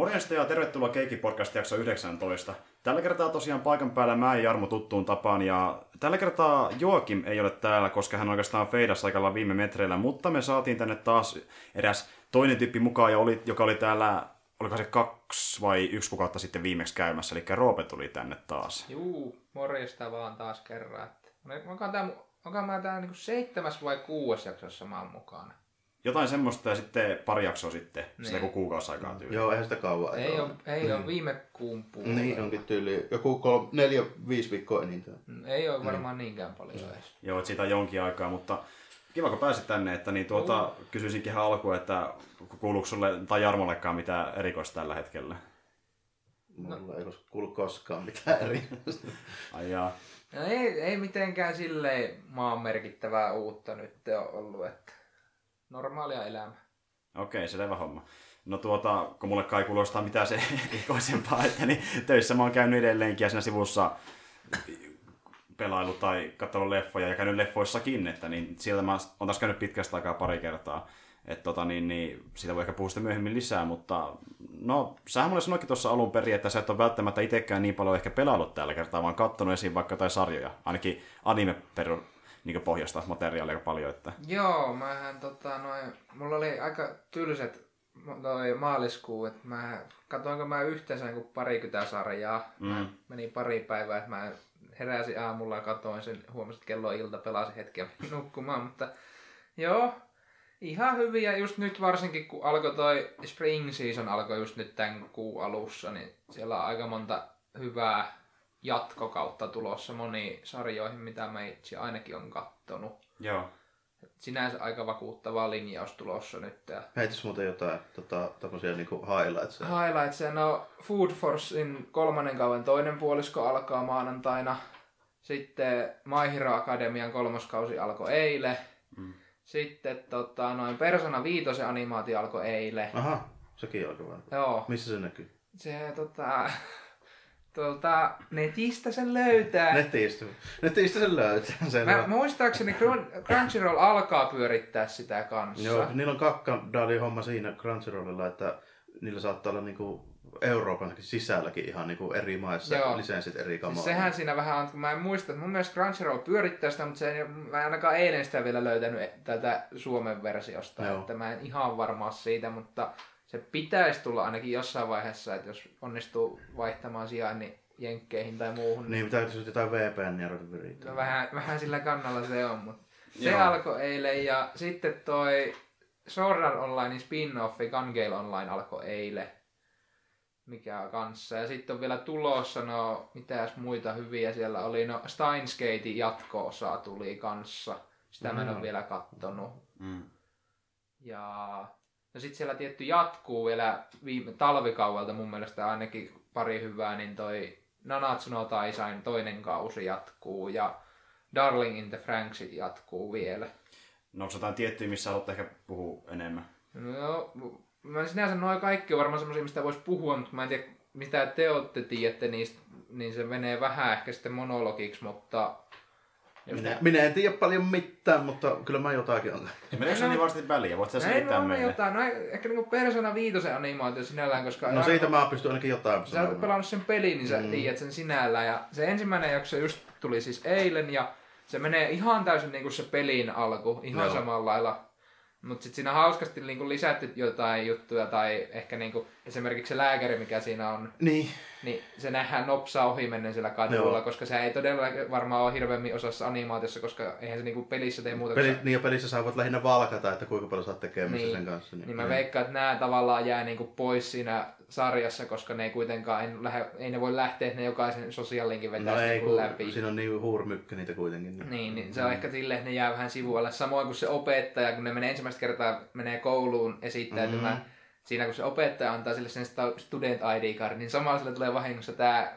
Morjesta ja tervetuloa Keikki Podcast jakso 19. Tällä kertaa tosiaan paikan päällä mä ja Jarmo tuttuun tapaan ja tällä kertaa Joakim ei ole täällä, koska hän oikeastaan feidas aikalla viime metreillä, mutta me saatiin tänne taas eräs toinen tyyppi mukaan, oli, joka oli täällä, oliko se kaksi vai yksi kuukautta sitten viimeksi käymässä, eli Roope tuli tänne taas. Juu, morjesta vaan taas kerran. Onko mä tää niinku seitsemäs vai kuudes jaksossa mä oon mukana? Jotain semmoista ja sitten pari jaksoa sitten, niin. sitä kun kuukausi aikaa tyyli. Joo, eihän sitä kauan Ei, aikaa ole, ei Mm. ole viime kuun puolella. Niin onkin tyyli. Joku kol, neljä, viisi viikkoa enintään. Mm, Ei ole varmaan niinkään paljon edes. Joo, että siitä on jonkin aikaa, mutta kiva kun pääsit tänne, että niin tuota, kysyisinkin ihan alkuun, että kuuluuko sulle tai Jarmollekaan mitään erikoista tällä hetkellä? Mulla ei olisi kuulu koskaan mitään eri. Ai jaa. No ei, ei mitenkään silleen maan merkittävää uutta nyt ole ollut, että normaalia elämää. Okei, selvä homma. No tuota, kun mulle kai kuulostaa mitään se erikoisempaa, että niin töissä mä oon käynyt edelleenkin ja siinä sivussa pelailu tai katsonut leffoja ja käynyt leffoissakin, että niin sieltä mä oon taas käynyt pitkästä aikaa pari kertaa. Että tota, niin, niin, siitä voi ehkä puhua sitten myöhemmin lisää, mutta no, sähän mulle sanoikin tuossa alun perin, että sä et ole välttämättä itsekään niin paljon ehkä pelaillut tällä kertaa, vaan kattonut esiin vaikka jotain sarjoja, ainakin anime niin pohjasta materiaalia aika paljon, että Joo, mähän tota noin, mulla oli aika tylsät toi maaliskuu, että mä katoinko mä yhteensä niin parikymmentä sarjaa. Mm. Mä menin pari päivää, että mä heräsin aamulla ja katoin sen, huomasin, että kello on ilta, pelasin hetken nukkumaan, mutta joo, ihan hyviä just nyt varsinkin, kun alkoi toi Spring Season alkoi just nyt tämän kuun alussa, niin siellä on aika monta hyvää jatkokautta tulossa moniin sarjoihin, mitä mä itse ainakin on kattonut. joo. Sinänsä aika vakuuttava linjaus tulossa nyt. Ja Heitis muuten jotain tota, tämmösiä niinku highlightsia. highlights, no Food Forcein kolmannen kauden toinen puolisko alkaa maanantaina. Sitten My Hero Academian kolmas kausi alkoi eilen. Mm. Sitten tota, noin Persona 5 animaatio alkoi eilen. Aha, sekin alkoi. Joo, Missä se näkyy? se tota, tuolta netistä sen löytää. Netistä. Netistä sen löytää. Sen Mä, muistaakseni Crun- Crunchyroll alkaa pyörittää sitä kanssa. Joo, niillä on kakkadaali homma siinä Crunchyrollilla, että niillä saattaa olla niinku Euroopan sisälläkin ihan niinku eri maissa Joo. lisenssit eri kamaa. Siis sehän siinä vähän on, kun mä en muista, että mun mielestä Crunchyroll pyörittää sitä, mutta se ei, mä en ainakaan eilen sitä vielä löytänyt e- tätä Suomen versiosta, Joo. että mä en ihan varma siitä, mutta se pitäisi tulla ainakin jossain vaiheessa, että jos onnistuu vaihtamaan sijainnin jenkkeihin tai muuhun, Niin, pitää jos jotain VPN ruveta virittää. no vähän, vähän sillä kannalla se on, mutta se Joo. alkoi eilen ja sitten toi Sword Art Onlinein spin-offi Gun Gale Online alkoi eilen mikä on kanssa. Ja sitten on vielä tulossa, no mitäs muita hyviä siellä oli, no Steins Gatein jatko-osa tuli kanssa. Sitä mä en ole Mm. vielä kattonut. Mm. Ja no sitten siellä tietty jatkuu vielä viime talvikaudelta mun mielestä ainakin pari hyvää, niin toi Nanatsu no Taisain toinen kausi jatkuu ja Darling in the Franksit jatkuu vielä. No onko jotain tiettyä, missä haluat ehkä puhua enemmän? No, mä sinänsä noin kaikki on varmaan semmoisia, mistä voisi puhua, mutta mä en tiedä, mitä te olette tiedätte niistä, niin se menee vähän ehkä sitten monologiksi, mutta... Minä, minä en tiedä paljon mitään, mutta kyllä mä jotakin on. Meneekö se No, niin varmasti väliä? Voit sä Ei selittää no, meille? jotain, no ehkä niinku Persona 5 animaatio sinällään, koska... No siitä mä pystyn ainakin jotain Sä oot pelannut sen pelin, niin sä Mm. tiedät sen sinällään. Ja se ensimmäinen jakso just tuli siis eilen ja se menee ihan täysin niinku se pelin alku, ihan Joo. samalla lailla. Mutta sitten siinä hauskasti niinku lisätty jotain juttuja tai ehkä niinku esimerkiksi se lääkäri, mikä siinä on, Niin, niin se nähdään nopsaa ohi mennen siellä kadulla, Joo. koska se ei todella varmaan ole hirveämmin osassa animaatiossa, koska eihän se niinku pelissä tee muuta. peli, niin ja pelissä saavat lähinnä valkata, että kuinka paljon saat tekemistä Niin. sen kanssa. Niin mä veikkaan, että nämä tavallaan jää niinku pois siinä sarjassa, koska ne ei kuitenkaan, ei, lähde, ei ne voi lähteä, ne jokaisen sosiaalinkin vetää No ei, niinku kun läpi. siinä on niin huurmykkä niitä kuitenkin. Niin, niin se on ehkä silleen, että ne jää vähän sivualle. Samoin kuin se opettaja, kun ne menee ensimmäistä kertaa menee kouluun esittäytymään. Mm. Siinä kun se opettaja antaa sille sen student ID card, niin samalla sille tulee vahingossa tämä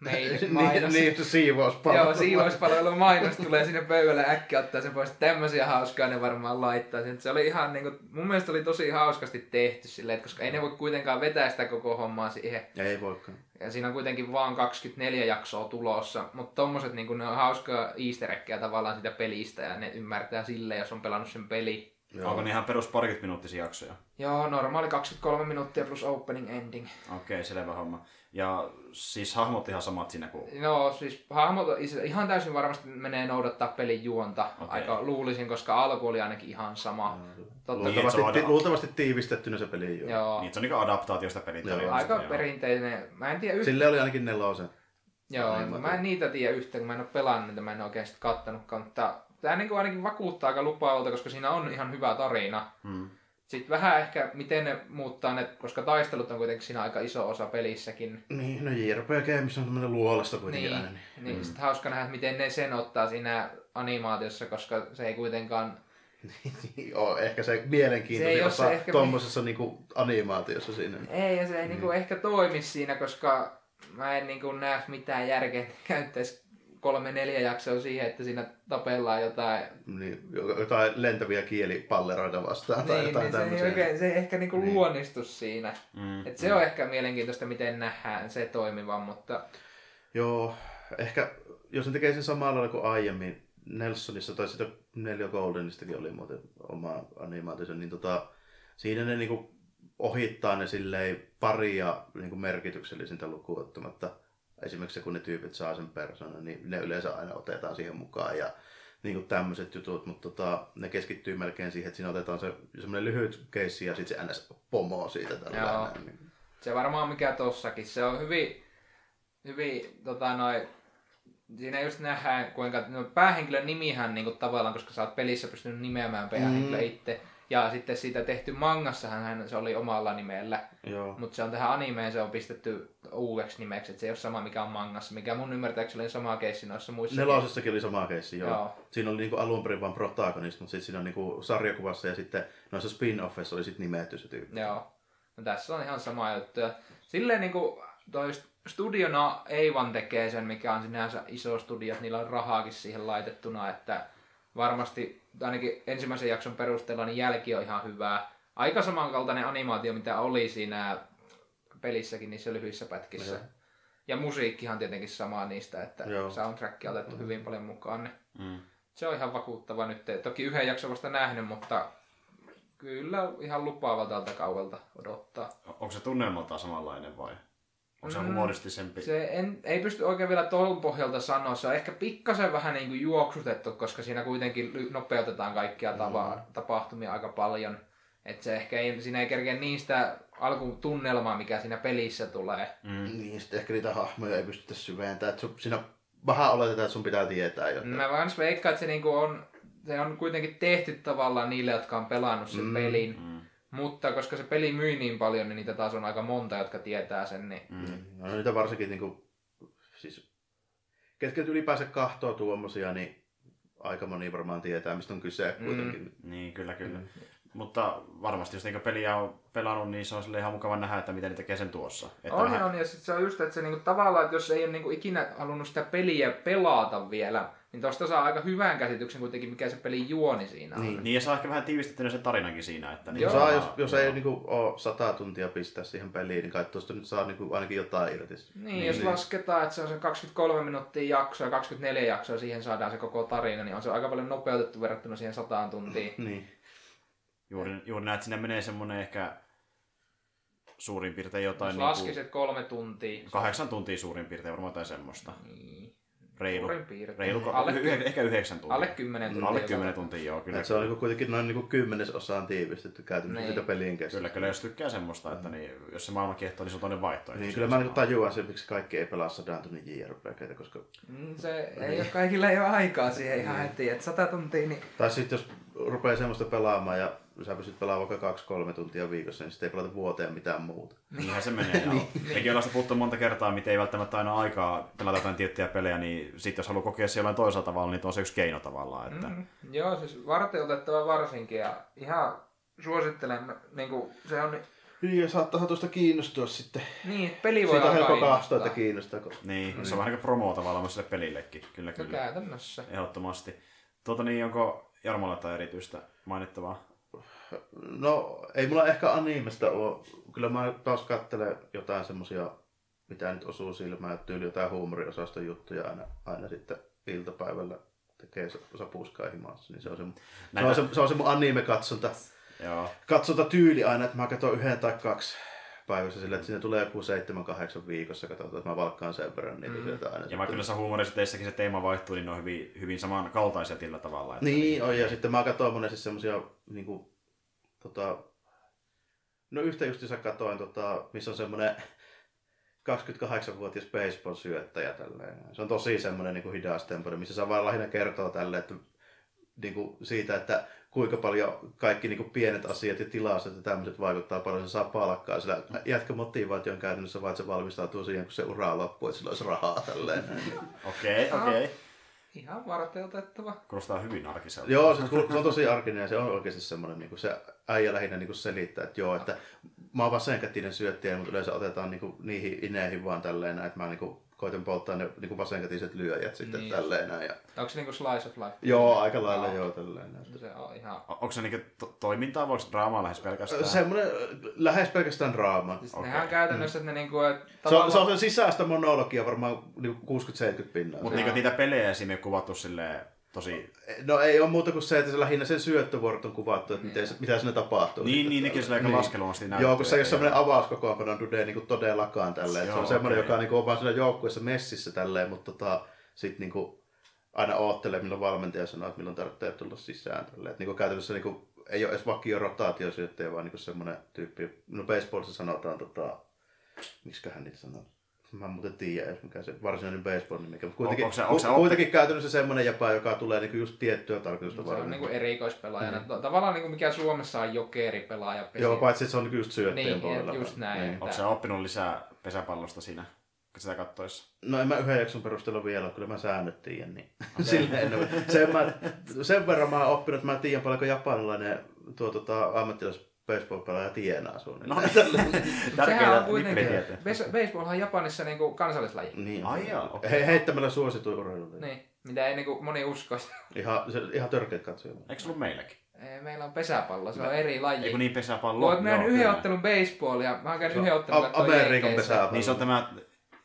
meidän niin, mainos. niin, se siivouspalvelu. Joo, siivouspalvelun mainos tulee sinne pöydälle äkkiä ottaa sen pois. Tämmöisiä hauskaa ne varmaan laittaa. sen. Se oli ihan niinku, mun mielestä oli tosi hauskasti tehty silleen, koska ei ne voi kuitenkaan vetää sitä koko hommaa siihen. Ei voikaan. Ja siinä on kuitenkin vaan 24 jaksoa tulossa, mutta tommoset niin ne on hauskaa easter tavallaan sitä pelistä ja ne ymmärtää silleen, jos on pelannut sen peli. Joo. Onko ne ihan perus parikymmentä minuuttisia jaksoja? Joo, normaali 23 minuuttia plus opening ending. Okei, okay, selvä homma. Ja siis hahmot ihan samat siinä kuin... No siis hahmot ihan täysin varmasti menee noudattaa pelin juonta. Okei. Aika luulisin, koska alku oli ainakin ihan sama. Totta Niin, se on Luultavasti, aina- luultavasti tiivistettynä se peli jo. Joo. Niin, se on niinku adaptaatiosta pelin Joo. Aika joo. perinteinen. Mä en tiedä yhtään. Sille oli ainakin nelosen. Joo, Niin, mä en niitä tiedä yhtään, kun mä en ole pelannut niitä, mä en oikein sitä kattanutkaan, mutta tämä niin ainakin vakuuttaa aika lupaavalta, koska siinä on ihan hyvä tarina. Hmm. Sitten vähän ehkä, miten ne muuttaa ne, koska taistelut on kuitenkin siinä aika iso osa pelissäkin. Niin, no JRPG, missä on tämmönen luolasta kuitenkin Niin, aina. Niin. niin mm. sitten hauska nähdä, miten ne sen ottaa siinä animaatiossa, koska se ei kuitenkaan... Joo, ehkä se mielenkiintoisin Se ei oo osa se ehkä- tuommoisessa niinku animaatiossa siinä. Ei, ja se ei niinku ehkä toimi siinä, koska mä en niinku näe mitään järkeä, että käyttäisi kolme neljä jaksoa siihen, että siinä tapellaan jotain Niin, jotain lentäviä kielipalleroita vastaan tai niin, jotain niin se, ei oikein, se ei ehkä niinku Niin. luonnistu siinä. Mm. Et se on ehkä mielenkiintoista, miten nähdään se toimivan, mutta Joo, ehkä jos ne tekee sen samalla lailla kuin aiemmin, Nelsonissa tai sitten Nelio Goldenistakin oli muuten oma animaationsa, niin tota, siinä ne niinku ohittaa ne silleen paria niinku merkityksellisintä lukuun ottamatta. Esimerkiksi kun ne tyypit saa sen persoonan, niin ne yleensä aina otetaan siihen mukaan ja niinku tämmöiset jutut, mutta tota, ne keskittyy melkein siihen, että siinä otetaan se semmoinen lyhyt keissi ja sitten se ns. pomo siitä tällä Joo. niin. se varmaan mikä tossakin. Se on hyvin, hyvin tota noi, siinä just nähdään, kuinka no, päähenkilön nimihän niin kuin, tavallaan, koska sä oot pelissä pystynyt nimeämään päähenkilö Mm. itse. Ja sitten siitä tehty mangassahan hän, se oli omalla nimellä. Joo. Mutta se on tähän animeen se on pistetty uudeksi nimeksi, että se ei ole sama mikä on mangassa, mikä mun ymmärtääkseni oli sama keissi noissa muissa. Nelosessakin oli sama keissi, joo. Joo. Siinä oli niinku alun perin vain protagonist, mutta sitten siinä on niinku sarjakuvassa ja sitten noissa spin-offeissa oli sitten nimetty se tyyppi. Joo. No tässä on ihan sama juttu. Ja silleen niinku toi studiona Eivan tekee sen, mikä on sinänsä iso studio, niillä on rahaakin siihen laitettuna, että varmasti ainakin ensimmäisen jakson perusteella niin jälki on ihan hyvää. Aika samankaltainen animaatio, mitä oli siinä pelissäkin niissä lyhyissä pätkissä. Joo. Ja musiikkihan tietenkin sama niistä, että Joo. soundtrack on otettu hyvin paljon mukaan. Niin Mm. se on ihan vakuuttava nyt. Toki yhden jakson vasta nähnyt, mutta kyllä ihan lupaavalta tältä kaudelta odottaa. Onko se tunnelmaltaan samanlainen vai? Onko se Mm, humoristisempi? Se en, ei pysty oikein vielä tuon pohjalta sanoa. Se on ehkä pikkasen vähän niin kuin juoksutettu, koska siinä kuitenkin nopeutetaan kaikkia tava- tapahtumia aika paljon. Et se ehkä ei, siinä ei kerkeä niin sitä alkutunnelmaa, mikä siinä pelissä tulee. Mm. Niin, sitten ehkä niitä hahmoja ei pystytä syventämään. Että sun, siinä vähän oletetaan, että sun pitää tietää jotain. Mä vaan veikkaan, että se, niinku on, se on kuitenkin tehty tavallaan niille, jotka on pelannut sen Mm, pelin. Mm. Mutta koska se peli myi niin paljon, niin niitä taas on aika monta, jotka tietää sen. Niin... Mm. No niitä varsinkin niinku, siis, ketkä ylipäänsä kahtoo tuommoisia, niin aika moni varmaan tietää, mistä on kyse Mm. kuitenkin. Niin, kyllä, kyllä. Mutta varmasti, jos niinku peliä on pelannut, niin se on sille ihan mukava nähdä, että miten ne tekee sen tuossa. Että On, vähän- on, ja sit se on just, että se niinku tavallaan, että jos ei ole niinku ikinä halunnut sitä peliä pelata vielä, niin tosta saa aika hyvän käsityksen kuitenkin, mikä se pelin juoni siinä on. Niin. Niin, ja saa ehkä vähän tiivistettynä sen tarinankin siinä. Että niin Joo. Saa, jos, jos joo. ei niinku ole sata tuntia pistää siihen peliin, niin kai tuosta nyt saa niinku ainakin jotain irti. Niin, Niin, jos niin. lasketaan, että se on se 23 minuuttia jaksoa ja 24 jaksoa, siihen saadaan se koko tarina, niin on se aika paljon nopeutettu verrattuna siihen sataan tuntiin. Niin. Juuri, juuri näet, että sinne menee semmoinen ehkä suurin piirtein jotain Jos niin laskisit kolme tuntia. kahdeksan tuntia suurin piirtein, varmaan jotain semmoista. Niin, Reilu. Reilu, alle, yh- ehkä yhdeksän tuntia. alle 10 tuntia. Alle 10 tuntia, joo, kyllä. Et se on niinku kuitenkin noin niinku kymmenesosaan tiivistetty käytännössä Niin. sitä pelin kestoa. Kyllä, kyllä, jos tykkää semmoista, että niin, jos se maailma kiehtoo, niin se on toinen vaihtoehto. Niin, kyllä mä niinku tajuan sen, miksi kaikki ei pelaa sadan tunnin JRPGtä, koska... Mm, Se ei ole kaikilla ei ole aikaa siihen ihan heti, että 100 tuntia, niin Tai sitten jos rupeaa semmoista pelaamaan ja sä pystyt pelaamaan vaikka kaksi-kolme tuntia viikossa, niin sitten ei pelata vuoteen mitään muuta. Niinhän se menee. joo. Mekin ollaan puhuttu monta kertaa, miten ei välttämättä aina aikaa pelata jotain tiettyjä pelejä, niin sitten jos haluaa kokea jollain toisella tavalla, niin tuo on se yksi keino tavallaan. Että... Mm, joo, siis varteutettava varsinkin ja ihan suosittelen, niin kuin, se on Niin, ja saattaa tuosta kiinnostua sitten. niin, peli voi Siitä on helppo kahtoa, innostaa. että kiinnostaako. Niin, se on vähän niin kuin promo tavallaan myös sille pelillekin. Kyllä, No kyllä. käytännössä. Ehdottomasti. Tuota niin, onko Jarmolla jotain erityistä mainittavaa? No, ei mulla ehkä animesta ole. Kyllä mä taas katselen jotain semmosia, mitä nyt osuu silmään, tyyli jotain huumoriosaston juttuja aina, aina sitten iltapäivällä tekee sapuskaa himassa. Niin se, on se, se, Näitä- on se, se, on se mun anime-katsonta Joo. katsonta tyyli aina, että mä katson yhden tai kaksi päivässä sillä, että siinä tulee joku seitsemän, kahdeksan viikossa, katsotaan, että mä valkkaan sen verran niitä mm. aina. Ja vaikka näissä huumoristeissäkin se teema vaihtuu, niin ne on hyvin, hyvin samankaltaisia tällä tavalla. Että Niin on, ja sitten mä katsoin monesti semmosia niinku, tota, no yhtä justiinsa katoin, tota, missä on semmoinen 28-vuotias baseball-syöttäjä tälleen. Se on tosi semmoinen niin hidas missä saa vaan lähinnä kertoa tälle, että niin kuin siitä, että kuinka paljon kaikki niin kuin pienet asiat ja tilaukset ja tämmöiset vaikuttaa paljon, se saa palkkaa. Sillä jätkä motivaatio on käytännössä vaan, että se valmistautuu siihen, kun se ura loppuu, että sillä olisi rahaa tälleen. Okei, Aha. okei. Ihan varteutettava. Kuulostaa hyvin arkiselta. Joo, se, se on tosi arkinen ja se on oikeasti semmoinen, niin kuin se äijä lähinnä niin kuin selittää, että joo, että mä oon vasenkätinen syöttäjä, mutta yleensä otetaan niin kuin, niihin ineihin vaan tälleen että mä niin kuin, koitan polttaa ne niin kuin vasenkätiset lyöjät sitten Niin. niin. tälleen näin. Ja... Onko se niinku slice of life? Joo, aika lailla Joo. joo tälleen näin. Se on ihan... O- Onko se niinku to- toimintaa, voiko draamaa lähes pelkästään? Semmoinen lähes pelkästään draama. Siis Okei. nehän on käytännössä, että ne niinku... et Se on, se on tavallaan- sen sisäistä monologia varmaan niin 60-70 pinnaa. Mutta niinku niitä pelejä esimerkiksi kuvattu silleen tosi... No ei ole muuta kuin se, että se lähinnä sen syöttövuorot on kuvattu, että miten, se- mitä siinä tapahtuu. Niin, niin nekin sillä aika laskelmasti näyttää. Joo, kun se ei ole semmoinen avauskokoonpano Dude niin todellakaan tälleen. Se Joo, on semmoinen, okei. joka niin on vaan siinä joukkueessa messissä tälleen, mutta tota, sitten niin kuin, aina oottelee, milloin valmentaja sanoo, että milloin tarvitsee tulla sisään. Tälleen. Et, niin kuin, käytännössä niin kuin, ei ole edes vakio rotaatiosyöttäjä, vaan niin semmoinen tyyppi. No baseballissa sanotaan, tota, miksiköhän niitä sanoo? Mä en muuten tiedä, edes mikä se varsinainen baseball nimi. Mutta kuitenkin, onko se- onko se ku- kuitenkin käytännössä semmoinen jäpä, joka tulee niinku just tiettyä tarkoitusta Se on varten. niinku erikoispelaajana. Mm. Tavallaan niinku mikä Suomessa on jokeripelaaja. pesi- Joo, paitsi että se on niinku just syöttäjän Niin, puolella. just näin. Niin. Onko se oppinut lisää pesäpallosta siinä, kun sitä kattoissa? No en mä yhden jakson perusteella vielä, kyllä mä säännöt tiedän. Niin. Silleen, no, sen, mä, sen verran mä oon oppinut, että mä tiedän paljonko japanilainen tuo tota, ammattilais baseball-pelaaja tienaa suunnilleen. No, nippelitietoja. base- Baseball on Japanissa niinku kansallislaji. Niin. Ai jaa, okei. He, heittämällä suosituin urheilu. Niin, mitä ei niinku moni uskoisi. Ihan, se, ihan törkeät katsoja. Eikö se ollut meilläkin? Ei, Meillä on pesäpallo, se on eri laji. Ei kun niin pesäpallo. Nähnyt Joo, yhden ottelun baseballia. Mä oon käynyt yhden ottelun Amerikan pesäpallo. Niin se on tämä,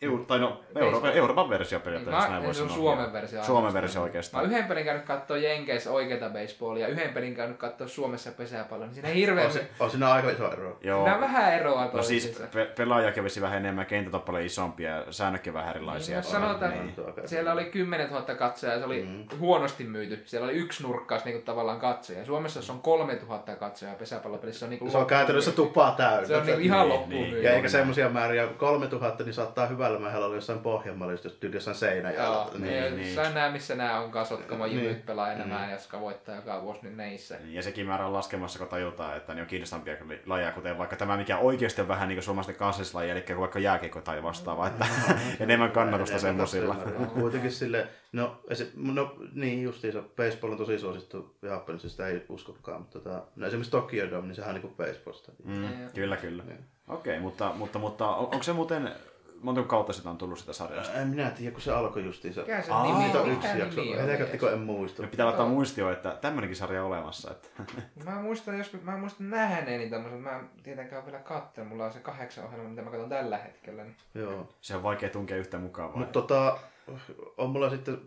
eu- tai no, Euroopan, Euroopan versio periaatteessa, Niin, näin mä, voi se on sanoa. Suomen versio. Suomen versio Mä oikeastaan. oon yhden pelin käynyt katsoa Jenkeissä oikeita baseballia, yhden pelin käynyt katsoa Suomessa pesäpalloa. Niin siinä hirveän... On, se, on siinä aika iso ero. Joo. Nämä vähän eroa No siis pe- pelaaja kävisi vähän enemmän, kentät on paljon isompia ja säännötkin vähän erilaisia. Niin, jos sanotaan, Niin. Siellä oli 10 000 katsojaa ja se oli mm. huonosti myyty. Siellä oli yksi nurkkaus niin tavallaan katsoja. Suomessa jos on 3 000 katsojaa pesäpallopelissä, se on, niin Se on käytännössä tupaa täynnä. se on niin ihan Niin, loppuun niin. myyty. Ja eikä semmoisia määriä, 3000, niin saattaa hyvällä mähällä olla jossain Pohjanmaalla, jos tyyli jossain Seinäjällä. Joo, Niin. niin, niin. niin. Sä näe, missä nämä on kasvot, kun Niin. jyvyt pelaa enemmän, jotka voittaa joka vuosi nyt neissä. Niin, Ja sekin määrä on laskemassa, kun tajutaan, että ne on kiinnostavampia kuin lajeja, kuten vaikka tämä, mikä oikeasti on vähän niin kuin suomalaisten kansallislaji, eli vaikka jääkiekko tai vastaava, että enemmän kannatusta semmoisilla. Kuitenkin sille, no, esi- no niin justiinsa, baseball on tosi suosittu Japanissa, sitä ei uskokaan, mutta tota, no esimerkiksi Tokyo Dome, niin sehän on niin baseballista. Mm, Niin. kyllä, kyllä. Niin. Okei, okay, mutta, mutta, mutta on, onko se muuten, monta kautta sitä on tullut sitä sarjasta? En minä tiedä, kun se alkoi justiinsa. Mikä se nimi Niitä on yksi jakso. nimi on Helkatti, en muista. Me pitää laittaa muistio, että tämmöinenkin sarja on olemassa. Että... Mä muistan joskus, mä muistan nähneeni tämmöisen, mä en tietenkään vielä katsoin, mulla on se kahdeksan ohjelma, mitä mä katson tällä hetkellä. Niin. Joo. Se on vaikea tunkea yhtä mukaan vai? Mutta tota, on mulla sitten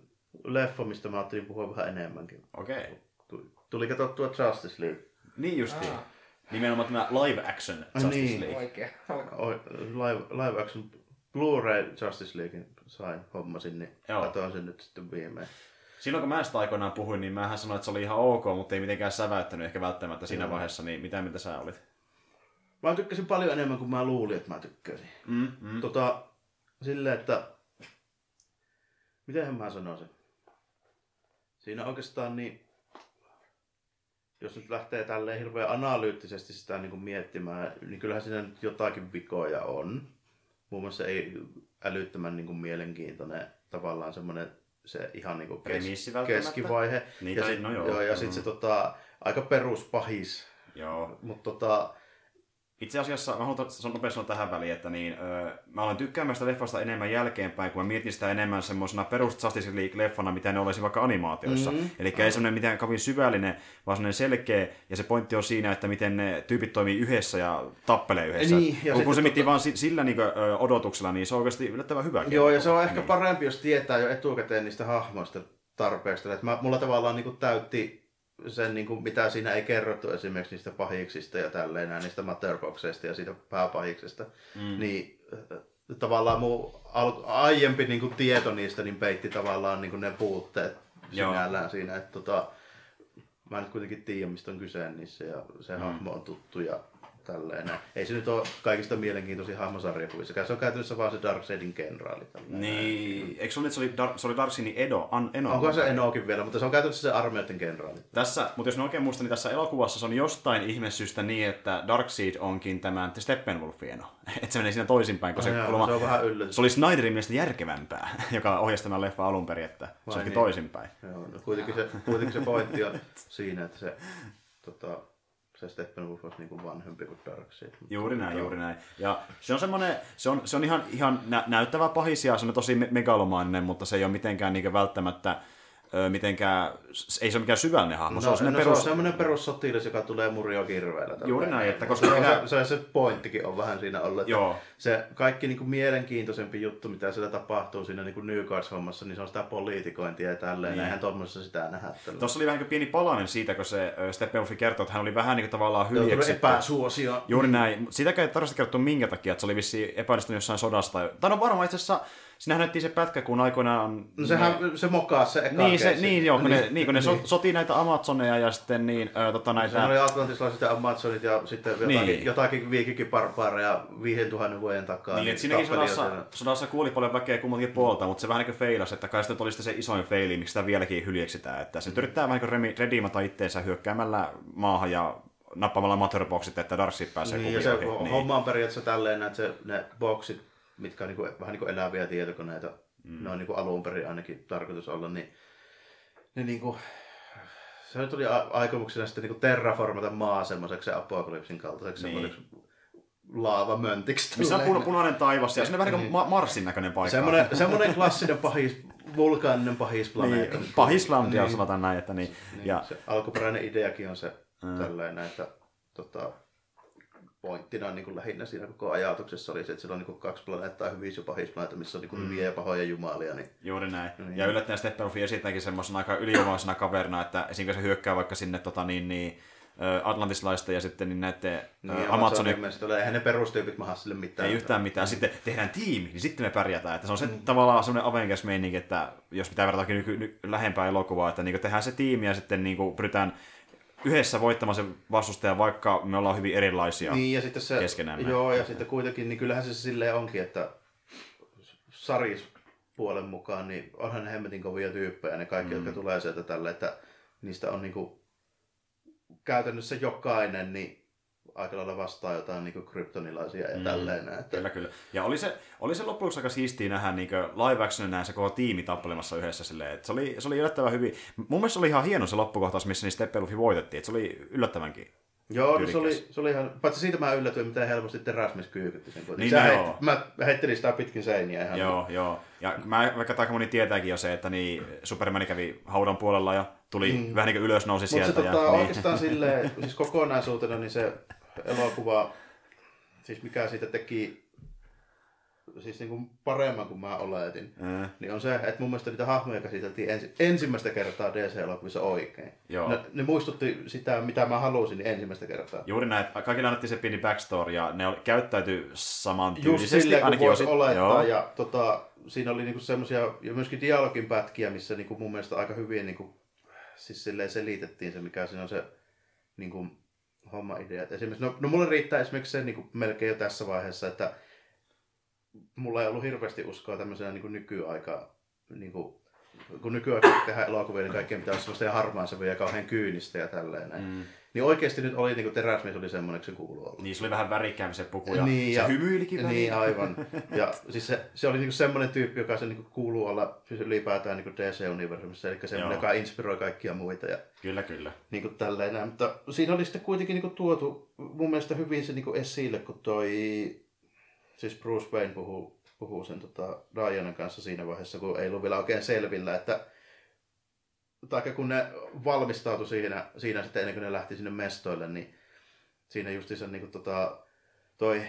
leffa, mistä mä ajattelin puhua vähän enemmänkin. Okei. Okay. Tuli- Tuli katsottua Justice League. Niin justiin. Aa. Nimenomaan tämä live action Justice niin. League. Oikein. Alko. Oi, live, live action Blu-ray Justice Leaguein sain, hommasin, niin Joo. katsoin sen nyt sitten viimein. Silloin kun mä sitä aikoinaan puhuin, niin mähän sanoin, että se oli ihan ok, mutta ei mitenkään säväyttänyt ehkä välttämättä siinä vaiheessa, niin mitä mitä sä olit? Mä tykkäsin paljon enemmän kuin mä luulin, että mä tykkäsin. Mm, mm. Tota, silleen, että... Mitenhän mä sanoisin? Siinä oikeastaan niin... Jos nyt lähtee tälleen hirveän analyyttisesti sitä niin kuin miettimään, niin kyllähän siinä nyt jotakin vikoja on. Muun muassa ei älyttömän niin kuin mielenkiintoinen tavallaan semmoinen se ihan niin kuin välttämättä. keskivaihe. Niin, ja tai- sit, no joo. ja Mm. sitten se tota, aika peruspahis. Joo. Mutta tota, Itse asiassa, mä haluan nopeasti sanoa tähän väliin, että niin, öö, mä olen tykkäämään sitä leffasta enemmän jälkeenpäin, kun mä mietin sitä enemmän semmoisena perus Justice League-leffana, mitä ne olisi vaikka animaatioissa. Mhm. Mm, Eli ei semmoinen mitään kovin syvällinen, vaan semmoinen selkeä, ja se pointti on siinä, että miten ne tyypit toimii yhdessä ja tappelee yhdessä. Niin, ja kun, kun se miettii tota- vaan si- sillä niin kuin, odotuksella, niin se on oikeasti yllättävän hyvä. Joo, ja se on ehkä parempi, jos tietää jo etukäteen niistä hahmoista tarpeeksi. Että mä, mulla tavallaan niin kuin täytti sen, niin kuin, mitä siinä ei kerrottu esimerkiksi niistä pahiksista ja tälleen, näin, niistä Matterboxeista ja siitä pääpahiksesta. Mm. Niin äh, tavallaan mun al- aiempi niin kuin, tieto niistä niin peitti tavallaan niin kuin ne puutteet Joo. sinällään siinä. Että, tota, mä nyt kuitenkin tiedä, mistä on kyse niissä ja se mm. hahmo on tuttu ja tälleen. Ei se nyt ole kaikista mielenkiintoisin hahmosarjakuvissakaan. Se on käytännössä vaan se Darkseidin kenraali. tälleen. Niin, eikö se ollut, että se oli, Dar- se oli Darksinin Edo? An, Eno, Onko se Enokin vielä, mutta se on käytännössä se armeijoiden kenraali. Tässä, mutta jos mä oikein muistan, niin tässä elokuvassa se on jostain ihmesyystä niin, että Darkseid onkin tämän The Steppenwolfin eno. Että se menee siinä toisinpäin, kun se, jaa, kulma, se on vähän yllätys. se oli Snyderin mielestä järkevämpää, joka ohjasi tämän leffa alun perin, että se Vai onkin niin? toisinpäin. Joo, no kuitenkin, se, kuitenkin se pointti on siinä, että se, tota, se Steppenwolf olisi niin kuin vanhempi kuin Darkseid. Juuri näin, juuri näin. Ja se on semmoinen, se on, se on ihan, ihan nä- näyttävä pahis ja se on tosi me- megalomaaninen, mutta se ei ole mitenkään niin välttämättä mitenkään, ei se ole mikään syvällinen hahmo. No, se on no, semmoinen se perus... on semmoinen perussotilas, joka tulee murjo kirveellä. Juuri näin, että koska se, minä- se, se, pointtikin on vähän siinä ollut. Että Joo. Se kaikki niin kuin mielenkiintoisempi juttu, mitä siellä tapahtuu siinä niin kuin New Guards-hommassa, niin se on sitä poliitikointia ja tälleen. Niin. Eihän tuommoisessa sitä nähdä. tällä. Tuossa oli vähän niin pieni palanen siitä, kun se ö, Steppenwolf kertoi, että hän oli vähän niin kuin tavallaan hyljeksitty. epäsuosio. Juuri näin. Sitäkään ei tarvitse kertoa minkä takia, että se oli vissiin epäonnistunut jossain sodasta. Tai no varmaan itse asiassa, sinähän näyttiin se pätkä, kun aikoinaan... No sehän se mokaa se eka Niin, se, niin, joo, kun ne, niin, kun ne niin. so, sotii näitä Amazoneja ja sitten niin, ö, tota, näitä... Se oli atlantislaiset ja amazonit ja sitten jotakin, Niin. jotakin viikikiparpaareja 5000 vuoden takaa. Niin, että siinäkin sodassa, siellä. sodassa kuoli paljon väkeä kummaltakin puolta, mutta se vähän niin kuin feilasi, että kai sitten oli sitten se isoin feili, miksi sitä vieläkin hyljeksitään. Että se yrittää vähän niin kuin rediimata itteensä hyökkäämällä maahan ja nappamalla motherboxit, että Darkseid pääsee Niin, ja se kuvioihin. niin. homma on periaatteessa tälleen, että se, ne boksit, mitkä on niinku, vähän niin kuin eläviä tietokoneita, mm. ne on niinku alun perin ainakin tarkoitus olla, niin ne niinku, se nyt oli aikomuksena sitten niinku terraformata maa semmoiseksi apokalypsin kaltaiseksi Niin. laavamöntiksi. Missä on punainen taivas ja se on vähän niin kuin Ma- Marsin näköinen paikka. Semmoinen, semmoinen klassinen pahis, vulkaaninen pahisplaneetta. Niin, pahislandia Niin. sanotaan näin, että niin. Niin, ja, se alkuperäinen ideakin on se Mm. tällainen, että tota, pointtina niin kuin lähinnä siinä koko ajatuksessa oli se, että siellä on niin kuin kaksi planeettaa, hyvissä ja pahisplaneetta, missä on niin kuin hyviä ja pahoja jumalia. Niin, juuri näin. Niin. Ja yllättäen Steppenwolf esittääkin semmoisena aika ylivoimaisena kaverina, että esimerkiksi se hyökkää vaikka sinne tota, niin, niin, Atlantislaista ja sitten niin näiden niin Amazonin Amazonin eihän ne perustyypit maha sille mitään. ei yhtään mitään. Sitten tehdään tiimi, niin sitten me pärjätään. Että se on se tavallaan semmoinen Avengers-meininki, että jos pitää verrata nyky, ny, lähempää elokuvaa, että niin tehdään se tiimi ja sitten niin pyritään yhdessä voittamaan se vastustaja, vaikka me ollaan hyvin erilaisia. Niin, ja sitten se, keskenämme. joo, ja sitten kuitenkin, niin kyllähän se silleen onkin, että Saris puolen mukaan, niin onhan ne hemmetin kovia tyyppejä, ne kaikki, mm. jotka tulee sieltä tälle, että niistä on niinku käytännössä jokainen, niin aika lailla vastaa jotain niinku kryptonilaisia ja mm. tälleen. Että, Kyllä, kyllä. Ja oli se, oli se loppujen lopuksi aika siistiä nähdä niin live action näin se koko tiimi tappelemassa yhdessä silleen, että se oli, se oli yllättävän hyvin. Mun mielestä se oli ihan hieno se loppukohtaus, missä niin Steppenwolf voitettiin, että se oli yllättävänkin. Joo, no se, oli, se oli ihan, paitsi siitä mä yllätyin, miten helposti Terasmis kyykytti sen kuitenkin. Niin, no heit, mä heittelin sitä pitkin seiniä ihan. Joo, joo. Ja mä, vaikka aika moni tietääkin jo se, että niin Superman kävi haudan puolella ja tuli mm. vähän niin kuin ylös nousi Mutta se sieltä. tota, ja, niin. oikeastaan silleen, siis kokonaisuutena, niin se elokuva, siis mikä siitä teki siis niin kuin paremman kuin mä oletin, Ää, niin on se, että mun mielestä niitä hahmoja käsiteltiin ensi, ensimmäistä kertaa DC-elokuvissa oikein. Joo. Ne, ne muistutti sitä, mitä mä halusin, niin ensimmäistä kertaa. Juuri näin, että kaikille annettiin se pieni backstory ja ne käyttäytyi Just samantyylisesti. silleen, kun ainakin voisi osit- olettaa. Joo. Ja tota, siinä oli niinku semmoisia, ja myöskin dialogin pätkiä, missä niinku mun mielestä aika hyvin niinku, siis silleen selitettiin se, mikä siinä on se niinku, homma-idea. Et Esimerkiksi, no, no mulle riittää esimerkiksi se niinku, melkein jo tässä vaiheessa, että mulla ei ollut hirveästi uskoa tämmöisenä niinku, nykyaikaa, niinku, kun nykyaikaan tehdään elokuvia, niin kaikkien pitää olla semmoista harmaansävyä ja kauhean kyynistä ja tälleen. Mm. Niin oikeasti nyt oli, niin kuin teräsmies oli semmoinen, että se kuuluu olla. Niin, se oli vähän värikkäämpi se puku ja Niin, se ja- hymyilikin väliin. Niin, aivan. Ja siis se, se oli niinku semmoinen tyyppi, joka se niinku kuuluu olla ylipäätään niinku DC-universumissa, eli semmoinen, Joo. joka inspiroi kaikkia muita ja Kyllä, kyllä. niinku tälleen näin. Mutta siinä oli sitten kuitenkin niinku tuotu mun mielestä hyvin se niinku esille, kun toi, siis Bruce Wayne puhuu, puhuu sen tota Dianan kanssa siinä vaiheessa, kun ei ollut vielä oikein selvillä, että tai kun ne valmistautui siinä, siinä sitten ennen kuin ne lähti sinne mestoille, niin siinä justiinsa niin kuin tota, toi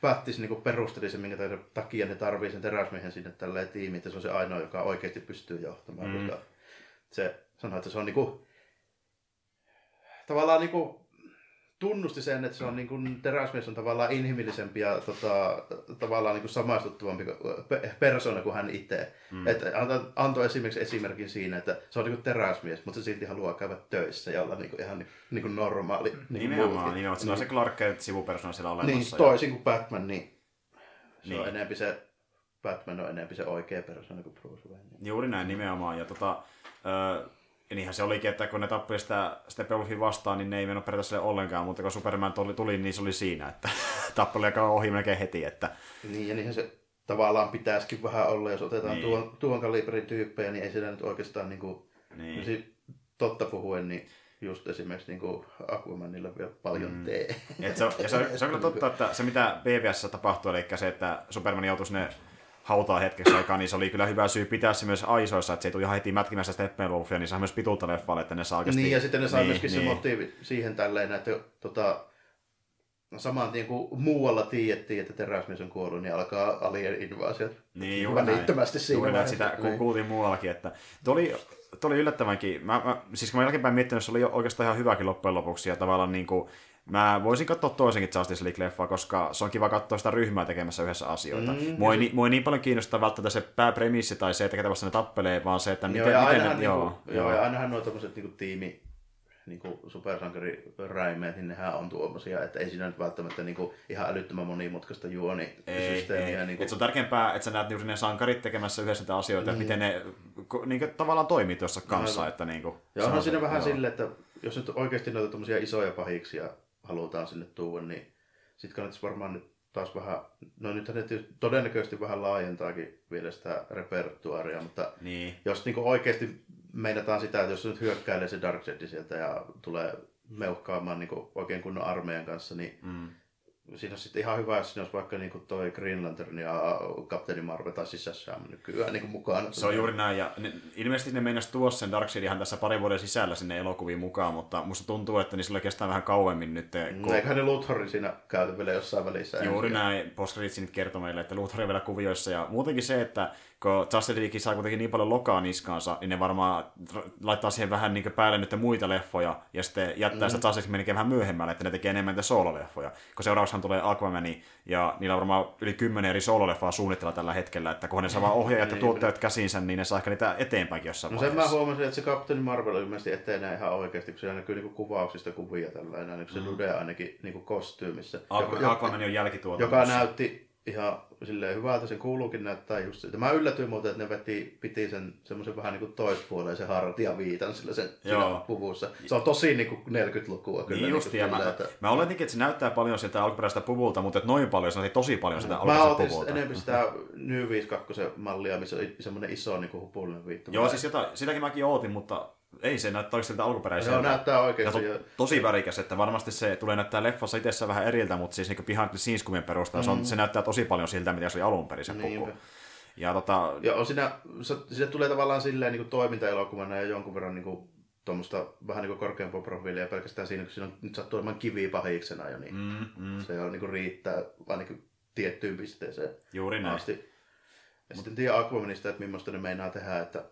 Pättis niin perusteli sen, minkä takia ne tarvii sen teräsmiehen sinne tälleen tiimiin, että se on se ainoa, joka oikeasti pystyy johtamaan. Mm. Koska se sanoi, että se on niinku, tavallaan niinku, tunnusti sen, että se on niin kuin, teräsmies on tavallaan inhimillisempi ja tota, tavallaan niin kuin samaistuttavampi persona kuin hän itse. Mm. Että antoi esimerkiksi esimerkin siinä, että se on niin kuin teräsmies, mutta se silti haluaa käydä töissä ja olla niin kuin, ihan niin kuin normaali. Niin nimenomaan, nimenomaan. Se on se Clark Kent sivupersona siellä olemassa. Niin, toisin kuin Batman, niin se niin. on enemmän se Batman on enemmän se oikea persona kuin Bruce Wayne. Juuri näin nimenomaan. Ja tota, äh, ja niinhän se olikin, että kun ne tappeli sitä Steppenwolfia vastaan, niin ne ei mennyt periaatteessa ollenkaan, mutta kun Superman tuli, tuli niin se oli siinä, että tappeli aika ohi melkein heti. Että... Niin, ja niinhän se tavallaan pitäisikin vähän olla, jos otetaan niin. tuon, tuon kaliberin tyyppejä, niin ei sitä nyt oikeastaan niin kuin, niin. totta puhuen, niin just esimerkiksi niin kuin Aquamanilla vielä paljon mm. tee. Et se on, ja se on, se on kyllä totta, että se mitä BVS tapahtui, eli se, että Superman joutui ne hautaa hetkeksi aikaa, niin se oli kyllä hyvä syy pitää se myös aisoissa, että se ei tule ihan heti mätkimässä Steppenwolfia, niin saa myös pituutta leffalle, että ne saa oikeasti... Niin, ja sitten ne saa niin, myöskin niin. se motiivi siihen tälleen, että tota, no saman tien kuin muualla tiedettiin, että teräsmies on kuollut, niin alkaa alien invaasiot. Niin, juuri näin. siinä juuri näin, sitä niin. kuultiin muuallakin. Että, oli, oli yllättävänkin, mä, mä, siis kun mä jälkeenpäin miettinyt, se oli oikeastaan ihan hyväkin loppujen lopuksi, ja tavallaan niin kuin, Mä voisin katsoa toisenkin Justice League-leffaa, koska se on kiva katsoa sitä ryhmää tekemässä yhdessä asioita. Mm, mua, ei, mua ei niin paljon kiinnostaa välttämättä se pääpremissi tai se, että ketä vasta ne tappelee, vaan se, että miten, joo, miten ne... Niinku, joo, joo, ja ainahan nuo tommoset niinku tiimi niinku supersankariräimeet, niin nehän on tuommoisia, että ei siinä nyt välttämättä niinku ihan älyttömän monimutkaista juonisysteemiä. Ei, niinku... Et se on tärkeämpää, että sä näet juuri ne sankarit tekemässä yhdessä niitä asioita, mm. miten ne niinku, tavallaan toimii tuossa kanssa. No, että, niinku, ja onhan siinä vähän silleen, että jos nyt oikeasti noita tommosia isoja pahiksia halutaan sinne tuoda, niin sitten kannattaisi varmaan nyt taas vähän, no nythän ne todennäköisesti vähän laajentaakin vielä sitä repertuaria, mutta niin. jos niinku oikeasti meinataan sitä, että jos nyt hyökkäilee se Darkseid sieltä ja tulee meuhkaamaan niinku oikein kunnon armeijan kanssa, niin mm siinä on sitten ihan hyvä, jos siinä olisi vaikka niin kuin toi Green Lantern ja Kapteeni Marvel tai sisässä nykyään niin mukaan. Se on juuri näin, ja ne, ilmeisesti ne meinasi tuoda sen Darkseid tässä parin vuoden sisällä sinne elokuviin mukaan, mutta musta tuntuu, että niillä kestää vähän kauemmin nyt. Mm, kun... Eiköhän ne Luthorin siinä käyty vielä jossain välissä. Juuri ensin. näin, post nyt kertoi meille, että Luthor on vielä kuvioissa, ja muutenkin se, että kun Justice League saa kuitenkin niin paljon lokaa niskaansa, niin ne varmaan laittaa siihen vähän niin päälle nyt muita leffoja, ja sitten jättää mm. sitä Justice League vähän myöhemmälle, että ne tekee enemmän niitä soololeffoja. Kun seuraavaksi tulee Aquaman, ja niillä on varmaan yli kymmenen eri soololeffaa suunnitella tällä hetkellä, että kun ne saa vaan ohjaajat ja tuottajat käsinsä, niin ne saa ehkä niitä eteenpäinkin jossain No sen mä huomasin, että se Captain Marvel ilmeisesti etenee ihan oikeasti, kun se näkyy niinku kuvauksista kuvia tällainen, niin se mm. Nude ainakin niinku kostyymissä. Aquaman on jälkituotannossa. Joka näytti ihan silleen hyvältä se kuuluukin näyttää just siitä. Mä yllätyin muuten, että ne veti, piti sen semmoisen vähän niin kuin toispuoleisen viitan sillä sen Joo. puvussa. Se on tosi niin kuin 40-lukua kyllä. Niin just, niin mä, että... mä oletinkin, että se näyttää paljon siltä alkuperäisestä puvulta, mutta että noin paljon, se näytti tosi paljon sitä alkuperäistä puvulta. Mä enemmän sitä New 52 mallia, missä oli semmoinen iso niin kuin hupullinen viittu. Joo, siis jota, sitäkin mäkin ootin, mutta ei se näyttää siltä alkuperäiseltä. Joo, näyttää oikeasti. Ja to, tosi värikäs, että varmasti se tulee näyttää leffassa itsessä vähän eriltä, mutta siis niin behind the scenes perusteella mm. se, on, se näyttää tosi paljon siltä, mitä se oli alun perin se puku. Ja, tota... ja on siinä, se, se, tulee tavallaan silleen niin toimintaelokuvana ja jonkun verran niin kuin, tuommoista vähän niin kuin korkeampaa profiilia pelkästään siinä, kun siinä on nyt sattuu olemaan kivi pahiksena jo, niin mm, mm. se on, niin kuin riittää ainakin tiettyyn pisteeseen Juuri näin. Asti. Ja Mut... sitten tiedä Aquamanista, että millaista ne meinaa tehdä, että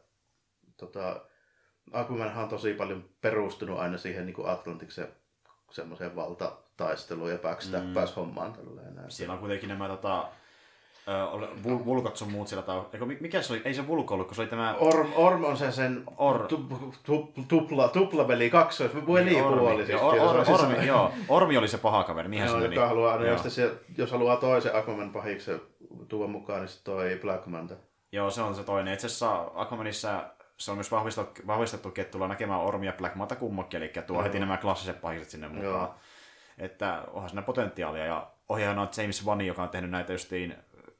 tota, Aquamanhan on tosi paljon perustunut aina siihen niin Atlantiksen semmoiseen valtataisteluun ja backstappais mm. hommaan. Tälleen, Siellä on kuitenkin nämä tota, Vul- Vulkot sun muut siellä tau... Eikö, mikä se oli? Ei se Vulko ollut, kun se oli tämä... Orm, Orm on se sen Or... tu, tu, tupla, tuplaveli kaksois, niin puoli siis. Or, or, or, ormi, joo. Ormi oli se paha kaveri, niinhän se meni. Haluaa, no, jos, se, jos haluaa toisen Aquaman pahiksi tuoda mukaan, niin se toi Black Manta. Joo, se on se toinen. Itse asiassa Aquamanissa se on myös vahvistettu, vahvistettu että tullaan näkemään Ormi ja Black Manta kummakin, eli tuo Joo. heti nämä klassiset pahiset sinne mukaan. Joo. Että onhan siinä potentiaalia, ja ohjaajana on James Wan, joka on tehnyt näitä justiin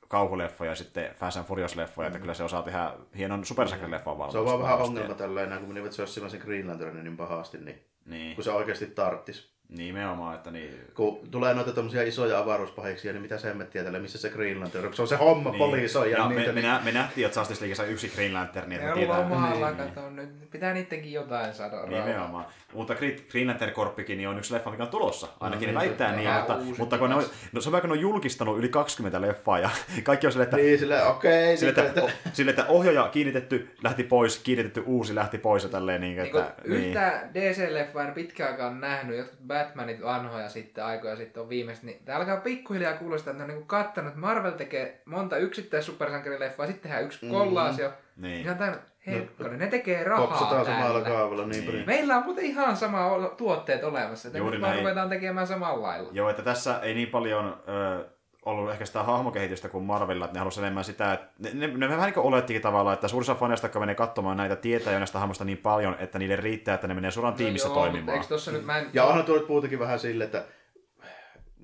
kauhuleffoja ja sitten Fast and Furious-leffoja, mm. että kyllä se osaa tehdä hienon supersakerileffan valmiiksi. Se on vaan vähän ongelma tällä enää, kun menivät se olisi sen Green Lanternin niin pahasti, niin, niin. kun se oikeasti tarttis. Nimenomaan, että niin... Kun tulee noita tommosia isoja avaruuspahiksia, niin mitä se hemmettiä tälle, missä se Green Lantern, se on se homma niin. poliisoja ja niitä. Me, niin... me, me, nähtiin, että Justice Leagueissa yksi Green Lantern, niin Ne me on tiedetään. lomalla, Niin. kato nyt. Pitää niittenkin jotain saada rauhaa. Nimenomaan. Mutta Green- Lantern Korppikin niin on yksi leffa, mikä on tulossa. Ainakin No ne niin, väittää niin, tehdään mutta, mutta kun ne on, no, se on vaikka ne on julkistanut yli 20 leffaa ja kaikki on silleen, että Niin, silleen, okei. Sille, niin, että, sille, että ohjaaja kiinnitetty, lähti pois, kiinnitetty uusi, lähti pois ja tälleen. Niin, Niin että, kuin yhtä DC-leffaa en pitkään aikaan nähnyt, jotkut Batmanit vanhoja sitten, aikoja sitten on viimeistä, niin tää alkaa pikkuhiljaa kuulostaa, että ne on niin kattanut, että Marvel tekee monta yksittäis supersankarileffaa, sitten tehdään yksi kollaasio. Niin. Niin. Ihan täynnä, hetkone, ne tekee rahaa Kopsataan samalla kaavalla, niin, Niin. Meillä on muuten ihan sama tuotteet olemassa, että Juuri nyt vaan ruvetaan tekemään samalla lailla. Joo, että tässä ei niin paljon ö, ollut ehkä sitä hahmokehitystä kuin Marvelilla, että ne halusivat enemmän sitä, että ne, ne, ne vähän niin kuin olettikin tavallaan, että suurissa faneista, jotka menee katsomaan näitä, tietää jo näistä hahmoista niin paljon, että niille riittää, että ne menee suoraan tiimissä no joo, toimimaan. Eikö tossa nyt, mä en... Ja onhan tullut puhutakin vähän sille, että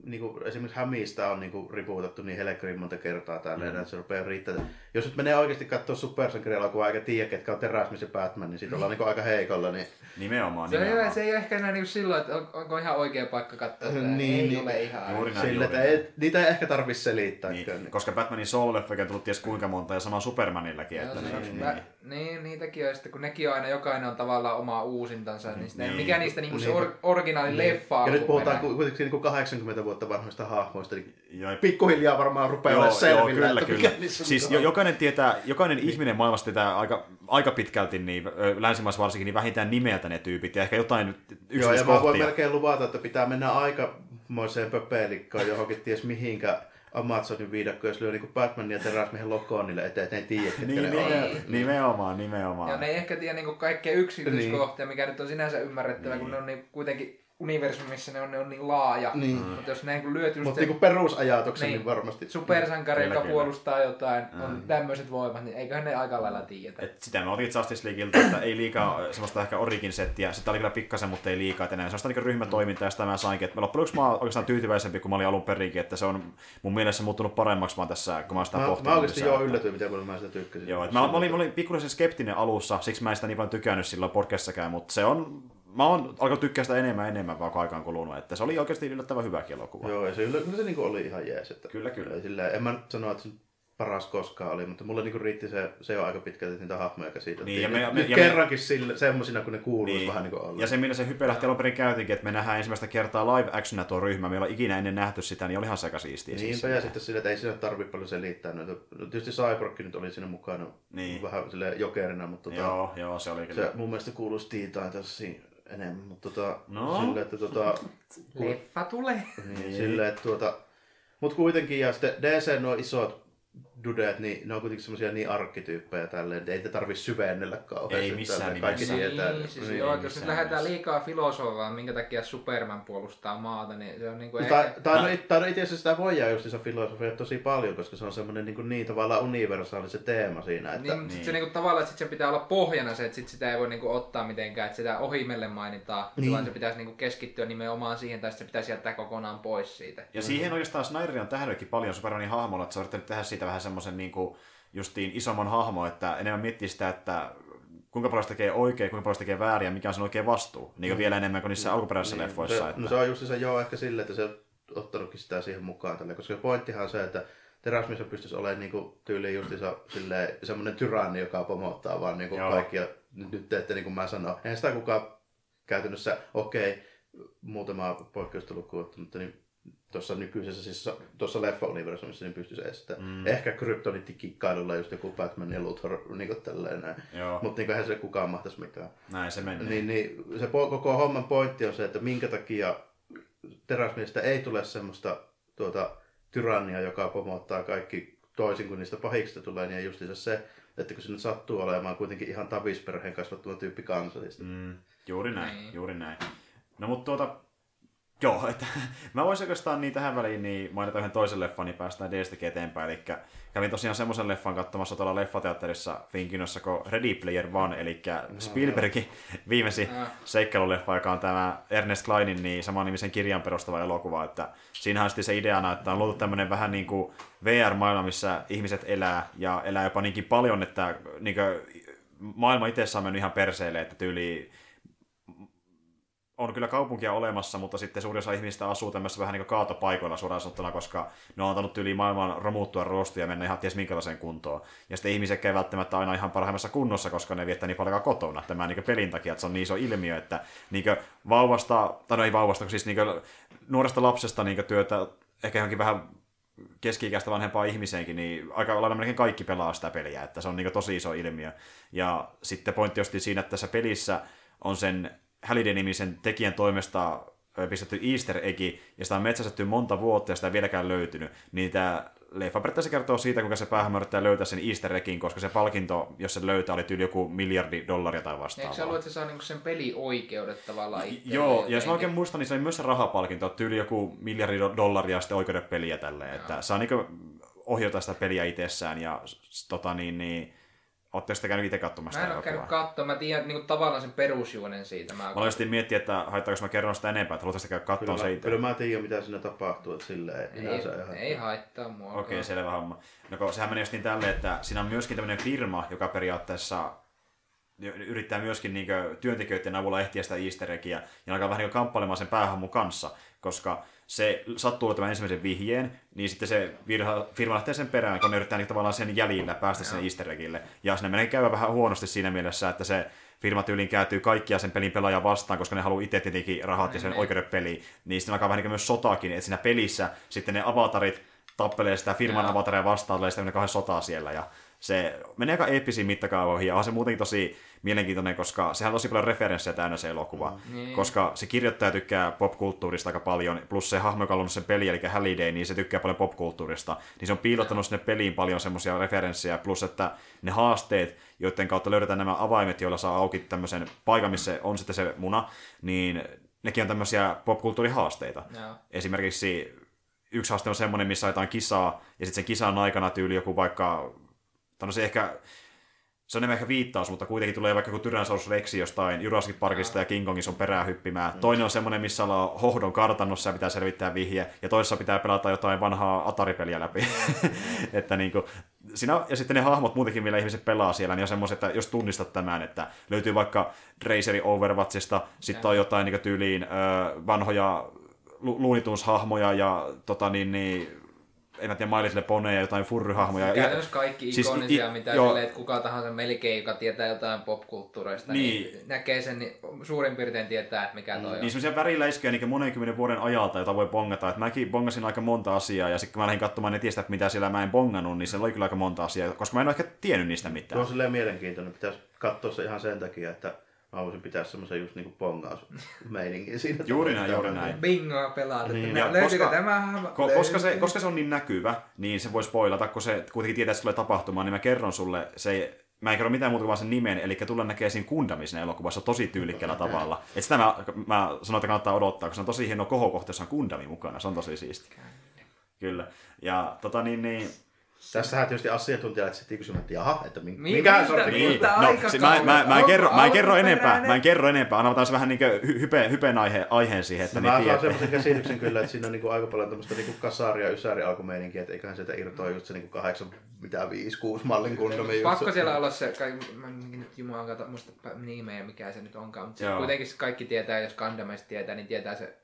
niin kuin, esimerkiksi Hämistä on niin kuin, ripuutettu niin helekrin monta kertaa täällä, mm. että se rupeaa riittämään. Jos nyt menee oikeasti katsoa supersankarielokuvaa eikä tiedä, ketkä on Teräsmies ja Batman, niin siitä ollaan niin kuin, aika heikolla. Niin... Nimenomaan, Se, ei, nimenomaan. ole- se ei ole ehkä enää niin silloin, että on, onko ihan oikea paikka katsoa. Niin, ei niin. ole ihan. Juuri näin, Sille, juuri ei, niitä ei ehkä tarvitse selittää. Niin, Niin. koska Batmanin solo-leffa on tullut ties kuinka monta ja sama Supermanillakin. Joo, Että se niin, niin, niin. Niin, niitäkin on. Sitten kun nekin on aina, jokainen on tavallaan oma uusintansa, niin, sitten Niin. mikä niistä niinku se Niin. or, originaali leffa Ja nyt puhutaan kuitenkin niin kuin 80 vuotta vanhoista hahmoista, niin Joo, pikkuhiljaa varmaan rupeaa Joo, olemaan joo, selvillä, kyllä, että kyllä. mikä Siis on. jo, jokainen tietää, jokainen ihminen maailmassa tietää aika, aika pitkälti, niin, länsimaissa varsinkin, niin vähintään nimeltä ne tyypit ja ehkä jotain Joo, ja mä voin yksityiskohtia. melkein luvata, että pitää mennä aikamoiseen pöpelikkoon johonkin ties mihinkä Amazonin viidakko, jos lyö niin Batman ja Teräsmiehen lokoon niille eteen, että ne ei tiedä, ketkä Niin, ne on. niin, nimenomaan, nimenomaan. Ja ne ei ehkä tiedä niinku kaikkea yksityiskohtia, mikä nyt on sinänsä ymmärrettävää, kun ne on niin, kuitenkin universumissa ne on, ne on niin laaja. Niin. Mutta jos ne niin lyöt just Mutta niinku perusajatuksen niin, Niin. niin varmasti. supersankari, joka puolustaa jotain, on tämmöiset voimat, niin eiköhän ne aika lailla tiedetä. Et sitä me otin Justice Leagueilta, että ei liikaa semmoista ehkä origin settiä. Sitä oli kyllä pikkasen, mutta ei liikaa. Että enää semmoista niin ryhmätoimintaa, ja sitä mä sainkin. Että loppujen lopuksi mä oon oikeastaan tyytyväisempi kuin mä olin alun perinkin, että se on mun mielestä muuttunut paremmaksi vaan tässä, kun mä sitä Mä, pohtinut. mä oikeasti joo yllätyin, miten paljon mä sitä tykkäsin. Joo, että mä, mä, olin, mä olin pikkuisen skeptinen alussa, siksi mä en sitä niin paljon tykännyt silloin podcastissakaan, mutta se on, mä oon alkanut tykkää sitä enemmän ja enemmän vaan kun aika on kulunut, että se oli oikeasti yllättävän hyväkin elokuva. Joo, ja se, yllä, kyllä se niinku oli ihan jees. Että, Kyllä, kyllä. Ei Silleen, en mä nyt sano, että se paras koskaan oli, mutta mulle niinku riitti se, se jo aika pitkälti niitä hahmoja käsiteltiin. Niin, ja me- me- ja me- kerrankin sille, semmosina, kun ne kuuluisi Niin. vähän niinku olla. Ja se, millä se hype lähti alun perin käytiinkin, että me nähdään ensimmäistä kertaa live actiona tuo ryhmä, meillä on ikinä ennen nähty sitä, niin oli ihan sekasiistiä. Niinpä, ja sitten sille, että ei siinä tarvitse paljon selittää noita. No, tietysti Cyborg nyt oli siinä mukana Niin. vähän sille jokerina, mutta tota, Joo, joo, se oli kyllä. se mun mielestä kuuluu Steve tosi enemmän, mutta tota, No. sille, että tota, Leffa tulee. niin, sille, että tuota, mutta kuitenkin, ja sitten DC nuo isot dudet, niin ne on kuitenkin semmoisia niin arkkityyppejä tälleen, että ei te tarvitse syvennellä kauheasti. Ei missään tälleen. Kaikki nimessä. tietää. Niin, siis niin. joo, että jos missään nyt lähdetään liikaa filosofaan, minkä takia Superman puolustaa maata, niin se on niinku Tai, ehkä... tai, no, tai no itse asiassa sitä voidaan just se filosofia tosi paljon, koska se on semmoinen niin, kuin niin tavallaan universaali se teema siinä. Että, Niin, niin. se niinku tavallaan, että sit sen pitää olla pohjana se, että sit sitä ei voi niinku ottaa mitenkään, että sitä ohimelle mainitaan, Niin. niin. vaan se pitäisi niinku keskittyä nimenomaan siihen, tai sit se pitäisi jättää kokonaan pois siitä. Ja siihen oikeastaan Snyder on tähdännytkin paljon Supermanin hahmolla, että se on yrittänyt tehdä siitä vähän semmoisen niin kuin, justiin isomman hahmo, että enemmän miettii sitä, että kuinka paljon se tekee oikein, kuinka paljon se tekee väärin ja mikä on sen oikea vastuu. Niin kuin vielä enemmän kuin niissä alkuperäisissä leffoissa. se, että... no se on just se joo ehkä sille, että se on ottanutkin sitä siihen mukaan tälle, koska pointtihan on se, että teräsmies pystyisi olemaan niinku tyyliin justiinsa silleen, semmoinen tyranni, joka pomottaa vaan niinku Joo. kaikkia. Nyt, nyt teette niin kuin mä sanon. Eihän sitä kukaan käytännössä, okei, okay, muutama poikkeusta lukuun ottamatta, niin tuossa nykyisessä, siis tuossa leffa-universumissa niin pystyisi estämään. Mm. Ehkä kryptonittikikkailulla just joku Batman ja Luthor, niin kuin tälleen näin. Mutta niin eihän se kukaan mahtaisi mitään. näin se meni. Niin, niin se po- koko homman pointti on se, että minkä takia teräsmiestä ei tule semmoista tuota, tyrannia, joka pomottaa kaikki toisin kuin niistä pahiksista tulee, niin justiinsa se, että kun se nyt sattuu olemaan kuitenkin ihan tavisperheen kasvattama tyyppi kansallista. Mm. Mm, juuri näin, Niin. juuri näin. No mutta tuota, joo, että mä voisin oikeastaan niin tähän väliin niin mainita yhden toisen leffan, niin päästään DSTkin eteenpäin. Eli kävin tosiaan semmoisen leffan katsomassa tuolla leffateatterissa Finkinossa kuin Ready Player One, eli Spielbergin viimeisin seikkailuleffa, joka on tämä Ernest Kleinin niin saman-nimisen kirjan perustava elokuva. Että siinähän on sitten se ideana, että on luotu tämmöinen vähän niin kuin VR-maailma, missä ihmiset elää ja elää jopa niinkin paljon, että niin kuin, maailma itsessään on mennyt ihan perseelle, että tyyli on kyllä kaupunkia olemassa, mutta sitten suurin osa ihmistä asuu tämmöisissä vähän niin kuin kaatopaikoilla suoraan sanottuna, koska ne on antanut yli maailman romuttua roostia ja mennä ihan ties minkälaiseen kuntoon. Ja sitten ihmiset ei välttämättä aina ihan parhaimmassa kunnossa, koska ne viettää niin paljon kotona tämä niin pelin takia, että se on niin iso ilmiö, että niin vauvasta, tai no ei vauvasta, kun siis niin nuoresta lapsesta niin työtä ehkä johonkin vähän keski-ikäistä vanhempaa ihmiseenkin, niin aika lailla melkein kaikki pelaa sitä peliä, että se on niin tosi iso ilmiö. Ja sitten pointti siinä, että tässä pelissä on sen Halliday-nimisen tekijän toimesta pistetty easter egg, ja sitä on metsästetty monta vuotta, ja sitä ei vieläkään löytynyt, niin tämä leffa periaatteessa kertoo siitä, kuinka se päähän yrittää löytää sen easter eggin, koska se palkinto, jos se löytää, oli tyyli joku miljardi dollaria tai vastaavaa. Eikö se ollut, että se saa niinku sen pelioikeudet tavallaan itselleen? Joo, ja jos mä oikein muistan, niin se oli myös se rahapalkinto, tyyli joku miljardi dollaria ja sitten oikeudet peliä tälleen, että saa niinku ohjata sitä peliä itsessään, ja tota niin, niin Oletteko sitä käynyt itse katsomassa Mä en ole käynyt katsomaan. Mä tiedän niin tavallaan sen perusjuonen siitä. Mä, mä olisin miettiä, että haittaako mä kerron sitä enempää, että haluaisitte käydä katsomaan se itse. Kyllä mä tiedän, mitä siinä tapahtuu, että silleen ei, ei, ihan... ei haittaa mua. Okei, okay, selvä homma. No sehän menee just niin tälle, että siinä on myöskin tämmöinen firma, joka periaatteessa yrittää myöskin niin työntekijöiden avulla ehtiä sitä easter eggia, ja alkaa vähän niin kamppailemaan sen päähahmon kanssa, koska se sattuu tämän ensimmäisen vihjeen, niin sitten se virha, firma lähtee sen perään, kun ne yrittää niin tavallaan sen jäljillä päästä sen easter eggille. Ja sinne menee käydä vähän huonosti siinä mielessä, että se firma tyyliin kääntyy kaikkia sen pelin pelaajia vastaan, koska ne haluaa itse tietenkin rahat ja sen niin. oikeudet peliin. Niin sitten alkaa vähän niin myös sotaakin, että siinä pelissä sitten ne avatarit tappelee sitä firman avataria vastaan, tulee sitten kahden sotaa siellä. Ja se menee aika eeppisiin mittakaavoihin ja on se muutenkin tosi mielenkiintoinen, koska sehän on tosi paljon referenssejä täynnä se elokuva. Mm, niin. Koska se kirjoittaja tykkää popkulttuurista aika paljon, plus se hahmo, joka on sen peli, eli Halliday, niin se tykkää paljon popkulttuurista. Niin se on piilottanut sinne peliin paljon semmoisia referenssejä, plus että ne haasteet, joiden kautta löydetään nämä avaimet, joilla saa auki tämmöisen paikan, missä on sitten se muna, niin nekin on tämmöisiä popkulttuurihaasteita. No. Esimerkiksi yksi haaste on semmoinen, missä ajetaan kisaa, ja sitten sen kisan aikana tyyli joku vaikka tai no se ehkä, se on enemmän ehkä viittaus, mutta kuitenkin tulee vaikka joku Tyrannosaurus Rexi jostain Jurassic Parkista ja King Kongissa on perää hyppimään. Mm. Toinen on semmoinen, missä ollaan hohdon kartanossa ja pitää selvittää vihje, ja toisessa pitää pelata jotain vanhaa Atari-peliä läpi. Että niin kuin, siinä, ja sitten ne hahmot muutenkin, millä ihmiset pelaa siellä, niin on semmoiset, että jos tunnistat tämän, että löytyy vaikka Raceri Overwatchista, sitten on jotain niin tyyliin vanhoja Looney hahmoja ja tota, niin, niin, en mä tiedä, mailisille poneja, jotain furryhahmoja. Käytännössä kaikki siis ikonisia, siis, mitä jo, silleen, että kuka tahansa melkein, joka tietää jotain popkulttuureista, niin, niin näkee sen, niin suurin piirtein tietää, että mikä toi mm, on. Niin semmoisia väriläiskejä niin monenkymmenen vuoden ajalta, jota voi bongata. Että mäkin bongasin aika monta asiaa, ja sitten kun mä lähdin katsomaan netistä, että mitä siellä mä en bongannut, niin se oli kyllä aika monta asiaa, koska mä en ole ehkä tiennyt niistä mitään. Tuo on silleen mielenkiintoinen, pitäisi katsoa se ihan sen takia, että Mä voisin pitää semmoisen just niinku pongausmeiningin siinä. juuri näin, juuri näin. Bingoa pelaa. Niin. Ja koska, tämä? Ko, koska, se, koska se on niin näkyvä, niin se voi spoilata, kun se kuitenkin tietää, että se tulee tapahtumaan, niin mä kerron sulle, se mä en kerro mitään muuta kuin sen nimen, eli tulla näkee siinä Kundami elokuvassa tosi tyylikkäällä okay. tavalla. Et sitä mä, mä sanoin, että kannattaa odottaa, koska se on tosi hieno kohokohta, jossa on Kundami mukana, se on tosi siisti. Kyllä. Ja tota niin, niin Tässähän tietysti asiantuntijat sitten kysymään, että jaha, että minkä mikä sortin niin. no, mä, mä, mä, en kerro, mä en kerro enempää, mä en kerro enempää, anna taas vähän niin hype, hypen aihe, aiheen siihen, että no, Mä saan semmoisen käsityksen kyllä, että siinä on niinku aika paljon tämmöistä niinku kasari- ja ysäri alkumeininkiä, että eiköhän sieltä irtoa just se niinku kahdeksan, mitä viisi, kuusi mallin kundomi. Pakko siellä olla se, kai, mä nyt jumalan kautta muista nimeä, mikä se nyt onkaan, mutta kuitenkin kaikki tietää, jos Kandameista tietää, niin tietää se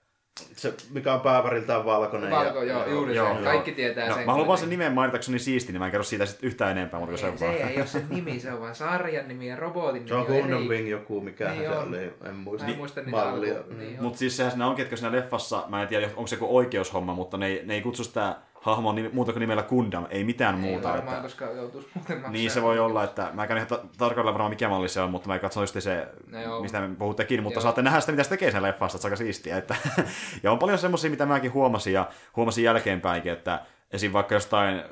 se, mikä on pääväriltään valkoinen. Valko, ja, joo, juuri joo, se. Joo. Kaikki tietää no, sen. Mä haluan vaan sen nimen mainita, kun se on niin siisti, niin mä en kerro siitä sit yhtään enempää, mutta se on vaan. Se ei ole se nimi, se on vaan sarjan nimi ja robotin nimi. Se on Gundam Wing joku, mikä niin se oli, en muista. Mä en muista niitä mallia. Niin mutta siis sehän siinä onkin, että siinä leffassa, mä en tiedä, onko se joku oikeushomma, mutta ne, ne ei kutsu sitä hahmo on muuta kuin nimellä Gundam, ei mitään ei muuta. Varmaan, että... koska joutuisi muuten maksaa. Niin se voi olla, että mä en ihan ta- tarkalleen varmaan mikä malli se on, mutta mä katson just se, no mistä me puhuttekin, mutta joo. saatte nähdä sitä, mitä se tekee sen leffassa, että se on aika siistiä. Että... ja on paljon semmoisia, mitä mäkin huomasin ja huomasin jälkeenpäinkin, että esim. vaikka jostain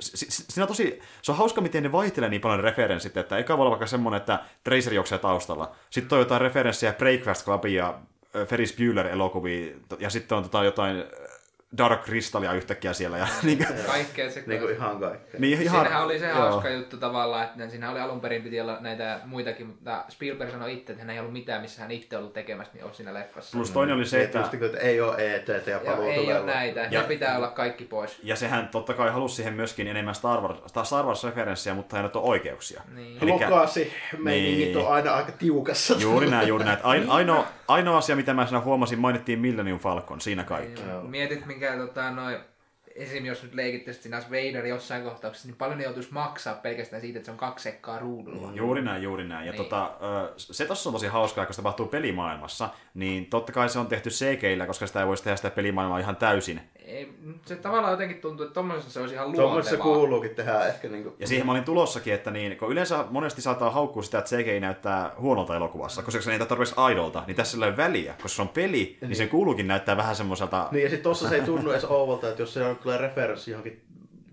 siinä on tosi, se on hauska, miten ne vaihtelee niin paljon referenssit, että eka voi olla vaikka semmoinen, että Tracer juoksee taustalla. Sitten on jotain referenssiä Breakfast Clubia ja Ferris Bueller elokuvia, ja sitten on tota jotain Dark Crystallia yhtäkkiä siellä. Ja, niin, kuin, Kaikkea se Niin kuin ihan kaikkea. niin ihan, Siinähän oli se joo. hauska juttu tavallaan, että siinä oli alun perin piti olla näitä muitakin, mutta Spielberg sanoi itse, että hän ei ollut mitään, missä hän itse ollut tekemässä, niin on siinä leffassa. Plus toinen oli se, että... Tietysti, että ei ole ET ja ja paluu ei ole näitä, Ja- ja pitää olla kaikki pois. Ja sehän totta kai halusi siihen myöskin enemmän Star Wars, Star Wars-referenssiä, mutta ei nyt ole oikeuksia. Niin. Elikkä- Lokasi meiningit Niin. on aina aika tiukassa. Juuri näin, juuri näin. Aino, ainoa, ainoa asia, mitä mä siinä huomasin, mainittiin Millennium Falcon, siinä kaikki. Joo. Mietit, minkä tota, noin, esim. jos nyt leikittäisiin siinä olisi Vader jossain kohtauksessa, niin paljon ne joutuisi maksaa pelkästään siitä, että se on kaksi sekkaa ruudulla. Juuri näin, juuri näin. Ja Niin. tota, se tossa on tosi hauskaa, kun se tapahtuu pelimaailmassa, niin totta kai se on tehty CGillä, koska sitä ei voisi tehdä sitä pelimaailmaa ihan täysin. Ei, se tavallaan jotenkin tuntuu, että tommosessa se olisi ihan luontevaa. kuuluukin tehdä ehkä niinku... Ja siihen mä olin tulossakin, että niin, kun yleensä monesti saattaa haukkua sitä, että CGI näyttää huonolta elokuvassa, koska se ei tarpeeksi aidolta, niin tässä ei ole väliä, koska se on peli, niin se kuuluukin näyttää vähän semmoiselta... Niin ja sitten tossa se ei tunnu edes ouvolta, että jos se on kyllä referenssi johonkin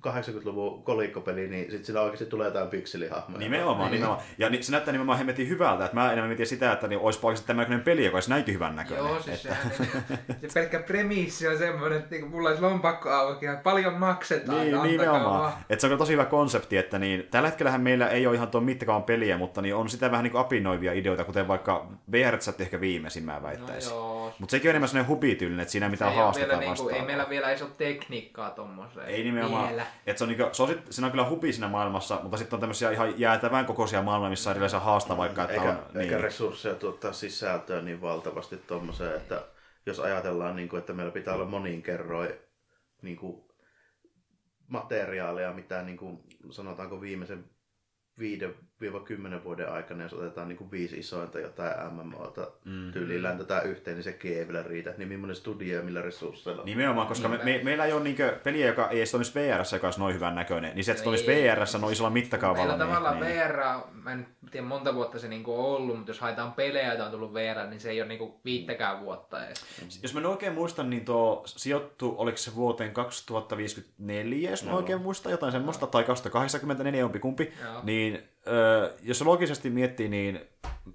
80-luvun kolikkopeliin, niin sitten siinä oikeasti tulee jotain pikselihahmoja. Nimenomaan, nimenomaan. Ja se näyttää nimenomaan hemmetin hyvältä, että mä enemmän mietin sitä, että niin olisi oikeasti tämmöinen peli, joka olisi näinkin hyvän näköinen. Joo, siis että... niin, se pelkkä premissi on semmoinen, että niinku, mulla olisi lompakko auki ja paljon maksetaan. Niin, antakaa nimenomaan. vaan. Et se on tosi hyvä konsepti, että niin, tällä hetkellähän meillä ei ole ihan tuon mittakaavan peliä, mutta niin on sitä vähän niin kuin apinoivia ideoita, kuten vaikka VRZ ehkä viimeisiin mä No väittäisin. joo. mutta sekin on enemmän sellainen hubityylinen, että siinä ei mitään ei, ole haasteta vielä, niinku, vastaan. ei meillä vielä edes ole tekniikkaa tommoseen. Ei nimenomaan. Vielä. Et se on, niinku, se on, sit, siinä on kyllä hubi siinä maailmassa, mutta sitten on tämmöisiä ihan jäätävän kokoisia maailmoja, missä on erilaisia haastaa vaikka, että eikä, on... eikä Niin, resursseja tuottaa sisältöä niin valtavasti tuommoiseen, että jos ajatellaan, niin kuin, että meillä pitää olla monin kerroin niin kuin, materiaalia, mitä niin kuin, sanotaanko viimeisen 5-10 vuoden aikana, jos otetaan niin kuin viisi isointa jotain MMOta Mm. tyyliin läntetään yhteen, niin sekin ei vielä riitä. Niin millainen studio ja millä resursseilla. Nimenomaan, koska me, me, meillä ei ole niinkö peliä, joka ei edes toimisi VR, joka olisi noin hyvän näköinen, niin se, että se toimisi. VR noin isolla mittakaavalla. Meillä tavallaan niin, VR, mä en tiedä monta vuotta se niinku on ollut, mutta jos haetaan pelejä, joita on tullut VR, niin se ei ole niinku viittäkään vuotta edes. Jos mä en oikein muistan, niin tuo sijoittu, oliko se vuoteen 2054, jos mä Joo. oikein muistan, jotain semmoista, tai 2084 jompikumpi, Joo. niin ö, jos se logisesti miettii, niin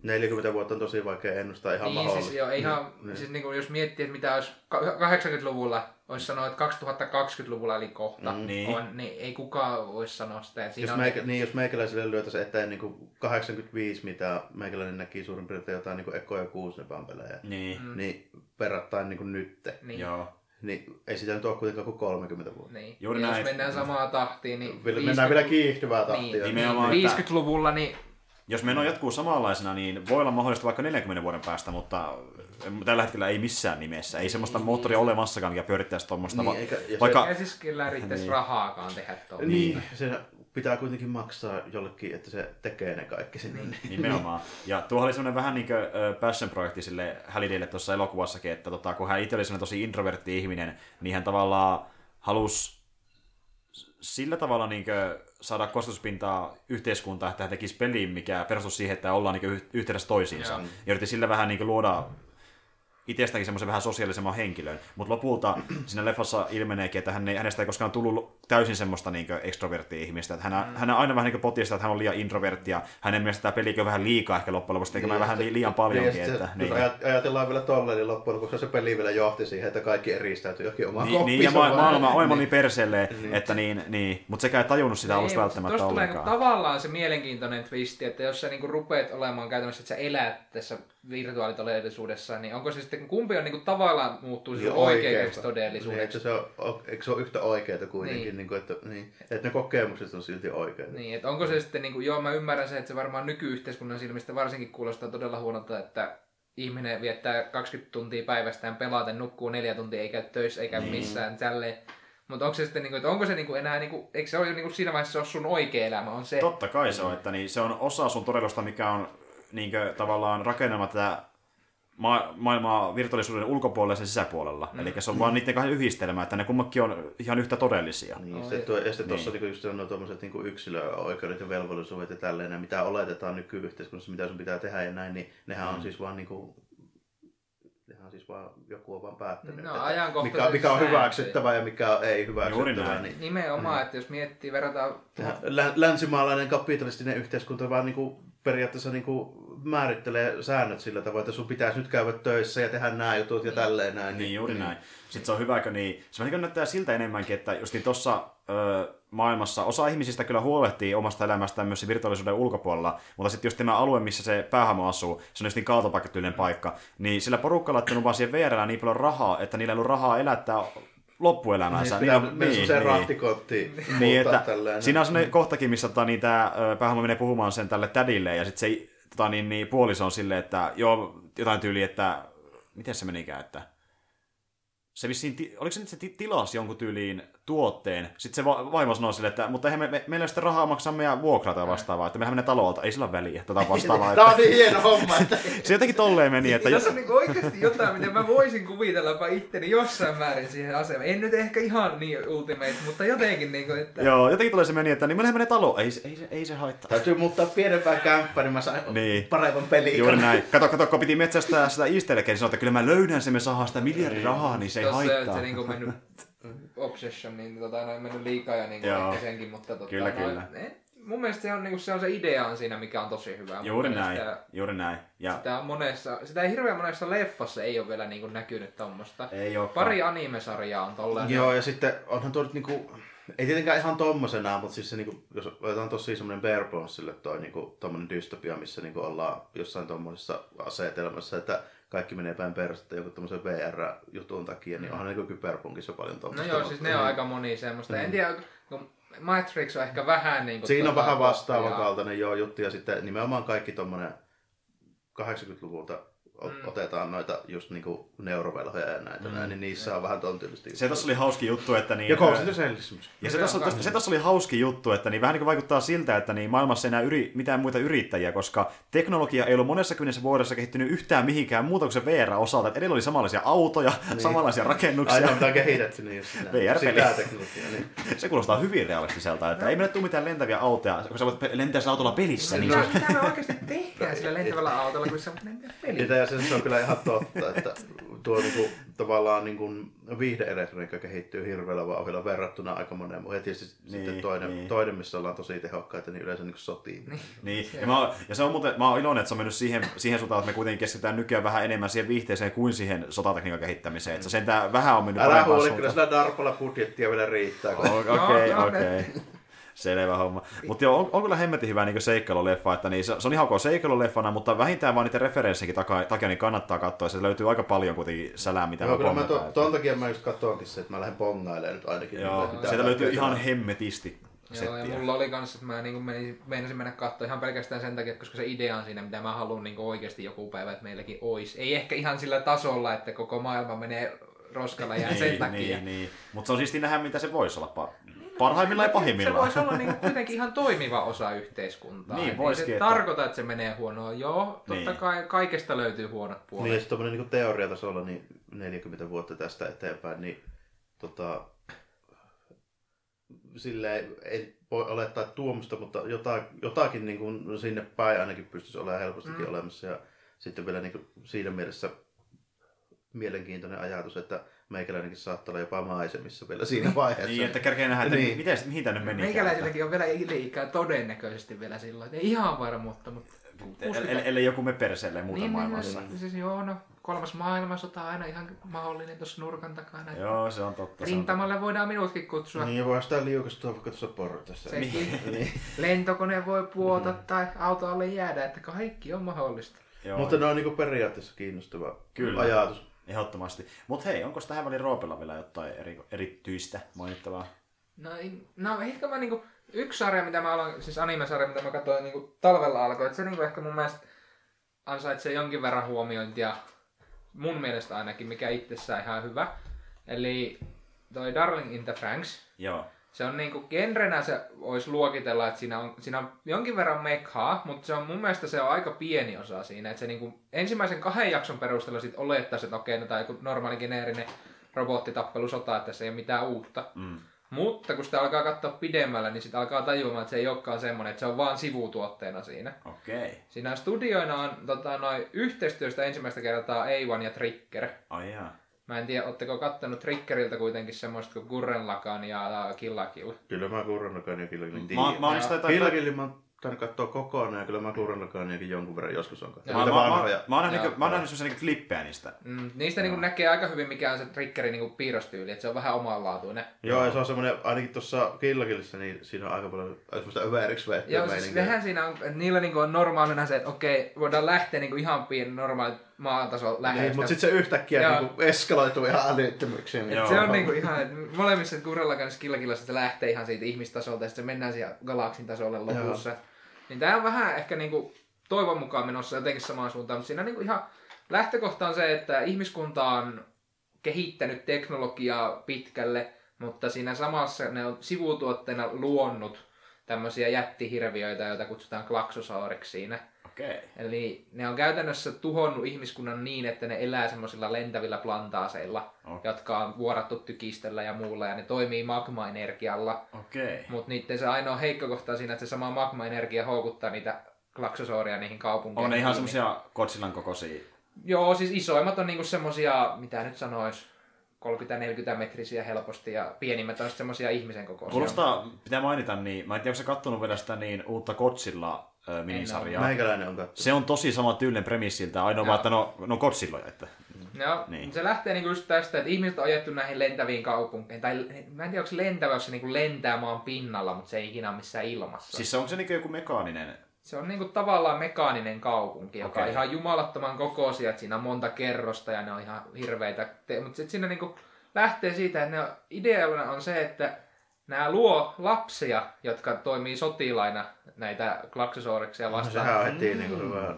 40 vuotta on tosi vaikea ennustaa ihan Niin, mahdollista. siis, joo, ihan, Niin. siis niinku, jos miettii, että mitä olisi ka- 80-luvulla, olisi sanoa, että 2020-luvulla eli kohta Mm. Niin. on, niin ei kukaan voisi sanoa sitä. Jos, on, meikä, niin, jos meikäläiselle lyötäisiin eteen niin kuin 85, mitä meikäläinen näki suurin piirtein jotain niin kuin Eko ja Kuusnepan pelejä, niin, Mm. niin verrattain niin kuin nytte, niin, joo. Niin ei sitä nyt ole kuitenkaan kuin 30 vuotta. niin. Juuri ja näin. jos mennään samaa tahtiin, niin Vielä, mennään vielä kiihtyvää tahtia. niin, Nimenomaan, niin, että- 50-luvulla, niin Jos meno jatkuu samanlaisena, niin voi olla mahdollista vaikka 40 vuoden päästä, mutta tällä hetkellä ei missään nimessä. Ei semmoista moottoria olemassakaan, mikä pyörittäisi tuommoista. Niin, va- eikä- vaikka, ei siis kyllä riittäisi Niin. rahaakaan tehdä tuolla. Niin, se pitää kuitenkin maksaa jollekin, että se tekee ne kaikki sinne. Niin. Nimenomaan. Ja tuohon oli semmoinen vähän niin kuin passion-projekti sille Hallidaylle tuossa elokuvassakin, että tota, kun hän itse oli semmoinen tosi introvertti ihminen, niin hän tavallaan halusi sillä tavalla niin saada kosketuspintaa yhteiskuntaan, että hän tekisi peliin, mikä perustuu siihen, että ollaan niin yh- yhteydessä toisiinsa. Ja yritti sillä vähän niin luoda itsestäkin semmoisen vähän sosiaalisemman henkilön. Mutta lopulta siinä leffassa ilmeneekin, että hän ei, hänestä ei koskaan tullut täysin semmoista niin extroverttia ihmistä. Että hän, mm. hän aina vähän niin potista, että hän on liian introvertti ja hänen mielestä tämä pelikin on vähän liikaa ehkä loppujen lopuksi tekemään vähän li- liian paljonkin. Niin, että, niin. Ajatellaan vielä tolleen, niin loppujen lopuksi se peli vielä johti siihen, että kaikki eristäytyi johonkin omaan Niin, niin, ja ma- maailma on Niin. niin perseelle, että niin, niin. mutta sekä ei tajunnut sitä alusta välttämättä Tuossa tulee ollenkaan. tavallaan se mielenkiintoinen twisti, että jos sä niinku rupeat olemaan käytännössä, että sä elät tässä virtuaalitodellisuudessa, niin onko se sitten, kumpi on niinku tavallaan muuttuu Niin niin oikeeta. oikeaksi Niin, todellisuudeksi? eikö, se ole, eikö se ole yhtä oikeaa kuitenkin, Niin. niin. Niin kuin, että, niin, että ne kokemukset on silti oikeita. Niin, että onko se sitten, niinku, joo mä ymmärrän sen, että se varmaan nykyyhteiskunnan silmistä varsinkin kuulostaa todella huonolta, että ihminen viettää 20 tuntia päivästään pelaten, nukkuu neljä tuntia, ei käy töissä, eikä Niin. missään tälleen. Mutta onko se sitten, niinku, että onko se niinku enää, niinku, eikö se ole niinku siinä vaiheessa se ole sun oikea elämä, on se. Totta kai se on, että niin, se on osa sun todellisuutta, mikä on niin kuin, tavallaan rakennelma tätä ma- maailmaa virtuaalisuuden ulkopuolella ja sen sisäpuolella. Mm. Eli se on vaan niiden kahden yhdistelmä, että ne kummakin on ihan yhtä todellisia. Niin, Oi. sitten tuo, ja sitten Niin. tuossa niin. just nuo tuommoiset niin yksilöoikeudet ja velvollisuudet ja tälleen, ja mitä oletetaan nykyyhteiskunnassa, mitä sun pitää tehdä ja näin, niin nehän on Mm. siis vaan niin kuin, nehän on siis vaan, joku on vaan päättänyt, No, että mikä, mikä on sääntöjä. hyväksyttävää ja mikä ei Juuri hyväksyttävää. näin. Niin, Nimenomaan, että jos miettii, verrataan... Lä- länsimaalainen kapitalistinen yhteiskunta vaan niin kuin periaatteessa niin kuin määrittelee säännöt sillä tavoin, että sun pitäisi nyt käydä töissä ja tehdä nämä jutut ja tälleen näin. Niin, juuri näin. Sitten se on hyvä, kun niin, se niin näyttää siltä enemmänkin, että justiin tuossa maailmassa osa ihmisistä kyllä huolehtii omasta elämästään myös virtuaalisuuden ulkopuolella, mutta sitten just tämä alue, missä se päähamo asuu, se on just niin kaatopaikkatyylinen paikka, niin sillä porukalla on vaan siihen VRllä niin paljon rahaa, että niillä ei ollut rahaa elättää loppuelämänsä. Niin, niin, niin, niin, rahtikotti niin, että tälleen. Siinä on sellainen kohtakin, missä tota, niin, tämä päähamo menee puhumaan sen tälle tädille, ja sitten se tota, niin, niin, puoliso on silleen, että joo, jotain tyyliä, että miten se menikään, että se vissiin, oliko se nyt se tilasi jonkun tyyliin tuotteen. Sitten se vaimo sanoi sille, että mutta eihän me, me, meillä ole sitten rahaa maksaa meidän vuokraa tai vastaavaa, että mehän menee talolta, ei sillä ole väliä tätä vastaavaa. Tämä on niin hieno homma. Että... se jotenkin tolleen meni. Että jos... on niin oikeasti jotain, mitä mä voisin kuvitella itteni jossain määrin siihen asemaan. En nyt ehkä ihan niin ultimate, mutta jotenkin niin kuin, että... Joo, jotenkin tulee se meni, että niin meillä menee talo, ei, ei, ei, ei se haittaa. Täytyy muuttaa pienempään kämppään, niin mä saan niin. paremman pelin. Juuri näin. Kato, kato, kun piti metsästää sitä easter niin sanoi, että kyllä mä löydän sen, me saadaan sitä miljardin rahaa, niin se ei haittaa. Se, se niin mennyt Obsession, niin tota, on mennyt liikaa ja niin ehkä senkin, mutta tota, kyllä, noin, kyllä. Ne, mun mielestä se on, niin kuin, se on se idea on siinä, mikä on tosi hyvä. Juuri näin, sitä, juuri näin. Ja... Sitä, on monessa, sitä ei hirveän monessa leffassa ei ole vielä niin kuin, näkynyt tuommoista. Ei ole. Pari animesarjaa on tolleen. Joo, ja sitten onhan tuo niinku, ei tietenkään ihan tommosena, mutta siis se, niinku, jos otetaan tosi semmoinen Bear Bronzille toi niinku, tommonen dystopia, missä niinku ollaan jossain tommosessa asetelmassa, että kaikki menee päin perustettä joku tämmöisen VR-jutun takia, niin mm. onhan niin kyberpunkissa paljon tuommoista. No joo, siis ne on aika moni semmoista. Mm. En tiedä, kun Matrix on ehkä vähän niin kuin... Siinä on vähän vastaavan kaltainen joo, juttu, ja sitten nimenomaan kaikki tuommoinen 80-luvulta mm. otetaan noita just niinku neurovelhoja ja näitä mm. näin, niin niissä on vähän ton tyylisesti. Se tossa oli hauski juttu, että niin... Ja Ghost Ja se, tossa, tossa, se tossa oli hauski juttu, että niin vähän niin kuin vaikuttaa siltä, että niin maailmassa ei enää yri, mitään muita yrittäjiä, koska teknologia ei ollut monessa kymmenessä vuodessa kehittynyt yhtään mihinkään muuta kuin se VR-osalta. Että edellä oli samanlaisia autoja, niin. samanlaisia rakennuksia. Aina mitä on kehitetty, niin just VR-peli. Niin. se kuulostaa hyvin realistiselta, että no. ei meille tule mitään lentäviä autoja, kun sä voit lentää sillä autolla pelissä. Niin, niin se... Mitä me oikeasti tehdään sillä lentävällä autolla, kun sä voit lentää pelissä? Ja se on kyllä ihan totta, että tuo niinku, tavallaan niinku, viihdeelektroniikka kehittyy hirveällä vauhdilla verrattuna aika moneen muuhun. Ja tietysti niin, sitten toinen, niin. toinen, missä ollaan tosi tehokkaita, niin yleensä niin sotiin. Niin. niin. Ja, mä, ja, se on muuten, mä oon iloinen, että se on mennyt siihen, siihen suuntaan, että me kuitenkin keskitytään nykyään vähän enemmän siihen viihteeseen kuin siihen sotatekniikan kehittämiseen. Että se sentään vähän on mennyt Älä huoli, kyllä sillä Darpalla budjettia vielä riittää. Okei, okei. Okay, okay. Selvä homma. Mutta joo, on, on, kyllä hemmetin hyvä niin seikkailuleffa, että niin, se, se, on ihan ok seikkailuleffana, mutta vähintään vaan niiden referenssinkin takia, niin kannattaa katsoa, se löytyy aika paljon kuitenkin sälää, mitä joo, kyllä mä to, ton takia mä just katsoinkin se, että mä lähden pongailemaan nyt ainakin. Joo, sieltä löytyy ihan hemmetisti Joo, ja mulla oli kans, että mä niin menin, meinasin mennä katsoa ihan pelkästään sen takia, koska se idea on siinä, mitä mä haluan niin oikeasti joku päivä, että meilläkin olisi. Ei ehkä ihan sillä tasolla, että koko maailma menee roskalla ja sen niin, takia. Niin, niin. Mutta se on siisti nähdä, mitä se voisi olla Parhaimmillaan ja pahimmillaan. Se voisi olla niin kuitenkin ihan toimiva osa yhteiskuntaa. Niin, voisi se tarkoita, että se menee huonoa. Joo, totta niin. kai kaikesta löytyy huonot puolet. Niin, ja sitten niin teoriatasolla niin 40 vuotta tästä eteenpäin, niin tota, silleen ei voi olettaa tuomusta, mutta jotain, jotakin niin kuin sinne päin ainakin pystyisi olemaan helpostikin mm. olemassa. Ja sitten vielä niin kuin siinä mielessä mielenkiintoinen ajatus, että meikäläinenkin saattaa olla jopa maisemissa vielä siinä vaiheessa. niin, että kärkeä nähdä, että niin. miten, mihin tänne meni. Meikäläiselläkin on vielä ikää todennäköisesti vielä silloin, ei ihan varmuutta, mutta... Ellei joku me perseelle muuta niin, niin maailmassa. Niin, siis joo, no kolmas maailmansota on aina ihan mahdollinen tuossa nurkan takana. Joo, se on totta. Rintamalle on voidaan minutkin kutsua. Niin, voi sitä liukastua vaikka tuossa portassa. Sekin. niin. Lentokone voi puota mm. tai autolle jäädä, että kaikki on mahdollista. Joo. Mutta ne on niinku periaatteessa kiinnostava Kyllä. ajatus. Ehdottomasti. Mutta hei, onko tähän väliin Roopella vielä jotain eri, erityistä mainittavaa? No, no ehkä mä niinku, yksi sarja, mitä mä aloin, siis anime-sarja, mitä mä katsoin niinku talvella alkoi, että se niinku ehkä mun mielestä ansaitsee jonkin verran huomiointia, mun mielestä ainakin, mikä itsessään ihan hyvä. Eli toi Darling in the Franks. Joo se on niinku genrenä se olisi luokitella, että siinä on, siinä on jonkin verran mekhaa, mutta se on mun mielestä se on aika pieni osa siinä. Että se niinku ensimmäisen kahden jakson perusteella sit olettaisi, että okei, no tai joku normaali geneerinen robottitappelusota, että se ei ole mitään uutta. Mm. Mutta kun sitä alkaa katsoa pidemmällä, niin sitten alkaa tajumaan, että se ei olekaan semmoinen, että se on vaan sivutuotteena siinä. Okei. Okay. Siinä studioina on tota, noin yhteistyöstä ensimmäistä kertaa A1 ja Trigger. Oh, yeah. Mä en tiedä, ootteko kattanut Triggeriltä kuitenkin semmoista kuin Gurren Lagan ja Kill la Kill? Kyllä mä Gurren Lagan ja Kill Kill. Mä, mä, Kill la Kill mä oon tainnut katsoa kokonaan, ja kyllä mä Gurren jonkun verran joskus on katsonut. Mä, mä, mä, mä, oon nähnyt, niinku- mä oon nähnyt semmoisia niinku klippejä niistä. Mm, niistä niin näkee aika hyvin, mikä on se triggeri niin piirrostyyli, että se on vähän omanlaatuinen. Joo, ja se on semmoinen, ainakin tuossa Killakillissa, niin siinä on aika paljon semmoista överiksi veettyä Joo, siis nehän siinä on, niillä niinku on normaalina se, että okei, voidaan lähteä niinku ihan pieni normaali maatason Niin, lähestä. mutta sitten se yhtäkkiä Joo. niinku eskaloituu ihan älyttömyyksiin. Joo. Se on niinku ihan, että molemmissa Kurella kanssa Killakillassa se lähtee ihan siitä ihmistasolta ja sitten mennään siihen galaksin tasolle lopussa. Niin tää on vähän ehkä niinku toivon mukaan menossa jotenkin samaan suuntaan, mutta siinä niinku ihan lähtökohta on se, että ihmiskunta on kehittänyt teknologiaa pitkälle, mutta siinä samassa ne on sivutuotteena luonnut tämmöisiä jättihirviöitä, joita kutsutaan klaksosauriksi siinä. Okei. Okay. Eli ne on käytännössä tuhonnut ihmiskunnan niin, että ne elää semmoisilla lentävillä plantaaseilla, Oh. jotka on vuorattu tykistöllä ja muulla, ja ne toimii magmaenergialla. Okei. Okay. Mutta niiden se ainoa heikko kohta on siinä, että se sama magmaenergia houkuttaa niitä klaksosauria niihin kaupunkeihin. On ne ihan kiinni. semmosia Godzillan kokoisia. Joo, siis isoimmat on niinku semmosia, mitä nyt sanois, 30-40 metrisiä helposti, ja pienimmät on sitten semmosia ihmisen kokoisia. Kuulostaa, pitää mainita, niin mä en tiedä, onko sä kattonut vielä sitä niin uutta Godzilla ö, minisarjaa. Meikäläinen on katsonut. Se on tosi sama tyylinen premissiltä, ainoa vaan, että no, no Godzilloja. Että. Joo, Niin. niin. se lähtee niinku just tästä, että ihmiset on ajettu näihin lentäviin kaupunkeihin. Tai mä en tiedä, onko se lentävä, jos se niinku lentää maan pinnalla, mutta se ei ikinä ole missään ilmassa. Siis onko se niin joku mekaaninen? Se on niinku tavallaan mekaaninen kaupunki, joka Okei. on ihan jumalattoman kokoisia. Että siinä on monta kerrosta ja ne on ihan hirveitä. Mutta sitten siinä niinku lähtee siitä, että ne on, ideana on se, että nämä luo lapsia, jotka toimii sotilaina näitä klaksosauriksia No, vastaan. sehän on heti niinku hyvä.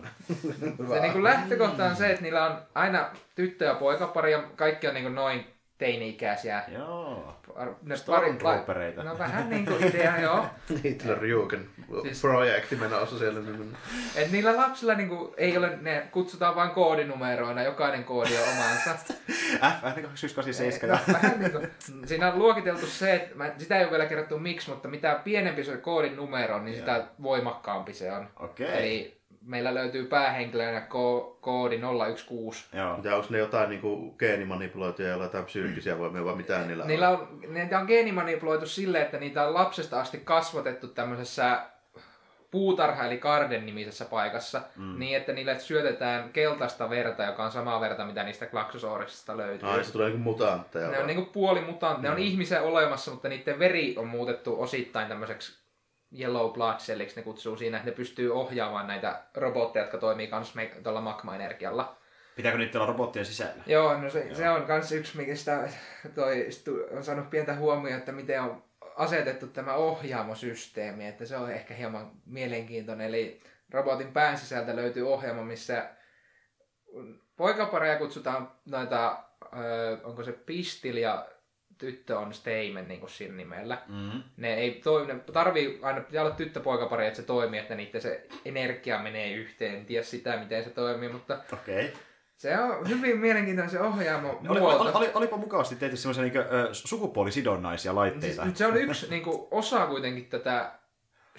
Se niin kuin lähtökohta on se, että niillä on aina tyttö- ja poikapari ja kaikki on niin kuin noin teini-ikäisiä. Joo. Ne Stormtroopereita. No vähän niin kuin idea, joo. Hitler Jugend Siis- projekti menossa siellä. niin- Et niillä lapsilla niin kuin, ei ole, ne kutsutaan vain koodinumeroina, jokainen koodi on omansa. F287. No, vähän niin kuin, siinä on luokiteltu se, että mä, sitä ei ole vielä kerrottu miksi, mutta mitä pienempi se koodin numero on, niin sitä voimakkaampi se on. Okei. Eli meillä löytyy päähenkilönä ko- koodi 016. Joo. Ja onko ne jotain niinku geenimanipuloituja ja jotain psyykkisiä voimia vai mitä niillä on? Niillä on, niitä on geenimanipuloitu silleen, että niitä on lapsesta asti kasvatettu tämmöisessä puutarha eli garden nimisessä paikassa, mm. niin että niille syötetään keltaista verta, joka on samaa verta, mitä niistä klaksosaurisista löytyy. Ai, se tulee niinku mutantteja. ne vai? on niinku puoli mutant, ne on ihmisen olemassa, mutta niiden veri on muutettu osittain tämmöiseksi yellow blood celliksi ne kutsuu siinä, että ne pystyy ohjaamaan näitä robotteja, jotka toimii kans me- tuolla magma-energialla. Pitääkö niitä olla robottien sisällä? Joo, no se, se on kans yksi, mikä sitä toi, on saanut pientä huomioon, että miten on asetettu tämä ohjaamosysteemi, että se on ehkä hieman mielenkiintoinen. Eli robotin pään sisältä löytyy ohjaamo, missä poikapareja kutsutaan noita, ö, onko se Pistil ja tyttö on Steimen niin kuin siinä nimellä. Mm-hmm. Ne ei toimi, ne tarvii aina, pitää olla tyttöpoikapari, että se toimii, että niiden se energia menee yhteen. En tiedä sitä, miten se toimii, mutta Okei. Okay. se on hyvin mielenkiintoinen se ohjaamo Oli, oli, oli, oli, olipa mukavasti tehty semmoisia niin sukupuolisidonnaisia laitteita. Siis, se on yksi niin kuin, osa kuitenkin tätä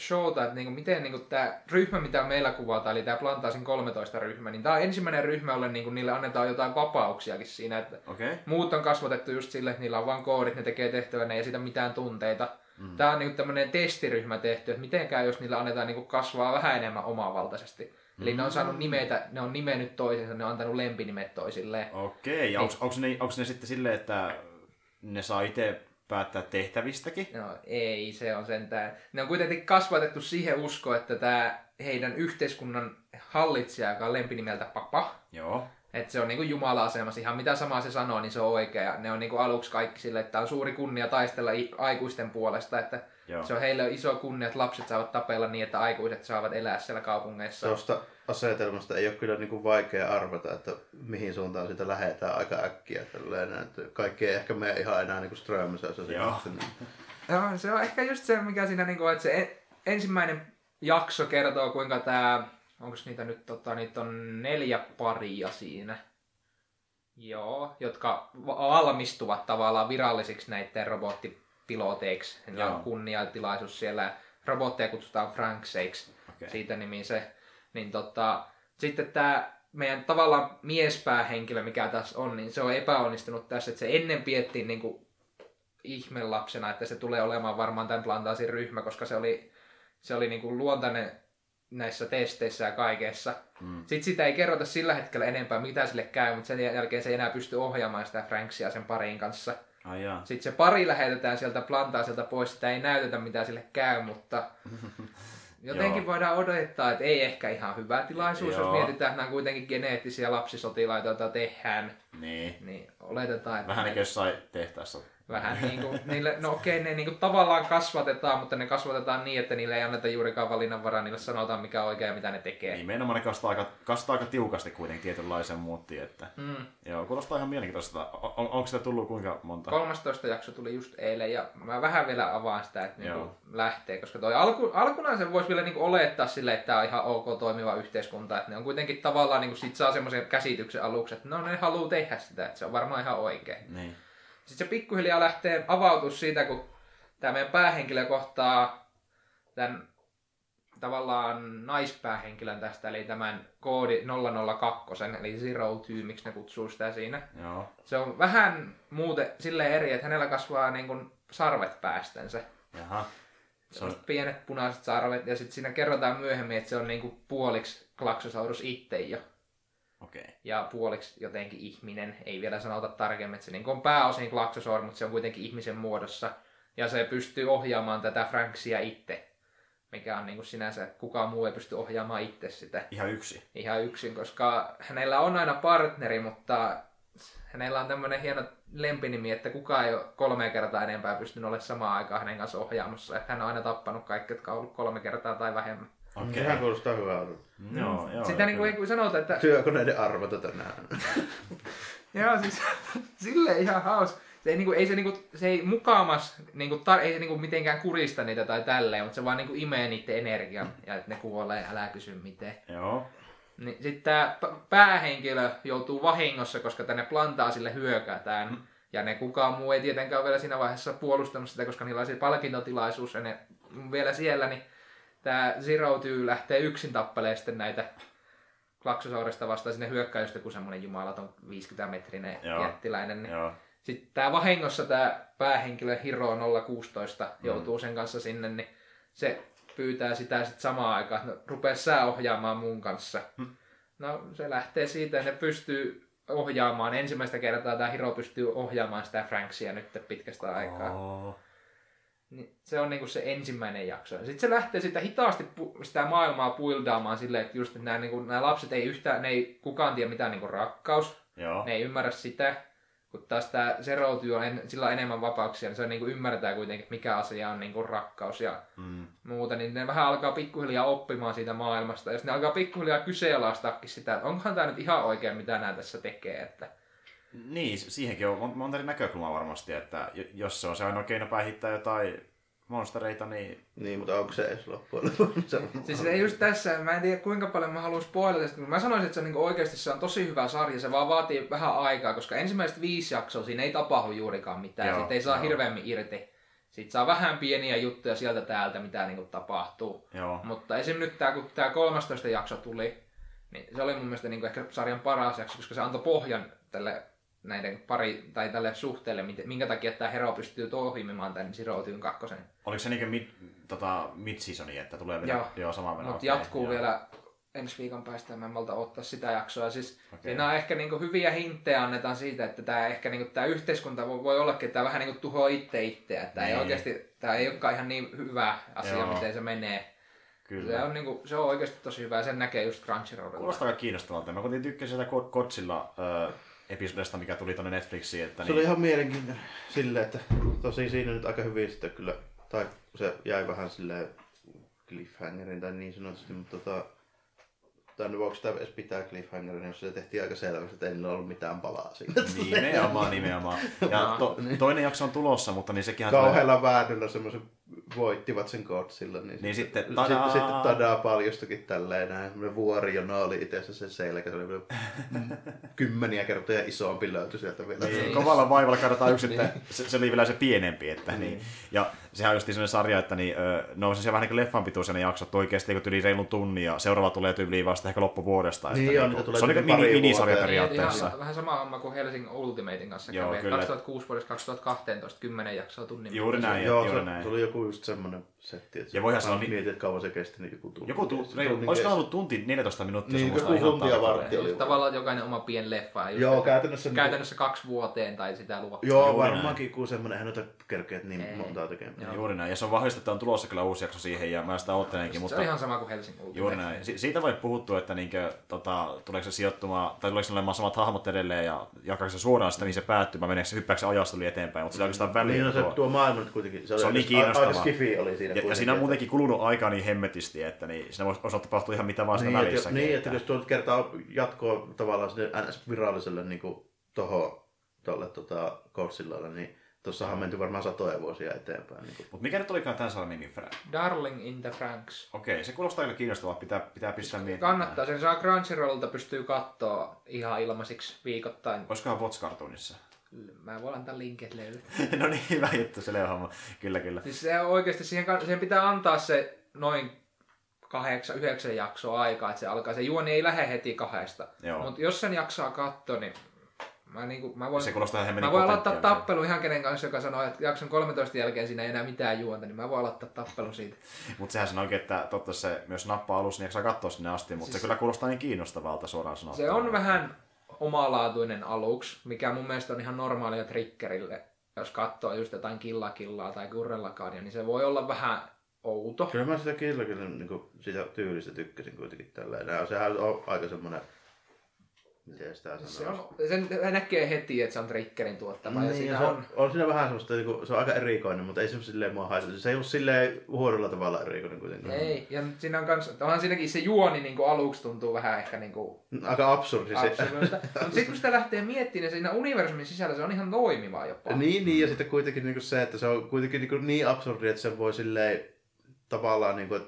showta, että niin kuin, miten niin kuin, tämä ryhmä, mitä meillä kuvataan, eli tämä Plantaasin 13 ryhmä, niin tämä on ensimmäinen ryhmä, jolle niin kuin, niille annetaan jotain vapauksiakin siinä, että. Okay. muut on kasvatettu just sille, että niillä on vain koodit, ne tekee tehtävää, ne ei esitä mitään tunteita. Mm. Tämä on niin tämmöinen testiryhmä tehty, että miten käy, jos niillä annetaan niin kuin, kasvaa vähän enemmän omavaltaisesti. Eli ne on saanut nimetä, ne on nimennyt toisensa, ne on antanut lempinimet toisilleen. Okei. Ja onko, onko, ne, ne sitten silleen, että ne saa itse päättää tehtävistäkin? No ei, se on sentään. Ne on kuitenkin kasvatettu siihen uskoon, että tämä heidän yhteiskunnan hallitsija, joka on lempinimeltä Papa, Joo. että se on niinku Jumala-asemassa, ihan mitä samaa se sanoo, niin se on oikea. Ne on niinku aluksi kaikki sille, että on suuri kunnia taistella aikuisten puolesta, että Joo. se on heille iso kunnia, että lapset saavat tapella niin, että aikuiset saavat elää siellä kaupungeissa. Tuosta asetelmasta ei ole kyllä niinku vaikea arvata, että mihin suuntaan sitä lähdetään aika äkkiä. Tälleen, että kaikki ei ehkä mene ihan enää niinku Strömsössä. Joo. Joo, se on ehkä just se, mikä siinä niinku, että se en, ensimmäinen jakso kertoo, kuinka tämä, onko niitä nyt, tota, niitä on neljä paria siinä. Joo, jotka va- valmistuvat tavallaan virallisiksi näiden robottipiloteiksi. Niillä Joo. on kunniatilaisuus siellä. Robotteja kutsutaan Frankseiksi, Okei. siitä nimi se. Niin tota, sitten tämä meidän tavallaan miespäähenkilö, mikä tässä on, niin se on epäonnistunut tässä, että se ennen piettiin niinku ihmelapsena, että se tulee olemaan varmaan tämän plantaasin ryhmä, koska se oli se oli niin kuin luontainen näissä testeissä ja kaikessa. Mm. Sitten sitä ei kerrota sillä hetkellä enempää, mitä sille käy, mutta sen jälkeen se ei enää pysty ohjaamaan sitä Franksia sen parin kanssa. Ai jaa. Sitten se pari lähetetään sieltä plantaasilta pois, sitä ei näytetä mitä sille käy, mutta jotenkin voidaan odottaa, että ei ehkä ihan hyvä tilaisuus, Joo. jos mietitään, että nämä on kuitenkin geneettisiä lapsisotilaita, joita tehdään, Niin. niin oletetaan, että Vähän niin kuin jossain tehtaassa. Vähän niin kuin, niille, no okei, ne niin kuin tavallaan kasvatetaan, mutta ne kasvatetaan niin, että niille ei anneta juurikaan valinnanvaraa, niille sanotaan mikä on oikein ja mitä ne tekee. Nimenomaan ne kastaa aika, kastaa aika tiukasti kuitenkin tietynlaisen muuttiin. Että... Mm. Joo, kuulostaa ihan mielenkiintoista. On, on, onko sitä tullut kuinka monta? 13 jakso tuli just eilen ja mä vähän vielä avaan sitä, että Joo. lähtee, koska toi alku, alkunaan sen voisi vielä niinku olettaa silleen, että tämä on ihan ok toimiva yhteiskunta, että ne on kuitenkin tavallaan, niinku sit saa semmoisen käsityksen aluksi, että no ne haluaa tehdä sitä, että se on varmaan ihan oikein. Niin. Sitten se pikkuhiljaa lähtee avautus siitä, kun tämä meidän päähenkilö kohtaa tämän tavallaan naispäähenkilön tästä, eli tämän koodi 002, eli Zero Two, miksi ne kutsuu sitä siinä. Joo. Se on vähän muuten silleen eri, että hänellä kasvaa niin kuin sarvet päästänsä. Jaha. Se on... Pienet punaiset sarvet, ja sitten siinä kerrotaan myöhemmin, että se on niin kuin puoliksi klaksosaurus itse jo. Okay. Ja puoliksi jotenkin ihminen, ei vielä sanota tarkemmin, että se niin kuin on pääosin klaksosaurus, mutta se on kuitenkin ihmisen muodossa. Ja se pystyy ohjaamaan tätä Franksia itse, mikä on niin kuin sinänsä, kukaan muu ei pysty ohjaamaan itse sitä Ihan yksi. ihan yksin, koska hänellä on aina partneri, mutta hänellä on tämmöinen hieno lempinimi, että kukaan ei ole kolme kertaa enempää pystynyt olemaan samaan aikaan hänen kanssa ohjaamassa. Että hän on aina tappanut kaikki, jotka on ollut kolme kertaa tai vähemmän. Okei. Okay. Sehän kuulostaa hyvältä. Okay. Joo, joo. Sitä niin kuin, sanota, että Työkoneiden arvota tänään. joo, siis sille ihan haus. Se ei, niinku, ei, se, niinku, se ei mukamas, niinku, tar, ei se niinku, mitenkään kurista niitä tai tälleen, mutta se vaan niinku, imee niiden energian ja että ne kuolee, älä kysy miten. Joo. Niin sitten tämä päähenkilö joutuu vahingossa, koska tänne plantaasille hyökätään. Mm. Ja ne kukaan muu ei tietenkään ole vielä siinä vaiheessa puolustanut sitä, koska niillä on se palkintotilaisuus ja ne vielä siellä, niin tämä Zero Two lähtee yksin tappelemaan sitten näitä klaksosaurista vastaan sinne hyökkää just joku semmoinen jumalaton 50-metrinen Joo. jättiläinen. Niin Joo. sitten tämä vahingossa tämä päähenkilö Hiro 016 joutuu sen kanssa sinne, niin se pyytää sitä sitten samaan aikaan, että no, rupea sä ohjaamaan mun kanssa. No se lähtee siitä, että ne pystyy ohjaamaan. Ensimmäistä kertaa tämä Hiro pystyy ohjaamaan sitä Franksia nyt pitkästä aikaa. Oo. Niin se on niinku se ensimmäinen jakso. Sitten se lähtee sitä hitaasti pu- sitä maailmaa puildaamaan silleen, että just nämä, niinku, nämä lapset ei yhtään, ne ei kukaan tiedä mitään niinku rakkaus. Joo. Ne ei ymmärrä sitä. Kun taas tämä Zero on en, sillä on enemmän vapauksia, niin se niinku ymmärtää kuitenkin, että mikä asia on niinku rakkaus ja Mm. muuta, niin ne vähän alkaa pikkuhiljaa oppimaan siitä maailmasta. Ja sitten ne alkaa pikkuhiljaa kyseenalaistaakin sitä, että onkohan tämä nyt ihan oikein, mitä nämä tässä tekee. Että Niin, siihenkin on mon- monta eri näkökulmaa varmasti, että jos se on se ainoa keino päihittää jotain monstereita, niin Niin, mutta onko se edes loppujen lopuksi? Se on- Siis ei just tässä, mä en tiedä kuinka paljon mä haluan spoilata sitä, mutta mä sanoisin, että se on niinku oikeasti se on tosi hyvä sarja, se vaan vaatii vähän aikaa, koska ensimmäiset viisi jaksoa siinä ei tapahdu juurikaan mitään, Joo, siitä ei saa joo. hirveämmin irti. Sitten saa vähän pieniä juttuja sieltä täältä, mitä niinku tapahtuu. joo. Mutta esim. nyt tää, kun tämä 13 jakso tuli, niin se oli mun mielestä niinku ehkä sarjan paras jakso, koska se antoi pohjan tälle näiden pari, tai tälle suhteelle, minkä takia tämä Hero pystyy toimimaan tämän Zero Tyyn kakkosen. Oliko se niinkö mid, tota, mid-seasoni, että tulee vielä Joo. joo sama meno? Mutta okei, jatkuu joo. vielä ensi viikon päästä, mä en malta ottaa sitä jaksoa. Siis Okei. Siinä on ehkä niinku hyviä hinttejä annetaan siitä, että tämä ehkä niinku, tää yhteiskunta voi, voi ollakin, että tämä vähän niinku tuhoaa itse itseä. Tämä ei Niin. oikeasti, tämä ei olekaan ihan niin hyvä asia, Joo. miten se menee. Kyllä. Se on, niinku, se on oikeasti tosi hyvä ja sen näkee just Crunchyrollilla. Kuulostaa aika kiinnostavalta. Mä kuitenkin tykkäsin sitä Ko- Godzilla äh, episodista, mikä tuli tonne Netflixiin. Että Se niin, oli ihan mielenkiintoinen silleen, että tosi siinä nyt aika hyvin sitten kyllä, tai se jäi vähän silleen cliffhangerin tai niin sanotusti, mutta tota, tai voiko sitä edes pitää cliffhangerin, jos se tehtiin aika selväksi, että ei niillä ollut mitään palaa siinä. Nimenomaan, nimenomaan. Ja to, toinen jakso on tulossa, mutta niin sekin Kauhealla väännöllä semmoisen voittivat sen Godzilla, niin, Niin sitten sitten, tadaa! sitten, sitten tadaa paljostakin tälleen näin. Semmoinen vuori, jona oli itse asiassa sen selkä, se oli kymmeniä kertoja isompi löytyi sieltä vielä. Niin, Niin. kovalla vaivalla kaadetaan yksi, että se, se oli vielä se pienempi. Että, niin. Ja sehän on just sellainen sarja, että niin, no on se vähän niin kuin leffan pituisia ne jaksot oikeasti niin yli reilun tunnin ja seuraava tulee tyyliin vasta ehkä loppuvuodesta. Että, Niin joo, niin, niitä tulee se on niin mini, minisarja periaatteessa. Ihan, vähän sama homma kuin Helsingin Ultimatein kanssa Joo, kävi. kyllä. 2006 vuodesta 2012 10 jaksoa tunnin. Juuri näin, Joo, juuri se, näin. se oli joku just semmoinen setti, että Ja voihan mä se olla niin- mietin, että kauan se kesti, niin joku tunti. Joku tu, Se reilu, tunnin olisiko ollut tunti 14 minuuttia? Niin, joku ihan tunti ja vartti oli. Tavallaan jokainen oma pien leffa. Just, Joo, käytännössä... niinku- käytännössä kaksi vuoteen tai sitä luokkaa. Joo, Juuri varmaankin kun semmoinen, eihän noita kerkeät niin Ei. montaa tekemään. Joo. Juuri näin. Ja se on vahvistettu, että on tulossa kyllä uusi jakso siihen ja mä sitä oottelenkin. Se Mutta on ihan sama kuin Helsingin Ultimate. Juuri näin. Si- siitä voi puhuttua, että niinkö, tota, tuleeko se sijoittumaan, tai tuleeko se olemaan samat hahmot edelleen ja jakaako se suoraan sitä, mihin se päättyy, vai meneekö se hyppääkö se ajasta yli eteenpäin, mutta sillä oikeastaan väliä. Niin, no se tuo- tuo maailma nyt kuitenkin, se, Se on niin kiinnostava. Aika skifi oli siinä ja, ja siinä on muutenkin kulunut aikaa niin hemmetisti, että niin, siinä voisi osata tapahtua ihan mitä vaan siinä Niin, välissä. niin, että jos tuo nyt kertaa jatkoa tavallaan sinne NS-viralliselle niin kuin toho tuolle tota, Godzillalle, niin tuossahan on menty varmaan satoja vuosia eteenpäin. Niin kuin. Mutta mikä nyt olikaan tämän sarjan nimi, Frank? Darling in the Franks. Okei, se kuulostaa kyllä kiinnostavaa, pitää, pitää pistää miettimään. Kannattaa, sen saa Crunchyrollilta pystyy katsoa ihan ilmaisiksi viikoittain. Olisikohan Watch Cartoonissa? Mä voin antaa linkit löydy. no niin, hyvä juttu, se homma. Kyllä, kyllä. Siis se oikeasti siihen, siihen pitää antaa se noin kahdeksan, yhdeksän jaksoa aikaa, että se alkaa. Se juoni ei lähde heti kahdesta. Mutta jos sen jaksaa katsoa, niin mä, niinku, mä voin, Se kuulostaa mä voin aloittaa tappelun ihan kenen kanssa, joka sanoo, että jakson 13 jälkeen siinä ei enää mitään juonta, niin mä voin aloittaa tappelun siitä. Mutta sehän oikein, että totta se myös nappaa alussa, niin jaksaa katsoa sinne asti, mutta Siis- se kyllä kuulostaa niin kiinnostavalta suoraan sanottuna. Se on vähän omalaatuinen aluksi, mikä mun mielestä on ihan normaalia triggerille. Jos katsoo just jotain killakillaa tai kurrellakaadia, niin se voi olla vähän outo. Kyllä mä sitä kyllä niin kuin, sitä tyylistä tykkäsin kuitenkin tällä. Sehän on aika semmoinen, miten sitä Se sanoo. on, sen näkee heti, että se on triggerin tuottama. ja Niin, siinä se on, on, on siinä vähän semmoista, niin kuin, se on aika erikoinen, mutta ei se silleen mua haittaa. Se ei ole silleen huonolla tavalla erikoinen kuitenkaan. ei, ja nyt siinä on kans, onhan siinäkin se juoni niin kuin aluksi tuntuu vähän ehkä niin kuin Aika absurdi se. Mutta sitten kun sitä lähtee miettimään, niin siinä universumin sisällä se on ihan toimivaa jopa. Niin, niin, ja sitten kuitenkin niin se, että se on kuitenkin niin, niin absurdi, että se voi silleen tavallaan, niin kuin,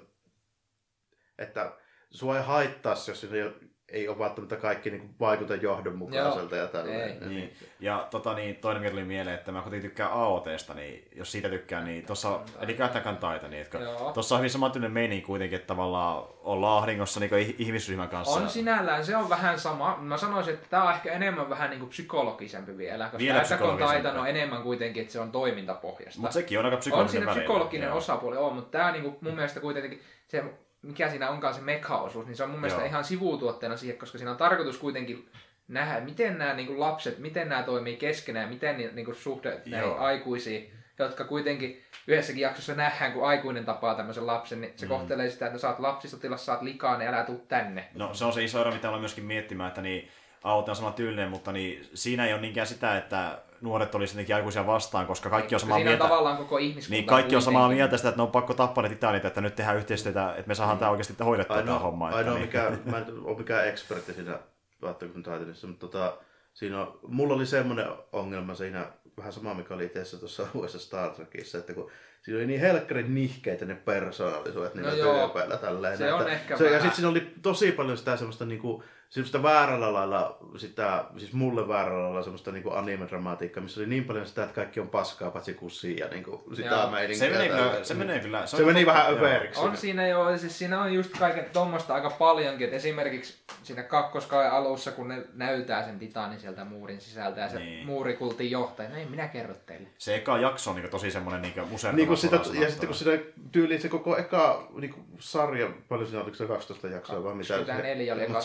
että sua ei haittaisi, jos siinä ei ole, välttämättä kaikki niin kuin, vaikuta johdonmukaiselta ja tälleen. Ei. Niin. Ja tota, niin, toinen mikä tuli mieleen, että mä kuitenkin tykkään AOTsta, niin jos siitä tykkään, niin tuossa, eli Attack Titan, niin Joo. tuossa on hyvin samantyinen meininki kuitenkin, että tavallaan ollaan ahdingossa niin ih- ihmisryhmän kanssa. On sinällään, se on vähän sama. Mä sanoisin, että tämä on ehkä enemmän vähän niin kuin psykologisempi vielä, koska Vielä psykologisempi. On enemmän kuitenkin, että se on toimintapohjasta. Mutta sekin on aika psykologinen on siinä psykologinen Joo. osapuoli, on, mutta tämä niinku mun mielestä kuitenkin, se, mikä siinä onkaan se meka-osuus, niin se on mun mielestä Joo. ihan sivutuotteena siihen, koska siinä on tarkoitus kuitenkin nähdä, miten nämä niinku lapset, miten nämä toimii keskenään, miten ni, niinku suhde näihin Joo. aikuisiin, jotka kuitenkin yhdessäkin jaksossa nähdään, kun aikuinen tapaa tämmöisen lapsen, niin se mm. kohtelee sitä, että sä oot lapsisotilas, sä oot likainen, älä tuu tänne. No se on se iso ero, mitä ollaan myöskin miettimään, että niin AOT on sama tyylinen, mutta niin, siinä ei ole niinkään sitä, että nuoret olisivat jotenkin aikuisia vastaan, koska kaikki on samaa siinä mieltä. on tavallaan koko ihmiskunta. Niin kaikki on samaa mieltä sitä, että ne on pakko tappaa ne titanit, että nyt tehdään yhteistyötä, että me saadaan tämä oikeasti hoidettua tämä homma. Ainoa, niin. mikä, mä en ole mikään ekspertti siinä Attack on Titanissa, mutta tota, siinä on, mulla oli semmoinen ongelma siinä, vähän sama mikä oli itse tuossa uudessa Star Trekissa, että kun siinä oli niin helkkarin nihkeitä ne persoonallisuudet niillä No tyypeillä tälleen. Se on että ehkä se, Ja vähän. sitten siinä oli tosi paljon sitä semmoista niinku, semmoista väärällä lailla, sitä, siis mulle väärällä lailla semmoista niinku anime-dramatiikkaa, missä oli niin paljon sitä, että kaikki on paskaa paitsi kussia ja niinku sitä Joo. Se meininkiä. menee kyllä, se menee kyllä. Se on meni totta, vähän överiksi. On siinä jo, siis siinä on just kaiken tuommoista aika paljonkin, että esimerkiksi siinä kakkoskauden alussa, kun ne näytää sen titanin sieltä muurin sisältä ja se Niin. muurikultin johtaja, no ei minä kerro teille. Se eka jakso on niin tosi semmoinen niin musertava. Niin kuin sitä, ja sitten kun sitä tyyliin se koko eka niin kuin sarja, paljon siinä oliko se 12 jaksoa vai mitä? 24 oli eka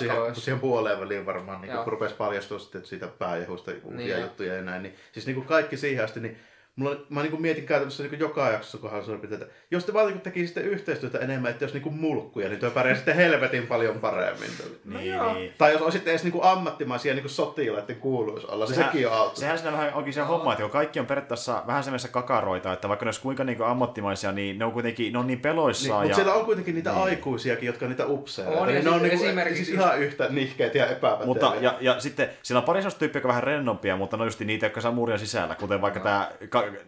siihen, puoleen väliin varmaan niin kun rupesi paljastua sitten että siitä pääjehusta uusia Niin juttuja ja näin. Niin, siis niin kuin kaikki siihen asti, niin Mulla, mä niin mietin käytännössä niin joka jaksossa kohdalla suurin piirtein, että jos te vaan niin tekisitte yhteistyötä enemmän, että jos niin mulkkuja, niin te pärjäisitte helvetin paljon paremmin. No Niin, niin. Tai jos olisitte edes niin ammattimaisia niin sotilaiden kuuluisi olla, niin Sehän- sekin on auttanut. Sehän siinä vähän onkin se homma, että kun kaikki on periaatteessa vähän semmoisessa kakaroita, että vaikka ne olisi kuinka niin ammattimaisia, niin ne on kuitenkin ne on niin Niin, peloissaan. mutta ja... siellä on kuitenkin niitä niin. aikuisiakin, jotka on niitä upseereita. On, niin ne on sitten niinku, esimerkiksi siis ihan yhtä nihkeitä ja epäpäteviä. Mutta, ja, ja sitten siellä on pari sellaista tyyppiä, jotka on vähän rennompia, mutta ne on just niitä, jotka saa muurin sisällä, kuten vaikka tämä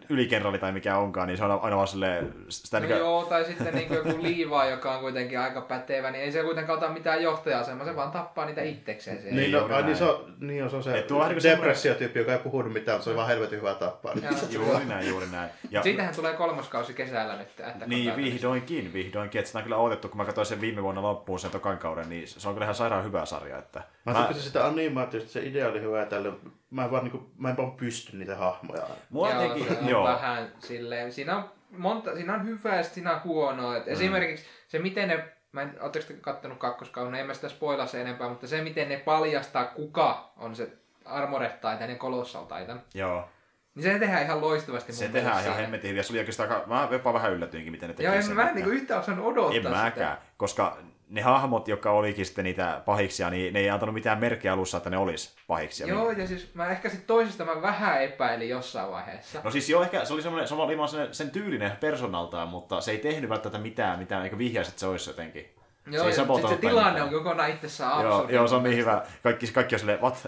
ylikenraali tai mikä onkaan, niin se on aina vaan silleen, sitä No niin joo, tai sitten niin joku liivaa, joka on kuitenkin aika pätevä, niin ei se kuitenkaan ota mitään johtaja-asemaa, se vaan tappaa niitä itsekseen siellä. Niin, juuri no, ai, niin, se on, niin on, se on se depressiotyyppi, joka ei puhunut mitään, mutta se on vaan helvetin hyvä tappaa. Joo. juuri näin, juuri näin. Ja, Siitähän tulee kolmoskausi kesällä nyt. Että niin, vihdoinkin, vihdoinkin. Että sitä on kyllä odotettu, kun mä katsoin sen viime vuonna loppuun sen tokan kauden, niin se on kyllä ihan sairaan hyvä sarja. Että Mä tykkäsin sitä animaatiosta, se idea oli hyvä tälle. Mä en vaan, niinku, mä en vaan pysty niitä hahmoja. Mua se on joo. vähän silleen, siinä on monta, siinä on hyvää ja siinä on huonoa. Et esimerkiksi se, miten ne, mä en, ootteko te kattonut kakkoskauden, en mä sitä spoilaa se enempää, mutta se, miten ne paljastaa, kuka on se Armored Titan ja Colossal Titan, Joo. niin se tehdään ihan loistavasti Se tehdään ihan hemmetin hyvin. Ja se oli oikeastaan, mä jopa vähän yllätyinkin, miten ne teki Joo, en sen. mä en niinku yhtään osannut odottaa En mäkään, koska ne hahmot, jotka olikin sitten niitä pahiksia, niin ne ei antanut mitään merkkiä alussa, että ne olisi pahiksia. Joo, ja siis mä ehkä sit toisesta mä vähän epäilin jossain vaiheessa. No siis joo, ehkä se oli semmoinen, se oli vaan sen, sen tyylinen persoonaltaan, mutta se ei tehnyt välttämättä mitään, mitään eikä vihjaisi, että se olisi jotenkin. Joo, ei ja se tilanne mitään. on kokonaan itsessään Joo, absurdi. joo, se on niin hyvä. Kaikki, kaikki on silleen, what?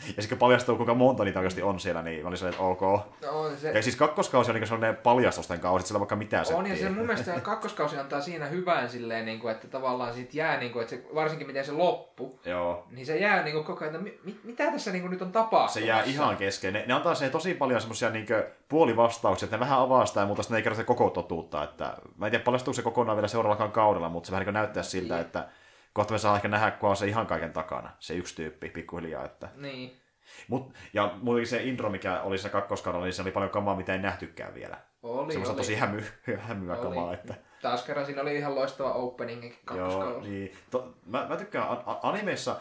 Ja sitten kun paljastuu, kuinka monta niitä oikeasti on siellä, niin mä olin silleen, että ok. No, on se, Ja siis kakkoskausi on niin sellainen paljastusten kausi, että sillä vaikka mitään On, ja se mun mielestä kakkoskausi antaa siinä hyvän silleen, niin kuin, että tavallaan siitä jää, niin kuin, että se, varsinkin miten se loppu, Joo. niin se jää niin kuin, koko ajan, että mi, mi- mitä tässä niin kuin, nyt on tapahtumassa. Se jää ihan kesken. Ne, ne antaa siihen tosi paljon semmoisia niin puolivastauksia, että ne vähän avaa sitä, mutta sitten ne ei kerro se koko totuutta. Että, mä en tiedä, paljastuuko se kokonaan vielä seuraavakaan kaudella, mutta se vähän niin näyttää siltä, että kohta me saa ehkä nähdä, kuka on se ihan kaiken takana, se yksi tyyppi pikkuhiljaa. Että. Niin, Mut, ja muutenkin se intro, mikä oli se kakkoskaudella, niin se oli paljon kamaa, mitä ei nähtykään vielä. oli, Semmoista oli. tosi hämy, hämyä Oli. kamaa. Että. Taas kerran siinä oli ihan loistava opening Joo, niin. To, mä, mä tykkään a- a- animeissa,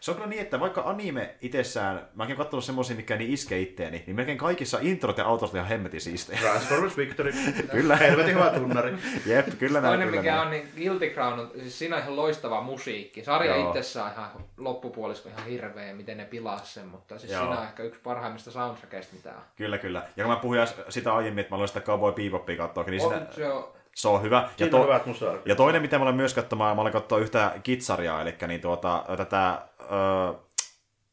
se on kyllä niin, että vaikka anime itsessään, mäkin oon katsonut semmoisia, mikä niin iske itteeni, niin melkein kaikissa introt ja autot on ihan hemmetin siistejä. Transformers Victory. Kyllä. Helvetin hyvä tunnari. Jep, kyllä näin. Toinen kyllä mikä näin. on, niin Guilty Crown, on, siis siinä on ihan loistava musiikki. Sarja Joo. itsessään on ihan loppupuolisko ihan hirveä, miten ne pilaa sen, mutta siis Joo. siinä on ehkä yksi parhaimmista soundtrackeista, mitä on. Kyllä, kyllä. Ja kun mä puhuin sitä aiemmin, että mä aloin sitä Cowboy Bebopia katsoa, niin On, siinä, se on, se on hyvä. Ja, Siinä on to, hyvät ja toinen, mitä mä olen myös katsomaan, mä olen katsoa yhtä kitsarjaa, eli niin tuota, tätä, ö,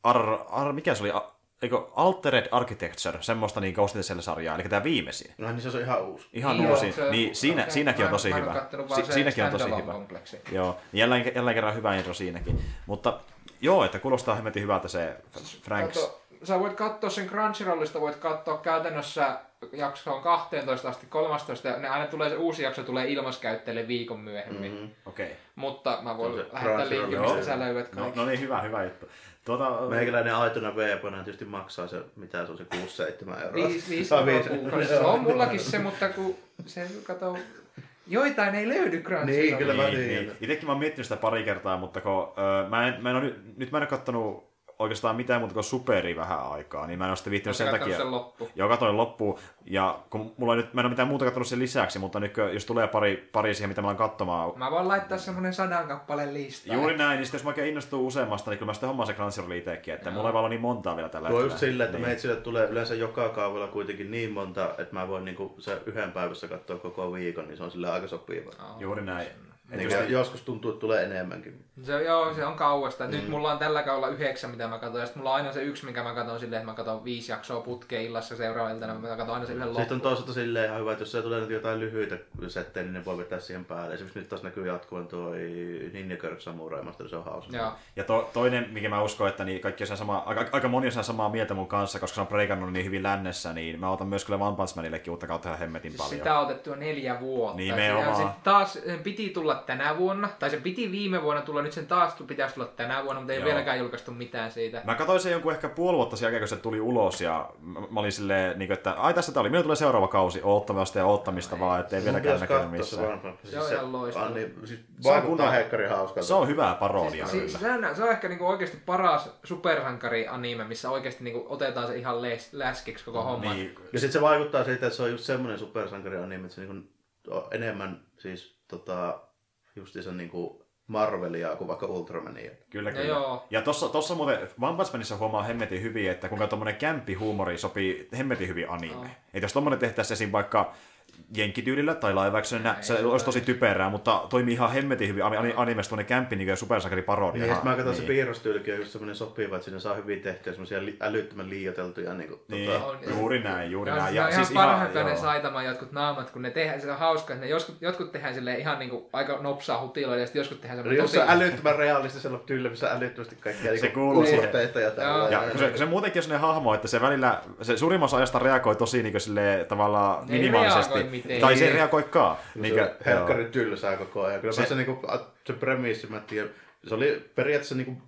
ar, ar, mikä se oli, A- eikö Altered Architecture, semmoista niin Ghost Shell-sarjaa, eli tämä viimeisin. No niin se on ihan uusi. Ihan Joo, uusi. se- niin siinä, okei, siinäkin on tosi hyvä. Si- se siinäkin on tosi hyvä. kompleksi. Joo, jälleen, jälleen kerran hyvä intro siinäkin. Mutta joo, että kuulostaa hemmetin hyvältä se Franks. Kato, sä voit katsoa sen Crunchyrollista, voit katsoa käytännössä jaksoon 12 asti, 13, ja ne aina tulee, se uusi jakso tulee ilmaskäyttäjille viikon myöhemmin. Mm-hmm. Okei. Okay. Mutta mä voin Se lähettää linkin, mistä sä löydät No, kaikki. no niin, hyvä, hyvä juttu. Tuota, Meikäläinen aitona veepana tietysti maksaa se, mitä se on se 6-7 euroa. Viisi, viisi Tai euroa viisi. kuukaudessa. Se on mullakin se, mutta kun se kato, joitain ei löydy Crunchyrollista. Niin, kyllä mä niin, niin. Itekin mä oon miettinyt sitä pari kertaa, mutta kun, öö, mä en, mä en ole, nyt, nyt mä en ole kattonut oikeastaan mitään muuta kuin superi vähän aikaa, niin mä en ole sitten viittinyt sen takia. sen loppu? Joo, katoin loppuun. Ja kun mulla on nyt, mä en ole mitään muuta katsonut sen lisäksi, mutta nyt jos tulee pari, pari siihen, mitä mä alan katsomaan, Mä voin laittaa semmonen sadan kappaleen lista. Juuri näin, niin sitten jos mä oikein innostuu useammasta, niin kyllä mä sitten hommaan se Crunchyroll itsekin, että mulla ei vaan ole niin montaa vielä tällä Tuo hetkellä. just silleen, että niin. meitsille tulee yleensä joka kaavalla kuitenkin niin monta, että mä voin niinku se yhden päivässä katsoa koko viikon, niin se on sillä aika sopiva. Juuri näin. Niin, just, joskus tuntuu, että tulee enemmänkin. Se, joo, se on kauasta. Mm. Nyt mulla on tällä kaudella yhdeksän, mitä mä katson. Ja sitten mulla on aina se yksi, mikä mä katson silleen, että mä katson viisi jaksoa putkeen illassa seuraavana iltana. Mä katson aina sen yhden Sitten on loppuun. toisaalta silleen ihan hyvä, että jos se tulee nyt jotain lyhyitä settejä, niin ne voi vetää siihen päälle. Esimerkiksi nyt taas näkyy jatkuvan toi Ninja Kirk Samurai Master, se on hauska. Joo. ja to, toinen, mikä mä uskon, että niin kaikki on sama, aika, aika moni on samaa mieltä mun kanssa, koska se on preikannut niin hyvin lännessä, niin mä otan myös kyllä One Punch Manillekin uutta kautta ihan hemmetin paljon. Sitä on otettu jo neljä vuotta. Nimenomaan. Taas sen piti tulla tänä vuonna, tai se piti viime vuonna tulla, nyt sen taas pitäisi tulla tänä vuonna, mutta ei Joo. vieläkään julkaistu mitään siitä. Mä katsoin sen jonkun ehkä puoli vuotta sen jälkeen, kun se tuli ulos, ja mä olin silleen, niin kuin, että ai tässä tää oli, minun tulee seuraava kausi, oottamasta ja oottamista vaan, ettei vieläkään näkynyt se missään. One Punch. Se on ihan loistava. niin, siis Se vaikuttaa heikkari hauskalta. Se on hyvää parodia Si- kyllä. se, on, se on ehkä niinku oikeasti paras supersankari-anime, missä oikeasti niinku otetaan se ihan les, läskiksi koko homma. Niin, Ja sitten se vaikuttaa siitä, että se on just semmoinen supersankari anime, että se niinku enemmän siis tota, justiinsa niinku Marvelia kuin vaikka Ultramania. Kyllä, No kyllä. joo. Ja tossa, tossa muuten One Punch Manissa huomaa hemmetin hyvin, että kuinka tommonen kämpihuumori sopii hemmetin hyvin anime. Joo. Että jos tommonen tehtäisiin esim. vaikka jenkkityylillä tai live actionina, se ei olisi tosi typerää, mutta toimii ihan hemmetin hyvin ani- animesta tuonne kämpi niin kuin supersankari parodia. Niin, ja mä katson, niin. se piirrostyylikin on just semmoinen sopiva, että siinä saa hyvin tehtyä semmoisia li- älyttömän liioteltuja niinku, Niin, tota, juuri näin, juuri näin. Ja, Ja on ihan siis parhaimpia ne joo. Saitaman jotkut naamat, kun ne tehdään, se on hauska, että ne joskus, jotkut tehdään sille ihan niinku aika nopsaa hutiloida, ja sitten joskus tehdään semmoinen jos se on älyttömän realistisella tyylillä, missä älyttömästi kaikkia Se niinku kuuluu ja tällä. Ja kun se, kun se muutenkin on sellainen hahmo, että se välillä, se suurimman osa ajasta reagoi tosi niin sille tavallaan Ei minimaalisesti. Miten. Tai se ei Niin. reagoikaan. Niin Niinkö, se helkkari tylsää koko ajan. Kyllä se, Se- se, niinku, se premissi, mä en tiedä, se oli periaatteessa niinku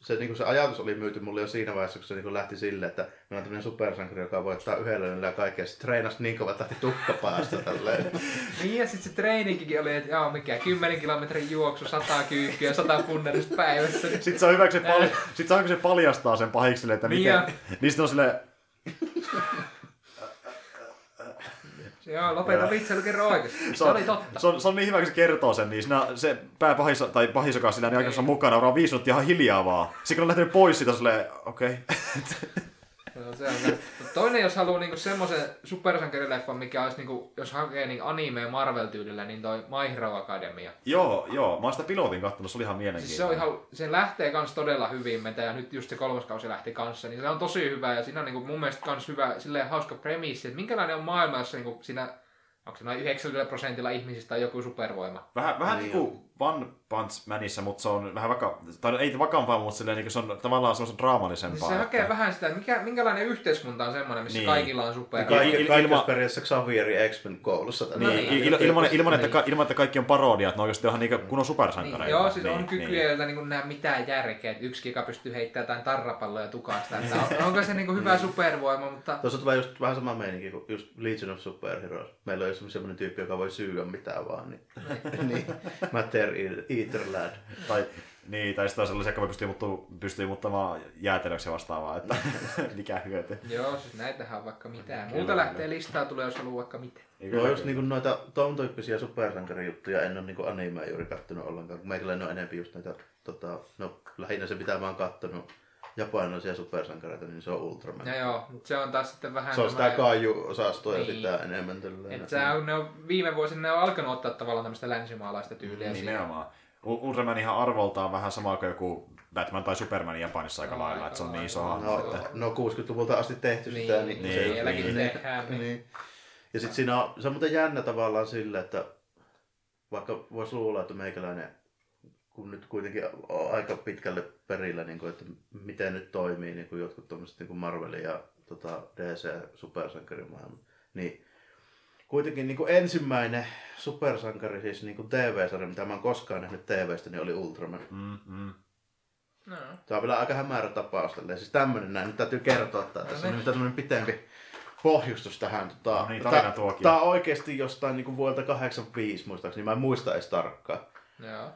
se, niin kuin se ajatus oli myyty mulle jo siinä vaiheessa, kun se niin kuin lähti silleen, että meillä on tämmöinen supersankari, joka voittaa yhdellä ja kaikkea. Sitten treenasi niin kova, että lähti tukka päästä tälleen. Niin ja sitten se treeninkikin oli, että joo, mikä 10 kilometrin juoksu, 100 kyykkyä, 100 punnerista päivässä. Niin Sitten se on hyvä, kun se, pal- sit se, on, kun se paljastaa sen pahikselle, että Niin miten... ja- Niin sitten on silleen, Joo, lopeta vitsailu kerro oikeasti. Se, se on, oli totta. Se on, se on niin hyvä, kun se kertoo sen, niin siinä se pääpahis, tai pahis, joka on siinä niin aikassa mukana, on viisi minuuttia ihan hiljaa vaan. Sitten kun on lähtenyt pois siitä, silleen, okei. Okay. Se on se. Toinen, jos haluaa niinku semmoisen supersankarileffan, mikä olisi, niinku, jos hakee niinku anime Marvel-tyylillä, niin toi My Hero Academia. joo, joo. Mä oon sitä pilotin kattonut, se oli ihan Siis se, on mielenkiintoinen. ihan, se lähtee kans todella hyvin metä ja nyt just se kolmas kausi lähti kanssa, niin se on tosi hyvä ja siinä on niinku mun mielestä kans hyvä, silleen hauska premissi, että minkälainen on maailma, jossa niinku siinä, onko se noin 90 prosentilla ihmisistä on joku supervoima. Vähän, vähän Niin niin kuin One Punch Manissa, mutta se on vähän vaka... Tai ei vakampaa, mutta silleen, niin se on tavallaan semmoista draamallisempaa. Siis se hakee että- vähän sitä, että mikä, minkälainen yhteiskunta on semmoinen, missä Niin. kaikilla on super. Kaikki, il- kaikki ilma- periaatteessa Xavieri X-Men koulussa. Niin, niin, il- il- ilman, ilman, että, niin. ka- ilman, että kaikki on parodia, että ne oikeasti on ihan niinku kunnon supersankareita. Niin, joo, siis niin, on kykyjä, joita niin näe mitään järkeä, että yksi joka pystyy heittämään jotain tarrapalloja tukasta. Että on, onko se niin hyvä supervoima, mutta Tuossa on vähän, just, vähän sama meininki kuin just Legion of Superheroes. Meillä on just semmoinen tyyppi, joka voi syyä mitään vaan. Niin, niin. Matter Eater Lad. Tai, niin, tai sitten on sellaisia, jotka pystyy, muuttuu, pystyy muuttamaan jäätelöksi vastaavaa, että mikä hyöty. joo, siis näitähän on vaikka mitään. Multa kyllä. lähtee listaa, tulee jos haluaa vaikka mitä. No just niinku noita ton tyyppisiä supersankarijuttuja en ole niinku animea juuri kattonut ollenkaan. kun Meikäläinen on enempi just näitä, tota, no lähinnä se pitää vaan kattonut japanilaisia supersankareita, niin se on Ultraman. Ja joo, mutta se on taas sitten vähän... Se on sitä tämä- kaiju-osastoa ja Niin. sitä enemmän tälleen. Että se on, ne on, viime vuosina ne on alkanut ottaa tavallaan tämmöistä länsimaalaista tyyliä siihen. Nimenomaan. U- Ultraman ihan arvoltaan vähän sama kuin joku Batman tai Superman Japanissa aika No, lailla, että se on niin iso hahmo. No, että... no 60-luvulta asti tehty Niin, sitä. Niin, niin, se, vieläkin niin, tehdään, niin. Niin. Ja sitten siinä on, se on muuten jännä tavallaan sille, että vaikka voisi luulla, että meikäläinen, kun nyt kuitenkin on aika pitkälle perillä, niin kuin, että miten nyt toimii niin kuin jotkut tuommoiset niin kuin Marvelin ja tota, DC supersankarimaailma, niin kuitenkin niin kuin ensimmäinen supersankari, siis niin kuin TV-sarja, mitä mä oon koskaan nähnyt TVstä, niin oli Ultraman. Mm, mm. No. Tämä on vielä aika hämärä tapaus. Tälleen. Siis tämmönen näin, nyt täytyy kertoa, että tässä on niin. tämmönen pitempi pohjustus tähän. Tota, No niin, tuokin. Tää on oikeesti jostain niinku vuodelta 85 muistaakseni, mä en muista edes tarkkaan. Joo.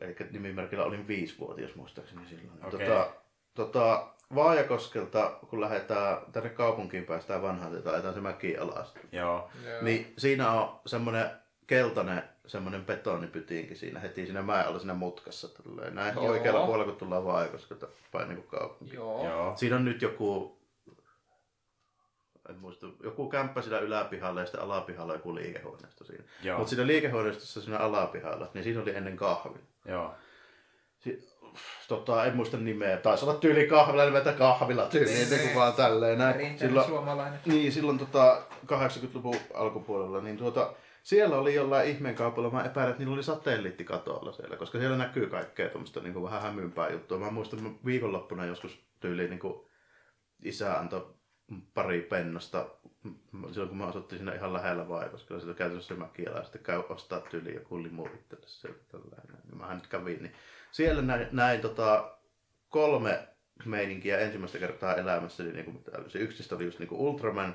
Eli nimimerkillä olin viisivuotias muistaakseni silloin. Okei. Tota, tota, Vaajakoskelta, kun lähdetään tänne kaupunkiin, päästään vanhaan tietä, ajetaan se mäki alas. Joo. Joo. Niin siinä on semmonen keltainen semmonen betonipytinki siinä heti siinä mäen alla siinä mutkassa. Tälleen. Näin Joo. oikealla puolella, kun tullaan Vaajakoskelta päin niin kaupunkiin. Joo. Joo. Siinä on nyt joku, en muista, joku kämppä siinä yläpihalla ja sitten alapihalla joku liikehuoneisto siinä. Mutta siinä liikehuoneistossa siinä alapihalla, niin siinä oli ennen kahvi. Joo. Si- tota, en muista nimeä, taisi olla tyyli kahvila, nimeltä kahvila tyyli, Niin, niin, niin. vaan tälleen näin. Silloin, suomalainen. niin, silloin tota, 80-luvun alkupuolella, niin tuota, siellä oli jollain ihmeen kaupalla, mä epäilen, että niillä oli satelliittikatoilla siellä, koska siellä näkyy kaikkea tuommoista niin vähän hämympää juttua. Mä muistan mä viikonloppuna joskus tyyliin niin kuin isä antoi pari pennosta, silloin kun mä asuttiin siinä ihan lähellä vai, koska sitä käytännössä mäkiälä ja sitten käy ostaa tyyliin joku limu itselle sieltä tällainen. Niin mähän nyt kävin, niin siellä näin, näin tota, kolme meininkiä ensimmäistä kertaa elämässäni, niin kuin, mitä oli. se yksi niistä oli just niin kuin Ultraman,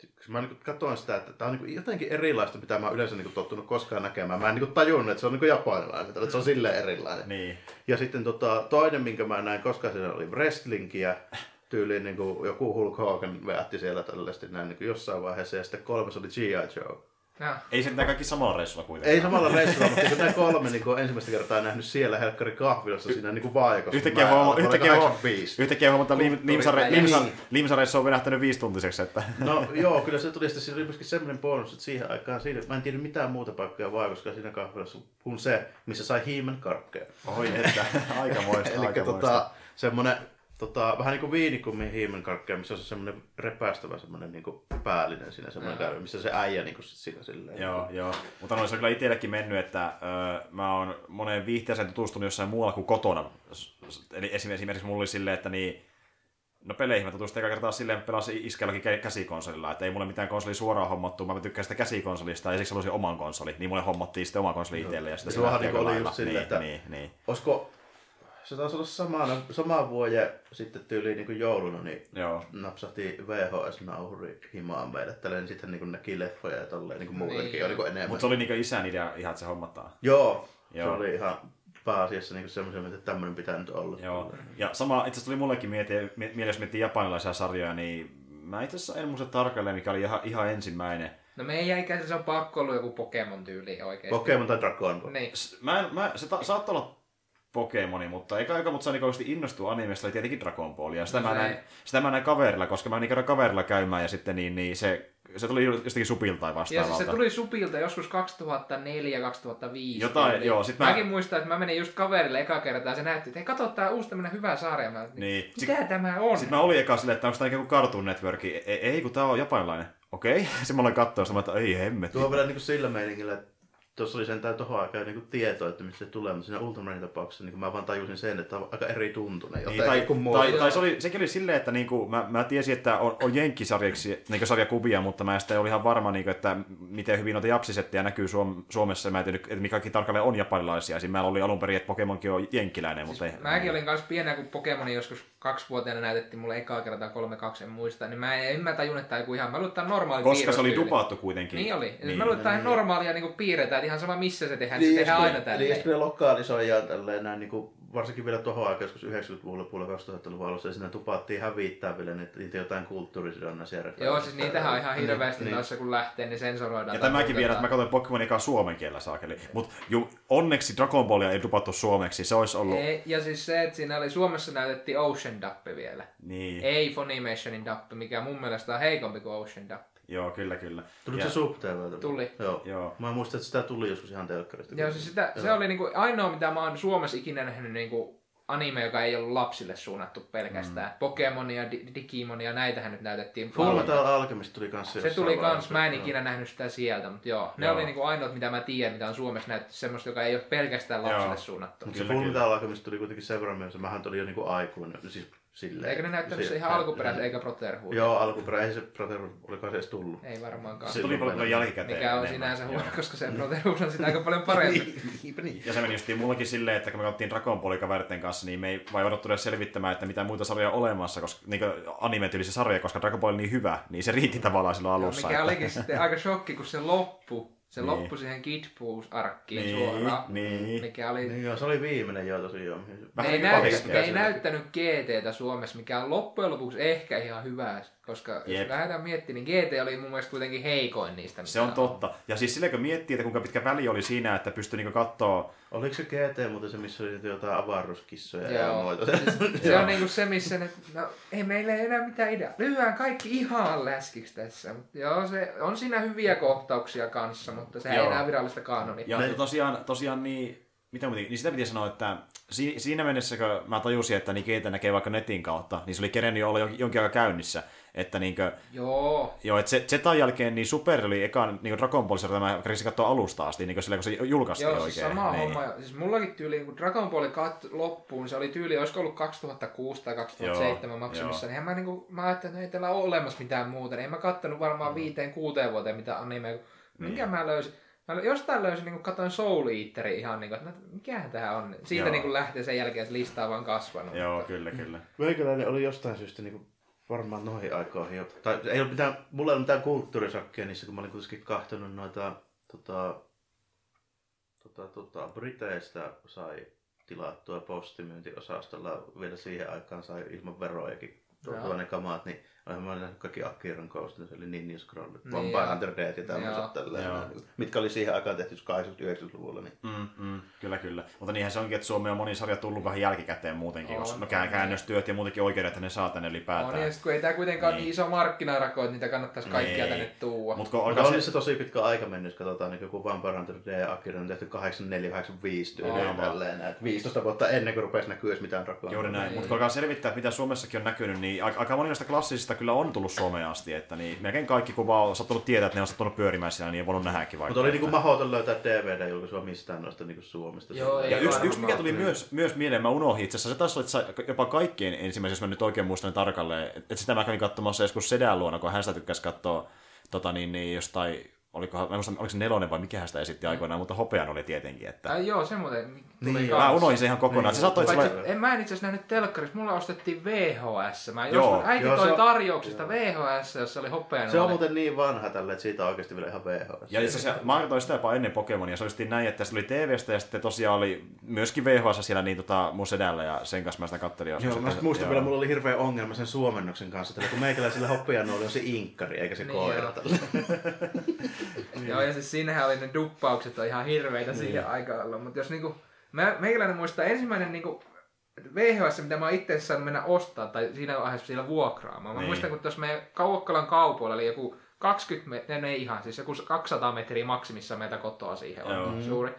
kun mä niin katsoin sitä, että tämä on niin jotenkin erilaista, mitä mä oon yleensä niin tottunut koskaan näkemään. Mä en niin tajunnut, että se on niin japanilainen, että se on silleen erilainen. Niin. Ja sitten tota, toinen, minkä mä näin koskaan siinä oli wrestlingiä. Tyyliin niin kuin joku Hulk Hogan veätti siellä tällaisesti näin niin kuin jossain vaiheessa. Ja sitten kolmas oli G.I. Joe. Joo. Ei se mitään kaikki samalla reissulla kuitenkaan. Ei samalla reissulla, mutta kun nämä kolme niin kuin ensimmäistä kertaa nähnyt siellä Helkkari kahvilassa siinä niin kuin vaajakossa. Yhtäkkiä huomaa, yhtäkkiä huomaa, 85. yhtäkkiä huomaa, että lim- limsare, limsa, limsareissa on venähtänyt viisituntiseksi, että No joo, kyllä se tuli sitten, siinä oli myöskin semmoinen bonus, että siihen aikaan siinä, mä en tiedä mitään muuta paikkaa vaan, koska siinä kahvilassa kuin se, missä sai hiimen karkkeja. oi että, aika moista, Eli aika tota, semmoinen tota, vähän niin kuin viinikummin hiimen karkkeja, missä on se semmoinen repäästävä semmoinen niin päällinen siinä semmoinen käy, missä se äijä niin kuin sit siinä silleen. Joo, joo. Mutta no, se on kyllä itsellekin mennyt, että öö, mä oon moneen viihteeseen tutustunut jossain muualla kuin kotona. Eli esim- esimerkiksi mulla oli silleen, että niin, no peleihin mä tutustuin eka kertaa silleen, että pelasin iskelläkin kä- käsikonsolilla, että ei mulle mitään konsoli suoraan hommattu, mä tykkään sitä käsikonsolista ja siksi halusin oman konsoli, niin mulle hommattiin sitten oma konsoli itselle ja sitä lähti niinku aika oli just silleen, niin, että- niin, niin. Olisiko se taisi olla samana, sama vuoden sitten tyyliin niin kuin jouluna, niin Joo. napsahti VHS-nauhuri himaan meille. Tälleen sitten niin kuin näki leffoja ja tolleen niin kuin muutenkin Niin. jo niin kuin enemmän. Mutta se oli niinku isän idea ihan, että se hommataan. Joo, se Joo. oli ihan pääasiassa niin semmoisen, että tämmöinen pitää nyt olla. Joo. Ja sama itse asiassa tuli mullekin mieti, mie- mieleen, jos miettii japanilaisia sarjoja, niin mä itse asiassa en muista tarkalleen, mikä oli ihan, ihan ensimmäinen. No meidän ikäisellä se on pakko ollut joku Pokemon tyyli oikeesti. Pokemon tai Dragon Ball. Niin. S- Mä en, mä, se ta, saattoi olla Pokemoni, mutta eikä aika, mutta se niinku oikeasti innostui animesta, oli tietenkin Dragon Ball. Ja sitä, No mä se- näin, sitä mä näin kaverilla, koska mä menin kerran kaverilla käymään ja sitten niin, niin se, se tuli jostakin supilta tai Ja vastaavalta. siis se tuli Supilta joskus 2004-2005. Jotain, tyyliin. joo, sit mä- Mäkin muistan, että mä menin just kaverille eka kertaa ja se näytti, että hei kato tää uusi tämmönen hyvä sarja. Mä, Niin. Mitä tämä on? Sitten mä olin eka silleen, että onko tämä joku Cartoon Network. Ei, ei, kun tää on japanilainen. Okei. Sitten mä aloin katsoa että ei hemmet. Tuo on vielä niin kuin sillä meiningillä, että tuossa oli sentään tohon aikaan niin tieto, että mistä se tulee, mutta siinä Ultramanin tapauksessa niin mä vaan tajusin sen, että on aika eri tuntunen. Niin, tai, kuin muu. tai, tai, se oli, sekin oli silleen, että niinku, mä, mä tiesin, että on, on jenkkisarjaksi niinku sarjakuvia, mutta mä en sitten oli ihan varma, niinku, että miten hyvin noita japsisettiä näkyy Suom- Suomessa. Mä en tiedä, että mikä kaikki tarkalleen on japanilaisia. Siinä meillä oli alun perin, että Pokemonkin on jenkkiläinen, mutta ei, Mäkin olin kanssa pienä, kun Pokemoni joskus kaksivuotiaana näytettiin mulle ekaa kertaa 3-2, en muista, niin mä en, en mä tajunnut, että joku ihan, mä luulen, että normaali Koska se oli dupattu kuitenkin. Niin oli. Niin. Niin. Mä luulen, että tää on normaalia niin piirretään, että ihan sama missä se tehdään, niin, se tehdään aina tälleen. Niin, jos ne lokaalisoidaan tälleen näin, niin kuin, varsinkin vielä tuohon aikaan, joskus 90-luvulla puolella 2000-luvun alussa, ja siinä tupattiin hävittää vielä niitä, niitä jotain kulttuurisidonnaisia Joo, siis niitähän on ihan Niin, hirveästi niin. noissa, kun lähtee, niin sensoroidaan. Ja tämäkin vielä, että mä katsoin Pokemonin eka suomen kielellä saakeli. Mutta onneksi Dragon Ballia ei dupattu suomeksi. Se olisi ollut... Ei, ja siis se, että siinä oli Suomessa näytettiin Ocean Dappe vielä. Niin. Ei Funimationin Dappe, mikä mun mielestä on heikompi kuin Ocean Dappe. Joo, kyllä, kyllä. Tuliko Ja- se sub? Tuli. Joo. Joo. Mä muistan, että sitä tuli joskus ihan telkkarista. Joo, siis sitä, se oli niinku ainoa, mitä mä oon Suomessa ikinä nähnyt niinku anime, joka ei ollut lapsille suunnattu pelkästään. Mm. Pokemonia, Di- Digimonia, näitähän nyt näytettiin. Full paljon. Metal Alchemist tuli kanssa Se tuli kans, mä en Joo. ikinä nähnyt sitä sieltä, mutta joo. Ne Joo. oli niinku ainoat, mitä mä tiedän, mitä on Suomessa näytetty, semmoista, joka ei ole pelkästään lapsille Joo. suunnattu. Mutta se Full. Metal Alchemist tuli kuitenkin sen verran myöhässä. Mähän tuli jo niinku aikuinen. Siis silleen. Eikö ne näyttänyt se ihan alkuperäisen, eikä Brotherhood? Joo, alkuperä. Ei se Brotherhood, oliko se edes tullut? Ei varmaankaan. Se tuli paljon jälkikäteen. Mikä on enemmän. sinänsä huono, koska se Brotherhood on sitä aika paljon parempi. Niinpä niin. Ja se meni justiin mullakin silleen, että kun me katsottiin Dragon Ballin kaveritten kanssa, niin me ei vai odottu edes selvittämään, että mitä muita sarjoja on olemassa, koska niin anime-tyylisiä sarjoja, koska Dragon Ball on niin hyvä, niin se riitti tavallaan silloin Joo, alussa. mikä että... olikin sitten aika shokki, kun se loppu. Se Niin. loppui siihen Kid Buu-arkkiin Niin, suoraan. niin. Mikä oli... Niin joo, se oli viimeinen joo tosiaan. Vähän ei, me ei näyttänyt GTtä Suomessa, mikä on loppujen lopuksi ehkä ihan hyvä, koska Jep. Jos lähdetään miettimään, niin GT oli mun mielestä kuitenkin heikoin niistä. Se on totta. Ja siis silleen, kun miettii, että kuinka pitkä väli oli siinä, että pystyi niinku katsoa... Oliko se GT muuten se, missä oli jotain avaruuskissoja ja noita? Se on niinku se, missä ne, no ei meillä ei enää mitään ideaa. Lyhyään kaikki ihan läskiksi tässä. Mut Joo, se on siinä hyviä kohtauksia kanssa, mutta se ei enää virallista kanonia. Ja Ne- tosiaan, tosiaan niin... Mitä muutin, niin sitä piti sanoa, että si- siinä mennessä, kun mä tajusin, että niin keitä näkee vaikka netin kautta, niin se oli kerennyt jo olla jon- jonkin aikaa käynnissä. Että niinkö, Joo, joo, että se, Zetan jälkeen niin Super oli ekan niin Dragon Ball sarja, mä kärisin katsoa alusta asti, niin silleen, kun se julkaistiin Joo, oikein. siis sama niin. homma. Siis mullakin tyyli, kun Dragon Ball kat loppuun, se oli tyyli, olisiko ollut 2006 tai 2007 Joo, maksimissa, joo. niin mä, niinku, mä ajattelin, että ei teillä ole olemassa mitään muuta. Niin en mä kattonut varmaan viiteen, kuuteen vuoteen mitä anime. Niin. Minkä mä löysin? Mä jostain löysin, niin katsoin Soul Eaterin ihan niin kuin, että no, mikähän tähän on. Siitä Joo. niin kuin lähtee sen jälkeen se lista on vaan kasvanut. Joo, mutta- kyllä, kyllä. Meikäläinen oli jostain syystä niinku varmaan noihin aikoihin jo. Tai ei ole mitään, mulla ei ole mitään kulttuurisakkia niissä, kun mä olin kuitenkin kahtonut noita tota, tota, tota, Briteistä sai tilattua postimyyntiosastolla vielä siihen aikaan sai ilman verojakin Joo. ne kamaat, niin olen mä nähnyt kaikki Akiran Ghost, se oli Ninja Scrollit, Niin, Vampire joo. Hunter Dead ja tämmöiset tälleen, Joo. näin, mitkä oli siihen aikaan tehty 80-90-luvulla. Niin. Mm, mm, kyllä, kyllä. Mutta niinhän se onkin, että Suomi on moni sarja tullut vähän jälkikäteen muutenkin, On, koska no, on, kää- niin. käännöstyöt ja muutenkin oikeudet, että ne saa tänne On, ylipäätään. ja sit, kun ei tää kuitenkaan niin. Niin. niin iso markkinarako, että niitä kannattaisi kaikkia Niin. tänne tuua. Mut kun Mutta alkaa on se... se tosi pitkä aika mennyt, jos katsotaan niin joku Vampire Hunter D ja Akira on tehty 84-85 tyyliin tälleen. näin. 15 vuotta ennen kuin rupesi näkyä mitään Dragon Juuri näin. Niin. Mutta kun alkaa selvittää, että mitä Suomessakin on näkynyt, niin aika aika moni noista klassisista kyllä on tullut Suomeen asti. Että niin melkein kaikki, kun vaan on sattunut tietää, että ne on sattunut pyörimään siellä, niin ei voinut nähdäkin vaikka. Mutta oli niinku että- mahdoton löytää DVD-julkaisua mistään noista niinku Suomesta. Joo, Ja yksi, yksi mikä tuli myös, myös mieleen, mä unohdin itse asiassa, se taisi olla jopa kaikkein ensimmäisen, jos mä nyt oikein muistan tarkalleen, että sitä mä kävin katsomassa joskus Sedän luona, kun hän sitä tykkäsi katsoa tota, niin, niin, jostain olikohan, en muista, oliko se nelonen vai mikä sitä esitti aikoinaan, mutta hopean oli tietenkin. Että... Ai joo, se muuten tuli Niin, niin, Mä unohdin sen ihan kokonaan. Se saattoi Paitsi, olla... en mä en itse asiassa nähnyt telkkarissa, mulla ostettiin VHS. Mä Joo. joskus, äiti Joo, toi se on- tarjouksesta VHS, jossa oli hopean. Se on muuten niin vanha tälle, että siitä on oikeasti vielä ihan VHS. Ja itse asiassa mä katsoin sitä jopa ennen Pokemonia. Se oli näin, että se oli TVstä ja sitten tosiaan oli myöskin VHS siellä niin tota, mun sedällä ja sen kanssa mä sitä kattelin. Joo, mä että- muistan joo. vielä, mulla oli hirveä ongelma sen suomennoksen kanssa, että kun meikäläisellä hopean oli se inkkari, eikä se Niin koira. joo. ja siis siinähän oli ne duppaukset on ihan hirveitä Niin. siihen aikaan ollut. Mutta jos niinku, mä, meikäläinen muistaa ensimmäinen niinku, VHS, mitä mä oon itse saanut mennä ostaa, tai siinä vaiheessa siellä vuokraamaan. Mä Niin. muistan, kun tuossa meidän Kaukkalan kaupoilla oli joku 20 metriä, ne ei ihan, siis joku 200 metriä maksimissa meiltä kotoa siihen on Joo. suuri.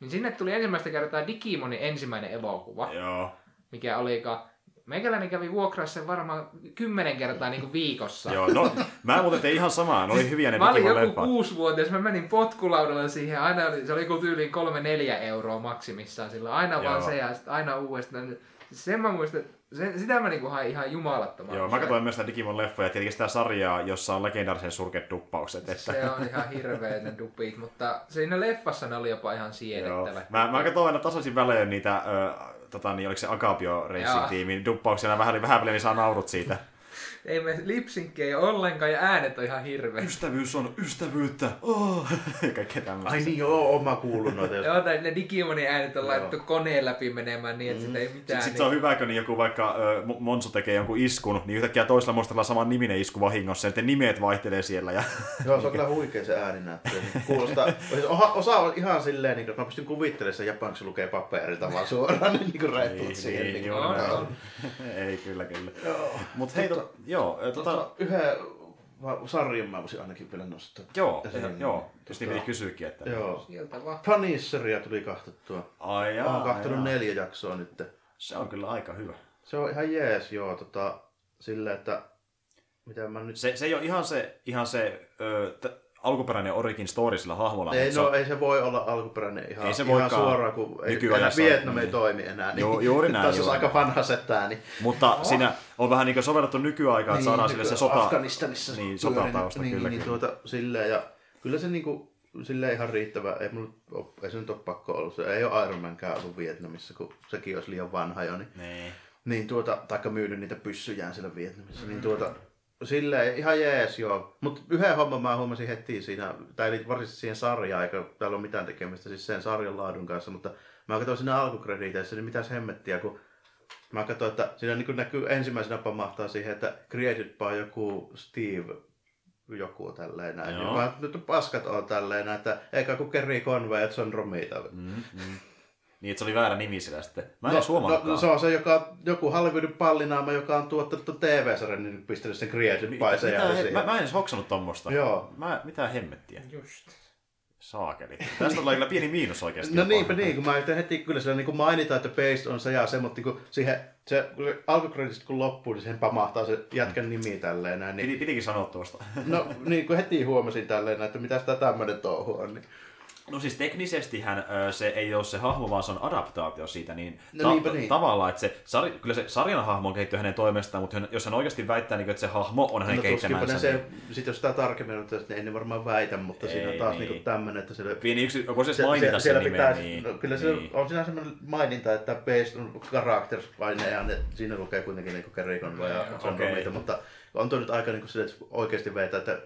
Niin sinne tuli ensimmäistä kertaa Digimonin ensimmäinen elokuva, Joo. mikä olikaan Meikäläinen kävi vuokraa sen varmaan kymmenen kertaa niin kuin viikossa. Joo, no mä muuten tein ihan samaa. Ne oli hyviä ne Mä olin joku kuusivuotias, mä menin potkulaudalla siihen, aina oli, se oli joku tyyliin kolme neljä euroa maksimissaan sillä, aina vaan Joo. se ja aina uudestaan. Sen mä muistan, sen, sitä mä niinku hain ihan jumalattoman. Joo, mä katsoin myös sitä Digimon leffoja ja tietenkin sitä sarjaa, jossa on legendaarisen surkeat duppaukset. Että... Se on ihan hirveet ne dupit, mutta siinä leffassa ne oli jopa ihan Joo. siedettävät. Mä, mä katsoin aina tasaisin välein niitä, ö, tota, niin, oliko se Agapio Racing Joo. Teamin duppauksia, vähän, vähän välein niin saa naurut siitä. Ei me lipsinkkejä ollenkaan ja äänet on ihan hirveet. Ystävyys on ystävyyttä. Oh. Kaikkea tämmöistä. Ai niin joo, oon mä kuullut noita. Joo, tai ne Digimonin äänet on Joo. laitettu koneen läpi menemään niin, että mm. sitä ei mitään. Sitten sit niin... se on hyvä, kun niin joku vaikka ö, Mo- Monsu tekee jonkun iskun, niin yhtäkkiä toisella monsterilla saman niminen isku vahingossa, sitten nimet vaihtelee siellä. Ja... Joo, se on kyllä huikea se ääninäyttö. Kuulostaa, siis osa, osa on ihan silleen, niin kuin, että mä pystyn kuvittelemaan sen japaniksi lukee paperilta vaan suoraan, niin, niin kuin reput siihen. Niin, joo, On, näin. on. Ei, kyllä, kyllä. Joo. Mut hei, to, joo, tota, Tota, yhden sarjan mä voisin ainakin vielä nostaa. joo, esiin. eh, joo, just niin Tota, piti kysyäkin, että... Joo. Sieltä vaan. Punisheria tuli katsottua. Ai Mä jaa, oon kahtonut jaa. neljä jaksoa nyt. Se on kyllä aika hyvä. Se on ihan jees, joo, tota, silleen, että mitä mä nyt... Se, se ei ole ihan se, ihan se ö, t- alkuperäinen origin story sillä hahmolla. Ei, no on- ei se voi olla alkuperäinen ihan, Ei se ihan suoraan, kun Nykyajassa enää on- Vietnam ei niin. toimi enää. Niin, Joo, juuri näin, Tässä juuri aika vanha setää, niin, Mutta siinä on vähän niin sovellettu nykyaikaan, että saadaan sille se sota... Afganistanissa Niin, sotatausta, niin, kyllä, niin, kyllä. Tuota, silleen, ja kyllä se niinku, silleen ihan riittävä, ei, ole- ei se nyt ole pakko ollut, se ei ole Iron Mankään ollut Vietnamissa, kun sekin olisi liian vanha jo, niin, Niin. niin tuota, taikka myynyt niitä pyssyjään siellä Vietnamissa, niin tuota, silleen ihan jees joo, mutta yhden homman mä huomasin heti siinä, tai eli varsinaisesti siihen sarjaan, eikä täällä ole mitään tekemistä siis sen sarjan laadun kanssa, mutta mä katsoin siinä alkukrediiteissä, niin mitäs hemmettiä, kun Mä katsoin, että siinä niin näkyy ensimmäisenä pamahtaa siihen, että created by joku Steve joku tälleen näin. Joo. Joo. Mä, nyt paskat on tälleen näin, että eikä kun Kerry Conway, että se on Romita. Mm, mm. Niin, että se oli väärä nimi sillä sitten. Mä en no, huomannutkaan. no, se on se, joka, joku Hollywoodin pallinaama, joka on tuottanut TV-sarjan, niin pistänyt sen by sen mitä, jälkeen he, mä, mä en edes hoksannut tommosta. Joo. Mä, mitä hemmettiä? Just. Saakeli. Tästä tulee kyllä pieni miinus oikeasti. No niinpä niin, kun mä yritän heti kyllä sillä niin mainitaan, että based on se ja se, mutta kun siihen, se, kun se kun loppuu, niin siihen pamahtaa se jätkän nimi tälleen näin. Niin, Piti, pitikin sanoa tuosta. no niin kun heti huomasin tälleen, että mitä sitä tämmöinen touhu on. Niin. No siis teknisestihän se ei ole se hahmo, vaan se on adaptaatio siitä, niin, No niinpä niin. tavallaan, että se, sari, kyllä se sarjan hahmo on kehittynyt hänen toimestaan, mutta jos hän oikeasti väittää, niin, että se hahmo on hänen No kehittämänsä, se, sit jos sitä tarkemmin on, niin ei ne varmaan väitä, mutta Ei, siinä on taas niin. niin. niinku tämmöinen, että siellä, pieni yksi, voisi edes se, mainita siellä sen pitää, nimen, niin, no, kyllä se niin. on siinä semmoinen maininta, että based on characters vain ja ne, siinä lukee kuitenkin niinku Kerikon John okei. Romita, mutta on tuo nyt aika niinku sille, että oikeasti veitä, että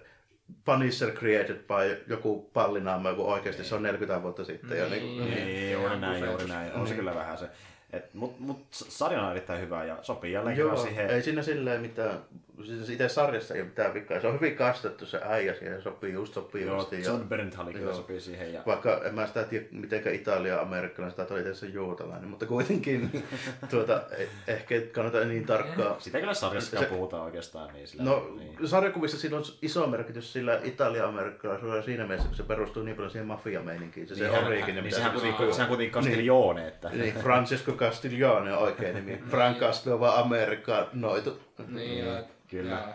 Punisher created by joku pallinaama, joku oikeasti se on 40 vuotta sitten. Ja Niin. niinku, niin. Niin, juuri näin, juuri näin. On se kyllä vähän se. Et, mut, mut sarjana on erittäin hyvä ja sopii jälleen Joo, siihen. ei siinä silleen mitään, siis itse sarjassa ei ole mitään vikaa. Se on hyvin kastettu se äijä siihen, se sopii just Joo, sopivasti. ja- John Bernthal kyllä Joo. sopii siihen. Ja... Vaikka en mä sitä tiedä, miten Italia amerikkalainen, sitä oli itse juutalainen, mutta kuitenkin niin, tuota, eh- ehkä ei kannata niin tarkkaa. Sitä kyllä sarjassakaan Se- puhutaan oikeastaan. Niin sillä, No, niin. sarjakuvissa sillä on iso merkitys sillä Italia-amerikkalaisella siinä mielessä, kun se perustuu niin paljon siihen mafia-meininkiin. Se, se Niin, hän- origin, niin sehän se- kuitenkin, sehän kuitenkin Castiglione, että... Niin, Francesco Castiglione on oikein nimi. Frank Castillo on vaan amerikkanoitu. Niin, joo. Kyllä. Joo.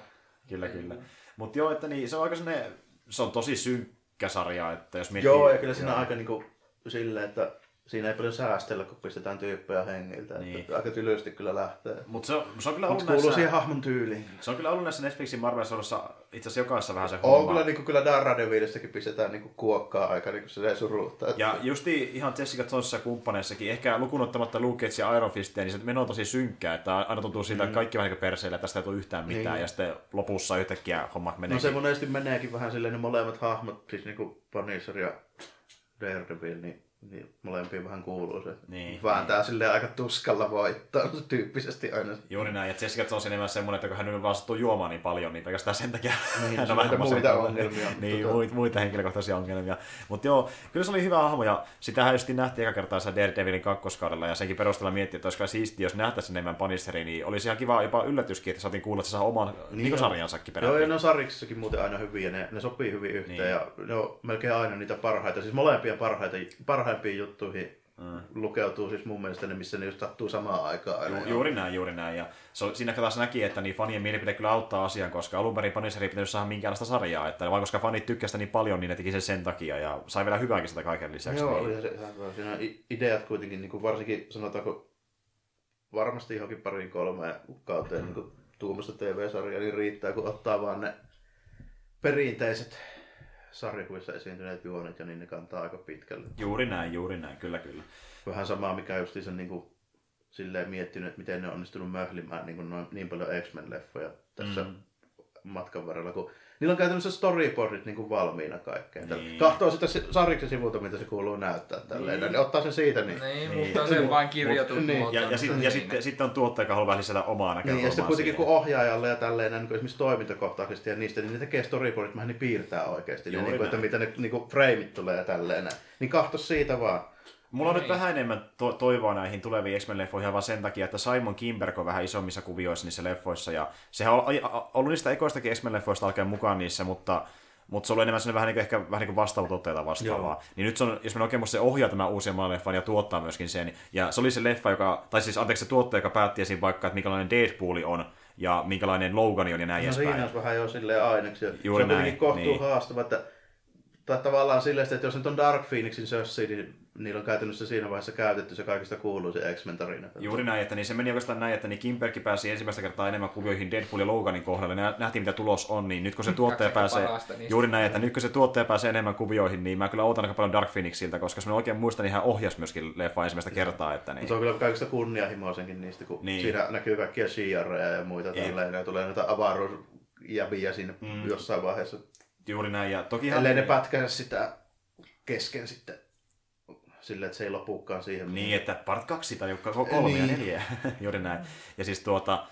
Kyllä, kyllä. Mutta joo, että niin, se on aika sellainen, se on tosi synkkä sarja, että jos miettii... Joo, ja kyllä siinä on aika niinku silleen, että siinä ei paljon säästellä, kun pistetään tyyppejä hengiltä. Niin. Että aika tylysti kyllä lähtee. Mutta se, on- se on kyllä ollut kuuluu näissä, siihen hahmon tyyliin. se on kyllä ollut näissä Netflixin Marvel itse asiassa jokaisessa vähän se On homma. kyllä, niin kuin, kyllä Darra Devilestäkin pistetään niin kuin kuokkaa aika niin kuin se suruttaa. Ja justi ihan Jessica Jonesissa kumppaneissakin, ehkä lukuun ottamatta Luke Cage ja Iron Fistia, niin se meno on tosi synkkää, että aina tuntuu siltä, että kaikki vähän niin perseillä, että tästä ei tule yhtään mitään, Mm. Niin. ja sitten lopussa yhtäkkiä hommat menee. No se monesti meneekin vähän silleen, ne molemmat hahmot, siis niin kuin Punisher ja Daredevil, niin, niin molempiin vähän kuuluu se. Niin. Vääntää silleen aika tuskalla voittaa tyyppisesti aina. Juuri näin, ja Jessica Jones on enemmän semmoinen, että kun hän sattuu juomaan niin paljon, niin pelkästään sen takia Niin, hän on vähän muita ongelmia, Niin, muita, muita henkilökohtaisia ongelmia. Mutta joo, kyllä se oli hyvä hahmo, ja sitähän just nähtiin eka kertaa Daredevilin kakkoskaudella, ja senkin perusteella miettii, että olisi kyllä siistiä, jos nähtäisiin enemmän Punisheria, niin olisi ihan kiva jopa yllätyskin, että saatiin kuulla, että se saa oman niin, joo. sarjansakin Joo, peräti. ja ne on sariksissakin muuten aina hyviä, ne, ne sopii hyvin yhteen Niin. ja ne on melkein aina niitä parhaita, siis molempia parhaita, parhaimpiin juttuihin mm. lukeutuu siis mun mielestä ne, missä ne just sattuu samaan aikaan aina. Ju, juuri näin, juuri näin. Ja se, on- siinä taas näki, että niin fanien mielipide kyllä auttaa asian, koska alun perin Punisheri ei pitänyt saada minkäänlaista sarjaa, että vaan koska fanit tykkäsivät niin paljon, niin ne teki sen sen takia ja sai vielä hyvääkin sitä kaiken lisäksi. Joo, niin. oli se ihan hyvä. Siinä ideat kuitenkin, niin kuin varsinkin sanotaanko varmasti johonkin pariin kolmeen kauteen niin tuumasta TV-sarjaa, niin riittää, kun ottaa vaan ne perinteiset sarjakuvissa esiintyneet juonet ja niin ne kantaa aika pitkälle. Juuri näin, juuri näin, kyllä kyllä. Vähän samaa, mikä just sen niin kuin, silleen miettinyt, että miten ne on onnistunut möhlimään niin, kuin noin, niin paljon X-Men-leffoja tässä Mm. mm. matkan varrella, kun niillä on käytännössä storyboardit niin kuin valmiina kaikkeen. Niin. Niin. Kahtoo sitä si- sarjiksen sivulta, mitä se kuuluu näyttää tälleen, niin, niin ottaa sen siitä. Niin, Niin, Niin. mutta se vain kirjoitut Niin. muotoon. Ja, ja, sit, ja Niin. sitten, sitten on tuottaja, joka haluaa vähän lisätä omaa näkökulmaa Niin, ja sitten kuitenkin kun ohjaajalle ja tälleen, niin kuin esimerkiksi toimintakohtauksista ja niistä, niin ne tekee storyboardit, vähän niin piirtää oikeasti. Juuri Niin, niin kuin, että mitä ne niin kuin frameit tulee ja tälleen. Niin kahto siitä vaan. Mulla on nyt Niin. vähän enemmän to- toivoa näihin tuleviin X-Men-leffoihin vaan sen takia, että Simon Kimberg on vähän isommissa kuvioissa niissä leffoissa. Ja sehän on ollut niistä ekoistakin X-Men-leffoista alkaen mukaan niissä, mutta mutta se oli enemmän sellainen vähän niin kuin, ehkä vähän niin kuin vastaava tuotteita vastaavaa. Joo. Niin nyt se on, jos me oikein muista, se ohjaa tämän uusien leffan ja tuottaa myöskin sen. Ja se oli se leffa, joka, tai siis anteeksi se tuottaja, joka päätti esim. vaikka, että minkälainen Deadpool on ja minkälainen Logan on ja näin No edespäin. siinä olisi vähän jo silleen aineksi. Juuri se on kuitenkin näin, kohtuu niin. haastava, että tai tavallaan silleen, että jos nyt on Dark Phoenixin sössi, niin niillä on käytännössä siinä vaiheessa käytetty se kaikista kuuluisin X-Men-tarina. Juuri näin, että niin se meni oikeastaan näin, että niin Kimberg pääsi ensimmäistä kertaa enemmän kuvioihin Deadpool ja Loganin kohdalle. Nä- Nähtiin, mitä tulos on, niin nyt kun se tuottaja pääsee... parasta. Juuri näin, että nyt kun se tuottaja pääsee enemmän kuvioihin, niin mä kyllä odotan aika paljon Dark Phoenixilta, koska jos mä oikein muistan, niin hän ohjasi myöskin leffa ensimmäistä kertaa. Että niin... Se on kyllä kaikista kunnianhimoisenkin niistä, kun Niin. siinä näkyy kaikkia Shiareja ja muita tälleen, ja tulee näitä avaruusjäviä siinä mm. jossain vaiheessa. Juuri näin, ja tokihan... Ellei ne sitä kesken sitten silleen, että se ei lopukaan siihen. Niin, että part kaksi tai kolme ja Niin. neljä. Juuri näin. Ja siis tuota,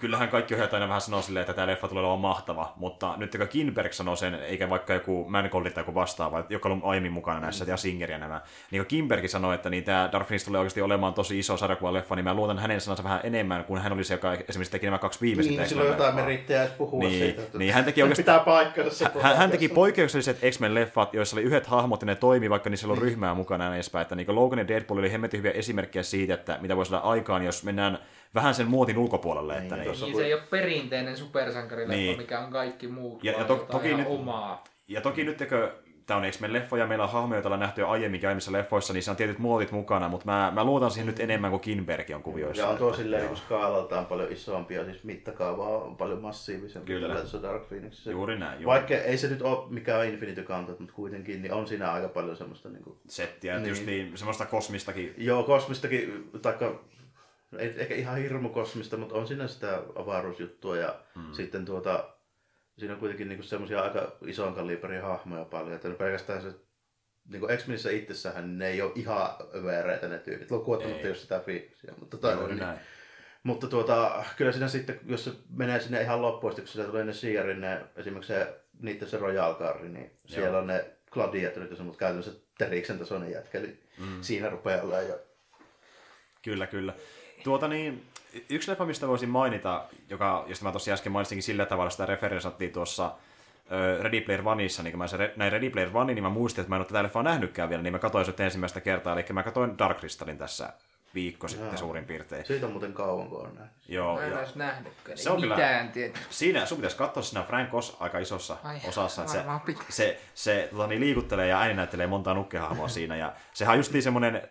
kyllähän kaikki ohjaajat aina vähän sanoo silleen, että tämä leffa tulee olemaan mahtava, mutta nyt kun Kinberg sanoo sen, eikä vaikka joku Mangold tai joku vastaava, joka on aiemmin mukana näissä, ja Singer ja nämä, niin kun Kinberg sanoi, että niin tämä Dark Phoenix tulee oikeasti olemaan tosi iso sarjakuvaleffa, niin mä luotan hänen sanansa vähän enemmän, kuin hän oli se, joka esimerkiksi teki nämä kaksi viimeisintä Niin, silloin jotain X-Men-leffaa. merittejä edes puhua Niin, siitä. Että niin, hän teki oikeastaan- Pitää paikkansa se Hän, hän teki poikkeukselliset X-Men-leffat, joissa oli yhdet hahmot ja ne toimi, vaikka niissä oli Niin. ryhmää mukana ja edespäin. Että niin Logan ja Deadpool oli hemmetin hyviä esimerkkejä siitä, että mitä voi saada aikaan, jos mennään vähän sen muotin ulkopuolelle. Että Niin, niin, Niin se ei ole perinteinen supersankarileffa, Niin. niin. mikä on kaikki muut, Ja- ja to- toki nyt- omaa. Ja toki nyt, kun tämä on X-Men-leffoja, meillä on hahmoja, joita ollaan nähty jo aiemmin aiemmissa leffoissa, niin se on tietyt muotit mukana, mutta mä, mä luotan siihen nyt enemmän kuin Kinberg on kuvioissa. Ja on tuo silleen niin skaalaltaan paljon isompi ja siis mittakaava on paljon massiivisempi Kyllä. tällaisessa Dark Phoenixissa. Juuri näin, juuri. Vaikka ei se nyt ole mikään Infinity Gauntlet, mutta kuitenkin niin on siinä aika paljon semmoista niin kuin, settiä, niin. Niin. just niin, semmoista kosmistakin. Joo, kosmistakin, taikka ei ehkä ihan hirmu kosmista, mutta on siinä sitä avaruusjuttua ja hmm. sitten tuota, siinä on kuitenkin niinku semmoisia aika ison kaliberin hahmoja paljon, että pelkästään se niin kuin X-Menissä itsessähän ne ei ole ihan övereitä ne tyypit, lukuun ottamatta Ei. jos sitä fiiksiä. Mutta, tota, Juuri niin, näin. mutta tuota, kyllä siinä sitten, jos se menee sinne ihan loppuun, kun siellä tulee ne Searin, ne, esimerkiksi se, niiden se Royal Guard, niin siellä on ne gladiatorit ja semmoista käytännössä teriksen tasoinen jätkä, eli mm. siinä rupeaa olla jo Kyllä, kyllä. Tuota niin, yksi leffa, mistä voisin mainita, joka, josta mä tosiaan äsken mainitsinkin sillä tavalla, sitä referensattiin tuossa Ready Player Oneissa, niin kun mä re- näin Ready Player One, niin mä muistin, että mä en ole tätä leffaa nähnytkään vielä, niin mä katsoin sen ensimmäistä kertaa, eli mä katsoin Dark Crystalin tässä viikko sitten suurin piirtein. Siitä on muuten kauan, kun on nähnyt. Joo, Mä en edes nähnytkään. Se on on kyllä- mitään tiedä. siinä sun pitäisi katsoa siinä Frank Oz aika isossa Ai, osassa. Että se, pitää. se, se tota, niin, liikuttelee ja ääni näyttelee montaa nukkehahmoa siinä. Ja sehän on just niin semmoinen äh,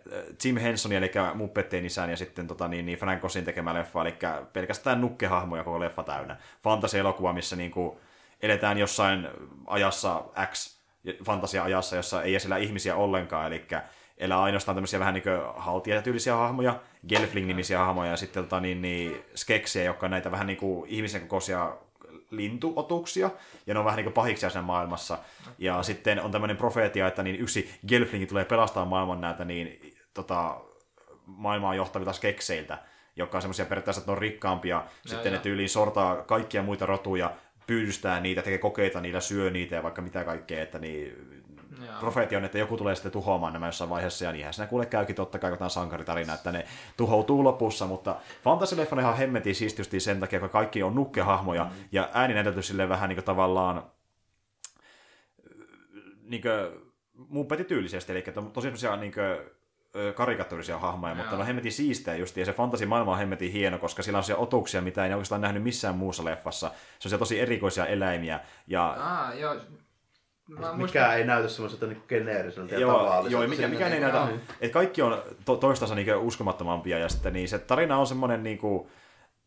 Jim Henson, eli Muppettien isän ja sitten tota, niin, niin Frank Ozin tekemä leffa, eli pelkästään nukkehahmoja koko leffa täynnä. Fantasia-elokuva, missä niin kuin, eletään jossain ajassa X, fantasia-ajassa, jossa ei esillä ihmisiä ollenkaan, eli elää ainoastaan tämmöisiä vähän niin haltijatyylisiä hahmoja, Gelfling-nimisiä hahmoja ja sitten tota, niin, niin, skeksiä, jotka on näitä vähän niin kuin ihmisen kokoisia lintuotuksia, ja ne on vähän niin kuin pahiksia siinä maailmassa. Ja sitten on tämmöinen profeetia, että niin yksi Gelflingi tulee pelastamaan maailman näitä niin, tota, maailmaa johtavilta skekseiltä, jotka on semmoisia periaatteessa, että ne on rikkaampia, no, sitten joo. ne tyyliin sortaa kaikkia muita rotuja, pyydystää niitä, tekee kokeita niillä, syö niitä ja vaikka mitä kaikkea, että niin Joo. profeetia on, että joku tulee sitten tuhoamaan nämä jossain vaiheessa, ja niinhän siinä kuule käykin totta kai jotain sankaritarina, että ne tuhoutuu lopussa, mutta fantasileffa on ihan hemmetin siististi sen takia, kun kaikki on nukkehahmoja, mm. ja ääni näytetty silleen vähän niin kuin tavallaan niin kuin muppetityylisesti, eli to, tosi semmoisia niin kuin, ö, karikatyrisia hahmoja, mutta ne on hemmetin siistejä just, ja se fantasimaailma on hemmetin hieno, koska sillä on sellaisia otuksia, mitä ei oikeastaan nähnyt missään muussa leffassa. Se on tosi erikoisia eläimiä, ja Aa, joo. Mä Mikä ei näytä semmoiselta niin geneeriseltä ja tavalliselta. joo mikä, mikään ei niin- näytä, Joo. että kaikki on to, toistansa niin uskomattomampia ja sitten niin se tarina on semmoinen niin kuin,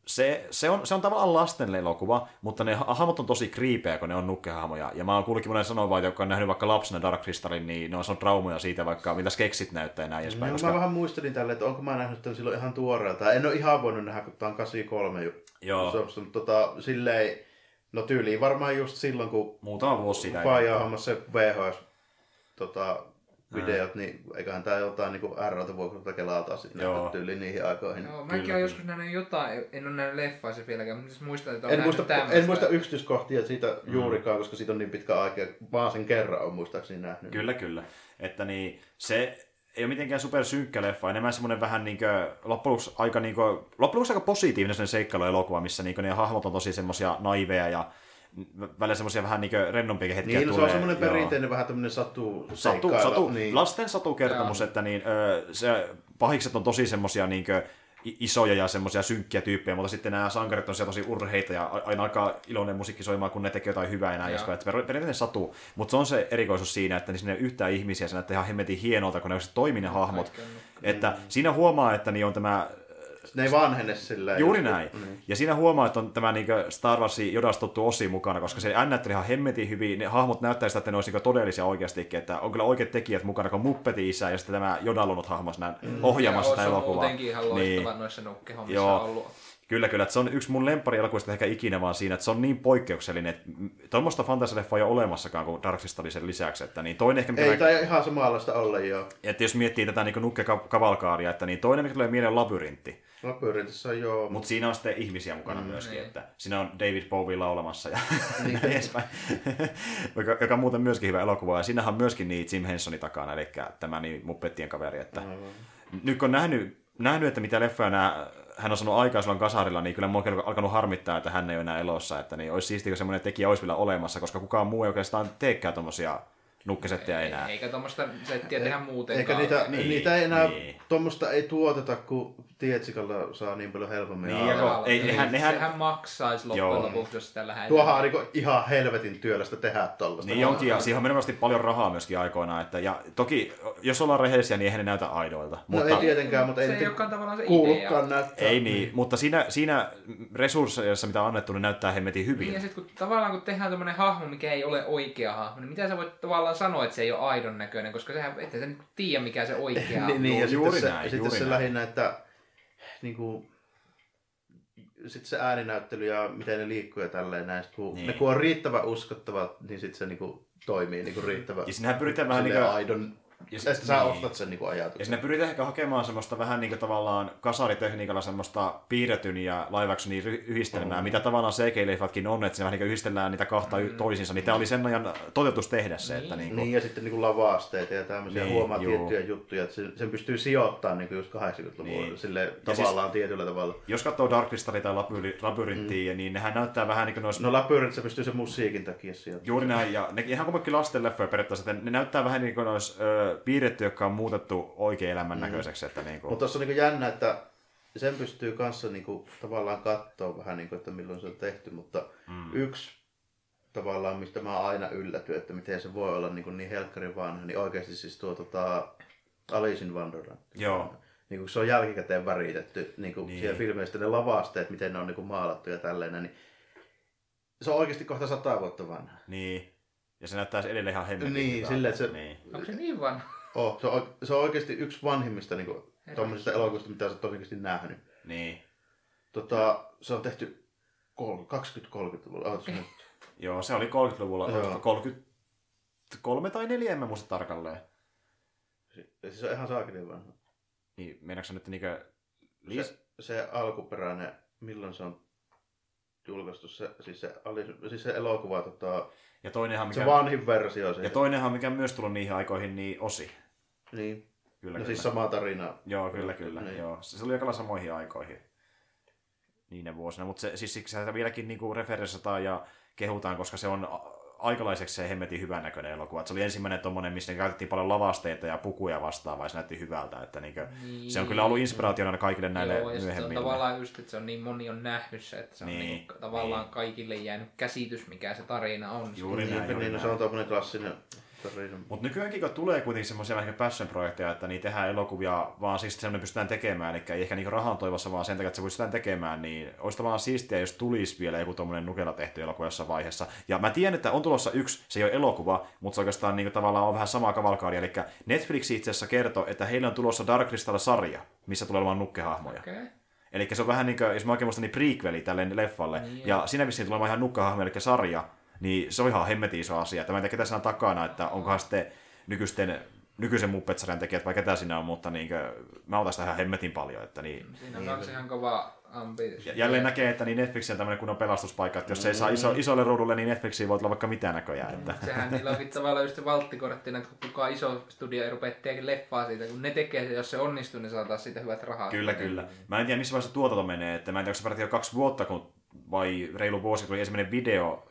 se, se, on, se on tavallaan lasten elokuva, mutta ne ha- hahmot on tosi kriipejä, kun ne on nukkehahmoja. Ja mä oon kuullutkin monen sanovan, joka on nähnyt vaikka lapsena Dark Crystalin, niin ne on saanut traumoja siitä, vaikka mitä skeksit näyttää ja näin edespäin. No, Koska, Mä vähän muistelin tälle, että onko mä nähnyt tämän silloin ihan tuoreelta. En ole ihan voinut nähdä, kun tää on 83 ju- Joo. Suomessa, mutta tota, silleen, no tyyliin varmaan just silloin, kun muutama vuosi siitä. Faija se VHS tota, videot, niin eiköhän tää jotain niinku R-tä vuokrata kelalta sitten Joo. nähdä tyyliin niihin aikoihin. Joo, mäkin olen joskus nähnyt jotain, en ole nähnyt leffaa se vieläkään, mutta siis muistan, että olen En muista, tämmöistä. en muista yksityiskohtia siitä juurikaan, koska siitä on niin pitkä aika, vaan sen kerran on muistaakseni nähnyt. Kyllä, kyllä. Että niin, se ei ole mitenkään super synkkä leffa, enemmän semmoinen vähän niin kuin, loppujen lopuksi aika, niin kuin, loppujen lopuksi aika positiivinen sen seikkailuelokuva, missä niin kuin, ne hahmot on tosi semmoisia naiveja ja välillä semmoisia vähän niin kuin rennompiakin hetkiä Niin, no, se tulee. on semmoinen perinteinen vähän tämmöinen satu, Satu, seikkailu, satu, niin. lasten satukertomus, Joo. että niin, ö, se, pahikset on tosi semmoisia niin isoja ja semmoisia synkkiä tyyppejä, mutta sitten nämä sankarit on siellä tosi urheita ja aina alkaa iloinen musiikki soimaan, kun ne tekee jotain hyvää ja näin edespäin. Perinteinen satu, mutta se on se erikoisuus siinä, että niin sinne ei ole yhtään ihmisiä, se näyttää ihan hemmetin hienolta, kun ne oikeasti toimii ne hahmot. On. Että siinä huomaa, että niin on tämä Ne ei vanhene silleen. Juuri just- näin. Niin. Ja siinä huomaa, että on tämä niin Star Warsin jodastuttu osi mukana, koska se näytteli ihan hemmetin hyvin. Ne hahmot näyttää sitä, että ne olisi niin todellisia oikeastikin, että on kyllä oikeat tekijät mukana, kun Muppetin isä ja sitten tämä jodalunut hahmo siinä ohjaamassa Ja sitä elokuvaa. muutenkin ihan loistava noissa nukkehommissa Joo. ollut. Kyllä, kyllä. Että se on yksi mun lempparielokuvista ehkä ikinä vaan siinä, että se on niin poikkeuksellinen, että tuommoista fantasialeffaa ei ole olemassakaan kuin Dark Crystalin sen lisäksi. Että niin toinen ehkä, Ei mä- tai ihan samanlaista olla jo. että jos miettii tätä niin nukkekavalkaaria, että niin toinen, mikä tulee mieleen, on labyrintti. Labyrintissä on joo. Mutta siinä on sitten ihmisiä mukana mm, myöskin, niin. että siinä on David Bowie laulamassa ja Niin. näin edespäin. joka, joka on muuten myöskin hyvä elokuva. Ja siinähän on myöskin niin Jim Hensoni takana, eli tämä niin Muppettien kaveri. Että nyt kun on nähnyt, nähnyt, että mitä leffoja nämä, hän on sanonut aikaa silloin kasarilla, niin kyllä mua on oikein alkanut harmittaa, että hän ei ole enää elossa. Että niin olisi siistiä, kun semmoinen tekijä olisi vielä olemassa, koska kukaan muu ei oikeastaan teekään tuommoisia nukkesetteja enää. Eikä tuommoista settiä tehdä muutenkaan. Eikä niitä, Niin, niitä ei enää, niin. tuommoista ei tuoteta, kun Tietsikalla saa niin paljon helpommin. Niin, ja ei- niin, nehän- nehän- Sehän maksaisi Joo. loppujen lopuksi, jos sitä lähdetään. Tuohan on niin ihan helvetin työlästä tehdä tollasta. Niin onkin, ja siihen on menevästi paljon rahaa myöskin aikoinaan. Että, ja toki, jos ollaan rehellisiä, niin eihän ne näytä aidoilta. No Mutta, ei tietenkään, mutta ei se ei olekaan tavallaan se idea. kuulukaan näyttää. Ei niin, mutta siinä, siinä resursseissa, mitä on annettu, ne näyttää hemmetin hyvin. Niin, ja sitten kun tavallaan kun tehdään tämmöinen hahmo, mikä ei ole oikea hahmo, niin mitä sä voit tavallaan sanoa, että se ei ole aidon näköinen, koska sehän, ettei sä nyt tiedä, mikä se oikea niin, niin, ja juuri sitten se, näin, sitten juuri se näin. lähinnä, että niin kuin, sitten se ääninäyttely ja miten ne liikkuu ja tälleen näin. Sit kun, Niin. Ne kun on riittävän uskottavat, niin sitten se niin kuin, toimii niin kuin riittävän Ja sinnehän pyritään vähän niin kuin, aidon. Ja sit- sitten sä niin. ostat sen niin kuin ja ajatuksen. sinne pyritään ehkä hakemaan semmoista vähän niin kuin tavallaan kasaritekniikalla semmoista piirretyn ja live yhdistelmää, Mm. mitä tavallaan CG-leffatkin on, että siinä vähän niin yhdistellään niitä kahta mm. toisiinsa, niin tämä oli sen ajan toteutus tehdä se, että niin kuin, Niin, ja sitten niin kuin lavasteita ja tämmöisiä Niin, huomaa juu. tiettyjä juttuja, että sen, sen pystyy sijoittamaan niin kuin just 80-luvulla Niin. sille Ja tavallaan tietyllä tavalla. jos katsoo Dark Crystalia tai Labyri- Labyrinttiä, mm. niin nehän näyttää vähän niin kuin noissa No Labyrinth se pystyy sen musiikin takia sijoittamaan. Juuri näin, ja ne ihan kuin lasten leffoja periaatteessa, että ne näyttää vähän niin kuin nois, ö, niinkö piirretty, jotka on muutettu oikein elämän näköiseksi. Että niinkö... Mutta tuossa on niinku jännä, että sen pystyy kanssa niinku tavallaan katsoa vähän, niinku, että milloin se on tehty, mutta mm. yksi tavallaan, mistä mä aina yllätyn, että miten se voi olla niin, niin helkkarin vanha, niin oikeasti siis tuo tota, Alice in Wonderland. Joo. Niin kun se on jälkikäteen väritetty niin kuin Niin. siellä filmeistä ne lavasteet, miten ne on niin kuin maalattu ja tälleen, niin se on oikeasti kohta sata vuotta vanha. Niin. Ja se näyttää edelleen ihan hemmetin Niin, hyvältä. silleen, että se- Niin. Onko se niin vanha? Oh, se, on, se on oikeasti yksi vanhimmista niin tuommoisista elokuvista, mitä sä oot oikeasti nähnyt. niin. Tota, se on tehty kol- 20-30-luvulla. Ootas nyt. Joo, se oli 30-luvulla. Joo. Joo. 33 tai 4, en mä muista tarkalleen. Siis se on ihan saakelin vanha. Niin, meinaatko sä nyt niinkö... Liis... Se, se alkuperäinen, milloin se on julkaistu, se, siis, se, ali, siis se elokuva, tota, Ja toinenhan, mikä... se vanhin versio. Se, Ja toinenhan, mikä myös tullut niihin aikoihin, niin Osi. niin. Kyllä, No kyllä. siis sama tarina. Joo, kyllä, kyllä. Niin. Joo. Se se oli aika samoihin aikoihin niinä vuosina. Mutta se, siis siksi sitä vieläkin niinku referensataan ja kehutaan, koska se on aikalaiseksi se hemmetin hyvän näköinen elokuva. Et se oli ensimmäinen tommonen, missä ne käytettiin paljon lavasteita ja pukuja vastaan, vai se näytti hyvältä. Että niinkö, Niin. Se on kyllä ollut inspiraationa kaikille näille Joo, ja sitten on myöhemmille. tavallaan just, että se on niin moni on nähnyt se, että se on Niin, niin, niin, tavallaan kaikille jäänyt käsitys, mikä se tarina on. Juuri Niin, näin, juuri niin, no, näin. se on tommonen klassinen. Mutta nykyäänkin kun tulee kuitenkin semmoisia vähän passion-projekteja, että niin tehdään elokuvia vaan siksi, että semmoinen pystytään tekemään, eli ei ehkä niinku rahan toivossa, vaan sen takia, että se pystytään tekemään, niin olisi tavallaan siistiä, jos tulisi vielä joku tuommoinen nukella tehty elokuva jossain vaiheessa. Ja mä tiedän, että on tulossa yksi, se ei ole elokuva, mutta se oikeastaan niinku tavallaan on vähän samaa kavalkaadia, eli Netflix itse asiassa kertoo, että heillä on tulossa Dark Crystal-sarja, missä tulee olemaan nukkehahmoja. Okei. Okay. Eli se on vähän niin kuin, jos mä oikein muistan, niin prequeli tälle leffalle. Niin, ja siinä vissiin tulee ihan nukkahahmo, eli sarja. Niin se on ihan hemmetin iso asia. Että mä en tiedä, ketä siinä on takana, että onkohan sitten nykyisten, nykyisen Muppet-sarjan tekijät vai ketä siinä on, mutta niin kuin, mä otan sitä ihan hemmetin paljon. Että niin, Siinä on kans ihan kova ambi. ja jälleen näkee, että niin Netflix on tämmöinen kunnon pelastuspaikka, että jos se ei saa iso, isolle ruudulle, niin Netflixiin voi tulla vaikka mitään näköjään. Että. Sehän niillä on tavallaan just se valttikorttina, että kun kukaan iso studio ei rupea tekemään leffaa siitä, kun ne tekee se, jos se onnistuu, niin saa siitä hyvät rahat. Kyllä, kyllä. Mä en tiedä, missä vaiheessa tuotanto menee. Että mä en tiedä, onko se jo kaksi vuotta, kun, vai reilu vuosi, kun tuli ensimmäinen video,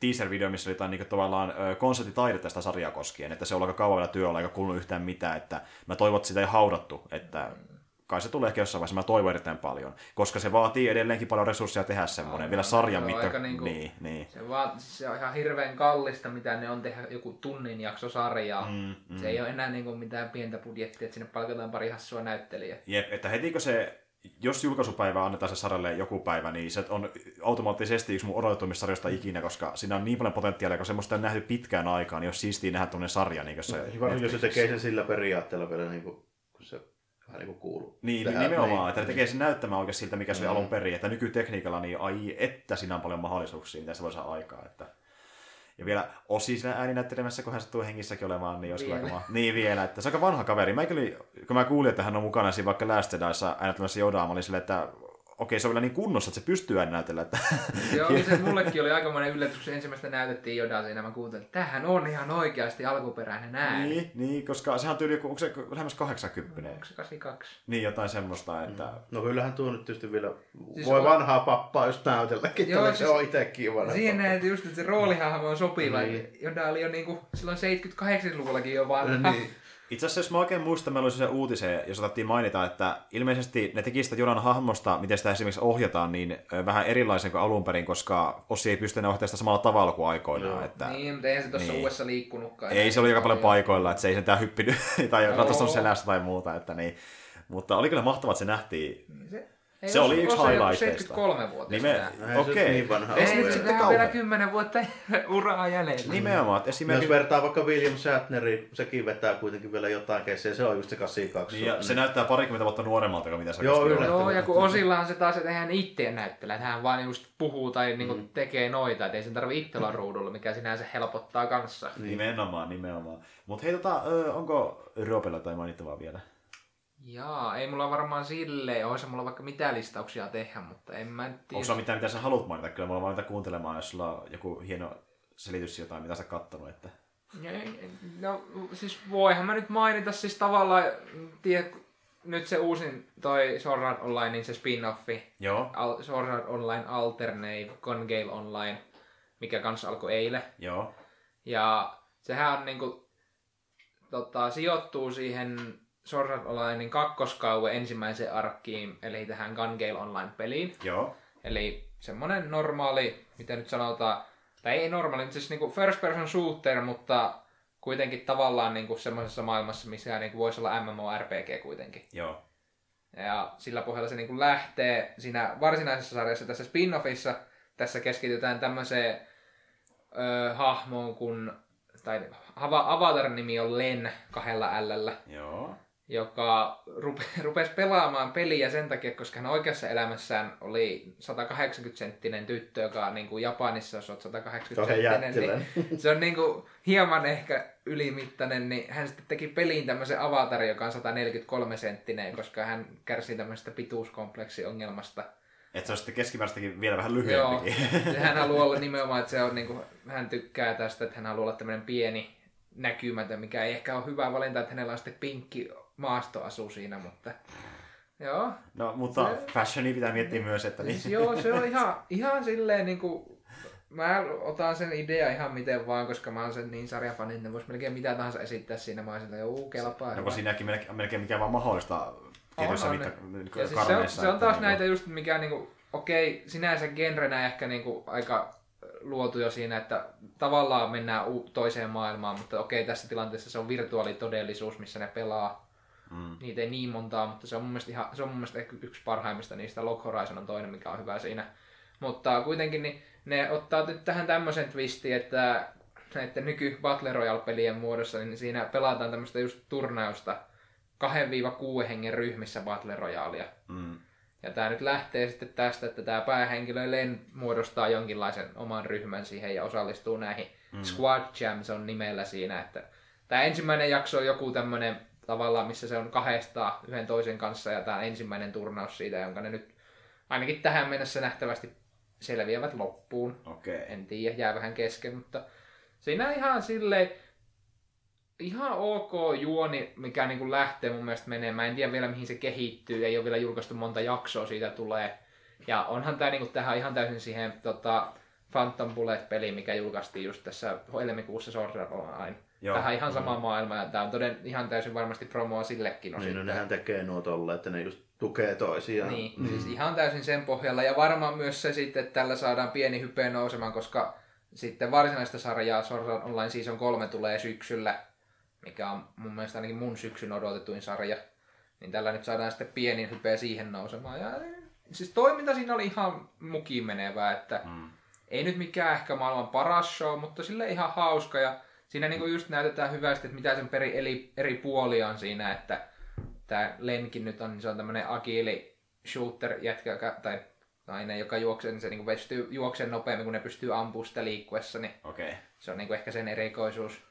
teaser-video, missä oli jotain niin tavallaan ö, konserttitaidetta sitä sarjaa koskien, että se on aika kauan vielä työllä, eikä kuulunut yhtään mitään, että mä toivon, että sitä ei haudattu, että kai se tulee ehkä jossain vaiheessa, mä toivon erittäin paljon, koska se vaatii edelleenkin paljon resursseja tehdä semmoinen, Aivan, vielä sarjan se mitta. aika niinku- Niin, niin. Se, vaan, se on ihan hirveän kallista, mitä ne on tehdä joku tunnin jakso sarjaa. Mm, mm. Se ei ole enää niinku mitään pientä budjettia, että sinne palkataan pari hassua näyttelijää. Jep, että heti kun se, jos julkaisupäivä annetaan se sarjalle joku päivä, niin se on automaattisesti yksi mun odotetummista sarjoista ikinä, koska siinä on niin paljon potentiaalia, kun semmoista on nähty pitkään aikaan, niin jos siistii nähdä tuonne sarja, niin se Hyvä, jos se tekee sen sillä periaatteella vielä, niin kuin, kun se vähän niin kuuluu. Niin, niin nimenomaan, Niin. että ne tekee sen näyttämään oikeasti siltä, mikä se oli Mm. alun perin. Että nykytekniikalla, niin ai että siinä on paljon mahdollisuuksia, mitä se voi saada aikaa. Että... Ja vielä Osi siinä ääninäyttelemässä, kun hän sattuu hengissäkin olemaan, niin olisi Vielä. aika Niin vielä, että se on aika vanha kaveri. Mä kyllä, kun mä kuulin, että hän on mukana siinä vaikka Last Jediissa äänittelemässä Yodaa, mä olin silleen, että okei, se on vielä niin kunnossa, että se pystyy ääninäytellä. Että... Se oli se, mullekin oli aikamoinen yllätys, kun se ensimmäistä näytettiin Jodaa siinä. Mä kuuntelin, että tämähän on ihan oikeasti alkuperäinen ääni. niin, niin, koska sehän on tyyli, onko se lähemmäs 80? Onko se 82? Niin, jotain semmoista, että... No kyllähän tuo nyt tietysti vielä Siis voi on- vanhaa pappaa just näytelläkin, Joo, Joo, se siis- on itsekin vanha Siihen pappa. näet just, että se roolihahmo on sopiva. Niin. Joda oli jo niinku, silloin 78-luvullakin jo vanha. Niin. Itse asiassa, jos mä oikein muistan, meillä oli se uutisen, jos otettiin mainita, että ilmeisesti ne teki sitä Jonan hahmosta, miten sitä esimerkiksi ohjataan, niin vähän erilaisen kuin alun perin, koska Ossi ei pysty enää ohjaamaan sitä samalla tavalla kuin aikoinaan. Joo. Että Niin, mutta eihän se tuossa Niin. uudessa liikkunutkaan. ei se oli aika paljon paikoilla, että se ei sentään hyppinyt tai Joo. ratastanut selästä tai muuta. Että niin. Mutta oli kyllä mahtavaa, että se nähtiin. Se, ei Se oli yksi highlighteista. 73-vuotias. Nime... se Okei. niin vanha Ei ole. se Ei, nyt sitten on vielä kauan. 10 vuotta uraa jäljellä. Nimenomaan, että Jos esimerkiksi... vertaa vaikka William Shatneri, sekin vetää kuitenkin vielä jotain keissiä, se on just se 82. Niin, ja se näyttää parikymmentä vuotta nuoremmalta kuin mitä se Joo, yllättävän. Joo, ja kun Osilla on se taas, että hän itse näyttelee, että hän vaan just puhuu tai niinku Mm. tekee noita, että ei sen tarvi itse olla ruudulla, mikä sinänsä helpottaa kanssa. Niin. Nimenomaan, nimenomaan. Mutta hei, tota, ö, onko Roopella tai mainittavaa vielä? Jaa, ei mulla varmaan silleen, olisi mulla vaikka mitä listauksia tehdä, mutta en mä Onko tiedä. sulla mitään, mitä sä haluat mainita? Kyllä mulla on valmiita kuuntelemaan, jos sulla on joku hieno selitys jotain, mitä sä kattonut. Että... No siis voihan mä nyt mainita siis tavallaan, tiedät, nyt se uusin toi Sword Art Online, niin se spin-offi, Joo, Al- Sword Art Online Alternate, Gone Gale Online, mikä kanssa alkoi eilen. joo. Ja sehän on niinku tota, sijoittuu siihen Sword Art Onlinein kakkoskauden ensimmäiseen arkkiin, eli tähän Gun Gale Online-peliin. Joo. Eli semmonen normaali, mitä nyt sanotaan, tai ei normaali, siis niinku first person shooter, mutta kuitenkin tavallaan niinku semmoisessa maailmassa, missä niinku voisi olla MMORPG kuitenkin. Joo. Ja sillä pohjalla se niinku lähtee siinä varsinaisessa sarjassa, tässä spin-offissa, tässä keskitytään tämmöiseen ö, hahmoon, kun, tai ava- Avatarin nimi on Len kahdella Lllä, Joo. Joka rupe, rupesi pelaamaan peliä sen takia, koska hän oikeassa elämässään oli 180-senttinen tyttö, joka niin kuin Japanissa, jos olet 180-senttinen, jättiläinen. niin se on niin kuin hieman ehkä ylimittainen, niin hän sitten teki peliin tämmöisen avatarin, joka on 143-senttinen, koska hän kärsii tämmöisestä pituuskompleksiongelmasta. Että se on sitten keskimääräistäkin vielä vähän Joo, lyhyempikin. Ja hän haluaa olla nimenomaan, että se on niin kuin, hän tykkää tästä, että hän haluaa olla tämmöinen pieni näkymätön, mikä ei ehkä ole hyvä valinta, että hänellä on sitten pinkki maastoasu siinä, mutta joo. No, mutta Se- fashioni pitää miettiä myös, että Siis niin. joo, se on ihan, ihan silleen niin kuin, mä otan sen idea ihan miten vaan, koska mä oon sen niin sarjafani, että ne vois melkein mitä tahansa esittää siinä. Mä oon sillä, joo, kelpaa. Hyvä." siinäkin melkein, melkein mikä vaan mahdollista on mitta, Ja siis se, on, se on taas niinku- näitä just, mikä niinku, okei, sinänsä genrenä ehkä niinku aika luotu jo siinä, että tavallaan mennään toiseen maailmaan, mutta okei, tässä tilanteessa se on virtuaalitodellisuus, missä ne pelaa. Mm. Niitä ei niin montaa, mutta se on mun mielestä, ihan, se on mun mielestä ehkä yksi parhaimmista niistä. Log Horizon on toinen, mikä on hyvä siinä. Mutta kuitenkin niin ne ottaa nyt tähän tämmöisen twistin, että näiden nyky Battle Royale-pelien muodossa, niin siinä pelataan tämmöistä just turnausta 2-6 hengen ryhmissä Battle Royalea. Mm. Ja tämä nyt lähtee sitten tästä, että tämä päähenkilö Len muodostaa jonkinlaisen oman ryhmän siihen ja osallistuu näihin. Mm. Squad Jams on nimellä siinä, että tämä ensimmäinen jakso on joku tämmöinen tavallaan, missä se on kahdesta yhden toisen kanssa ja tämä ensimmäinen turnaus siitä, jonka ne nyt ainakin tähän mennessä nähtävästi selviävät loppuun. Okei. En tiedä, jää vähän kesken, mutta siinä ihan silleen ihan ok juoni, mikä niin kuin lähtee mun mielestä menemään. En tiedä vielä mihin se kehittyy, ei ole vielä julkaistu monta jaksoa siitä tulee. Ja onhan tämä niin kuin, tähän ihan täysin siihen tota, Phantom Bullet-peli, mikä julkaistiin just tässä helmikuussa Sword Art Online. Joo. Tähän ihan sama maailma ja tämä on toden, ihan täysin varmasti promoa sillekin Niin, no osittain. nehän tekee nuo tolle, että ne just tukee toisiaan. Niin, mm. siis ihan täysin sen pohjalla. Ja varmaan myös se sitten, että tällä saadaan pieni hype nousemaan, koska sitten varsinaista sarjaa Sword Art Online Season 3 tulee syksyllä, mikä on mun mielestä ainakin mun syksyn odotetuin sarja. Niin tällä nyt saadaan sitten pieni hype siihen nousemaan. Ja siis toiminta siinä oli ihan mukiin menevää, että Mm. ei nyt mikään ehkä maailman paras show, mutta sille ihan hauska ja siinä niinku just näytetään hyvästi, että mitä sen peri, eri, eri puolia on siinä, että tämä Lenkin nyt on, niin se on tämmöinen agiili shooter jätkä, joka, tai nainen, joka juoksee, niin se niinku pystyy juoksemaan nopeammin, kun ne pystyy ampumaan sitä liikkuessa, niin Okei. se on niinku ehkä sen erikoisuus.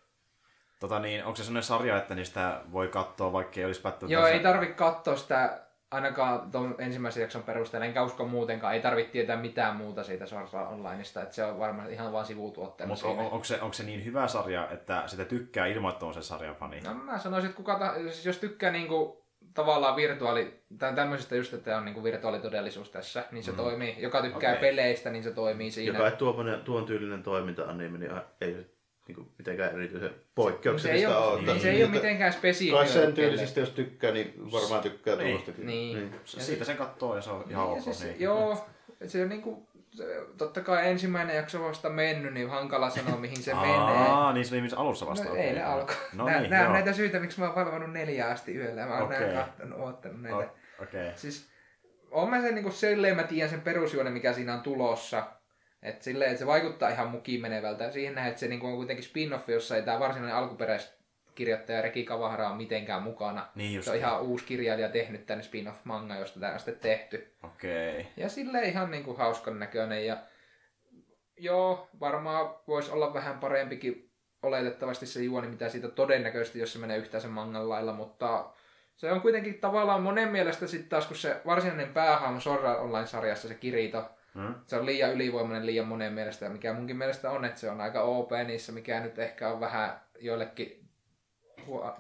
Tota niin, onko se sellainen sarja, että niistä voi katsoa, vaikka ei olisi välttämättä... Joo, se- ei tarvi katsoa sitä ainakaan tuon ensimmäisen jakson perusteella, enkä usko muutenkaan, ei tarvitse tietää mitään muuta siitä Sword Art Onlineista, että se on varmaan ihan vaan sivutuotteena Mutta on, on, onko, se, onko se niin hyvä sarja, että sitä tykkää ilman, että on se sarjan fani? No mä sanoisin, että kuka ta- siis jos tykkää niinku tavallaan virtuaali, tai tämmöisestä just, että on niinku virtuaalitodellisuus tässä, niin se mm. toimii. Joka tykkää okay. peleistä, niin se toimii siinä. Joka ei tuommoinen, tuon tyylinen toiminta-anime, niin ei se niin mitenkään erityisen se ei poikkeuksellista ole, ole. niin, se ei ole mitenkään Kai spesifioitu. sen tyylisistä, jos tykkää, niin varmaan tykkää Niin, tuollastakin. niin. Se- Siitä sen katsoo ja se on ihan Niin, ok. siis, niin. Joo, se on niinku, se, totta kai ensimmäinen jakso on vasta mennyt, niin hankala sanoa mihin se menee. Aa, niin se oli missä alussa vasta. No, okei. ei ne alkoi. No niin, nää on näitä syitä, miksi mä oon valvonut neljä asti yöllä. Mä oon okay. näin kattonut, oottanut näitä. O- Okei. Siis, on mä sen niinku silleen, mä tiedän sen perusjuonen, mikä siinä on tulossa. Että silleen, että se vaikuttaa ihan mukiin menevältä. Siihen nähdään, että se niinku on kuitenkin spin-off, jossa ei tämä varsinainen alkuperäiskirjoittaja Reki Kavahara ole mitenkään mukana. Niin just. Se on ihan uusi kirjailija tehnyt tänne spin-off-manga, josta tämä on sitten tehty. Okei. Ja sille ihan niinku hauskan näköinen. Ja joo, varmaan voisi olla vähän parempikin oletettavasti se juoni, mitä siitä todennäköisesti, jos se menee yhtään sen mangan lailla, mutta se on kuitenkin tavallaan monen mielestä sitten taas, kun se varsinainen päähahmo Sword Art Online-sarjassa, se Kirito, Hmm? se on liian ylivoimainen liian monen mielestä, mikä munkin mielestä on, että se on aika OP niissä, mikä nyt ehkä on vähän joillekin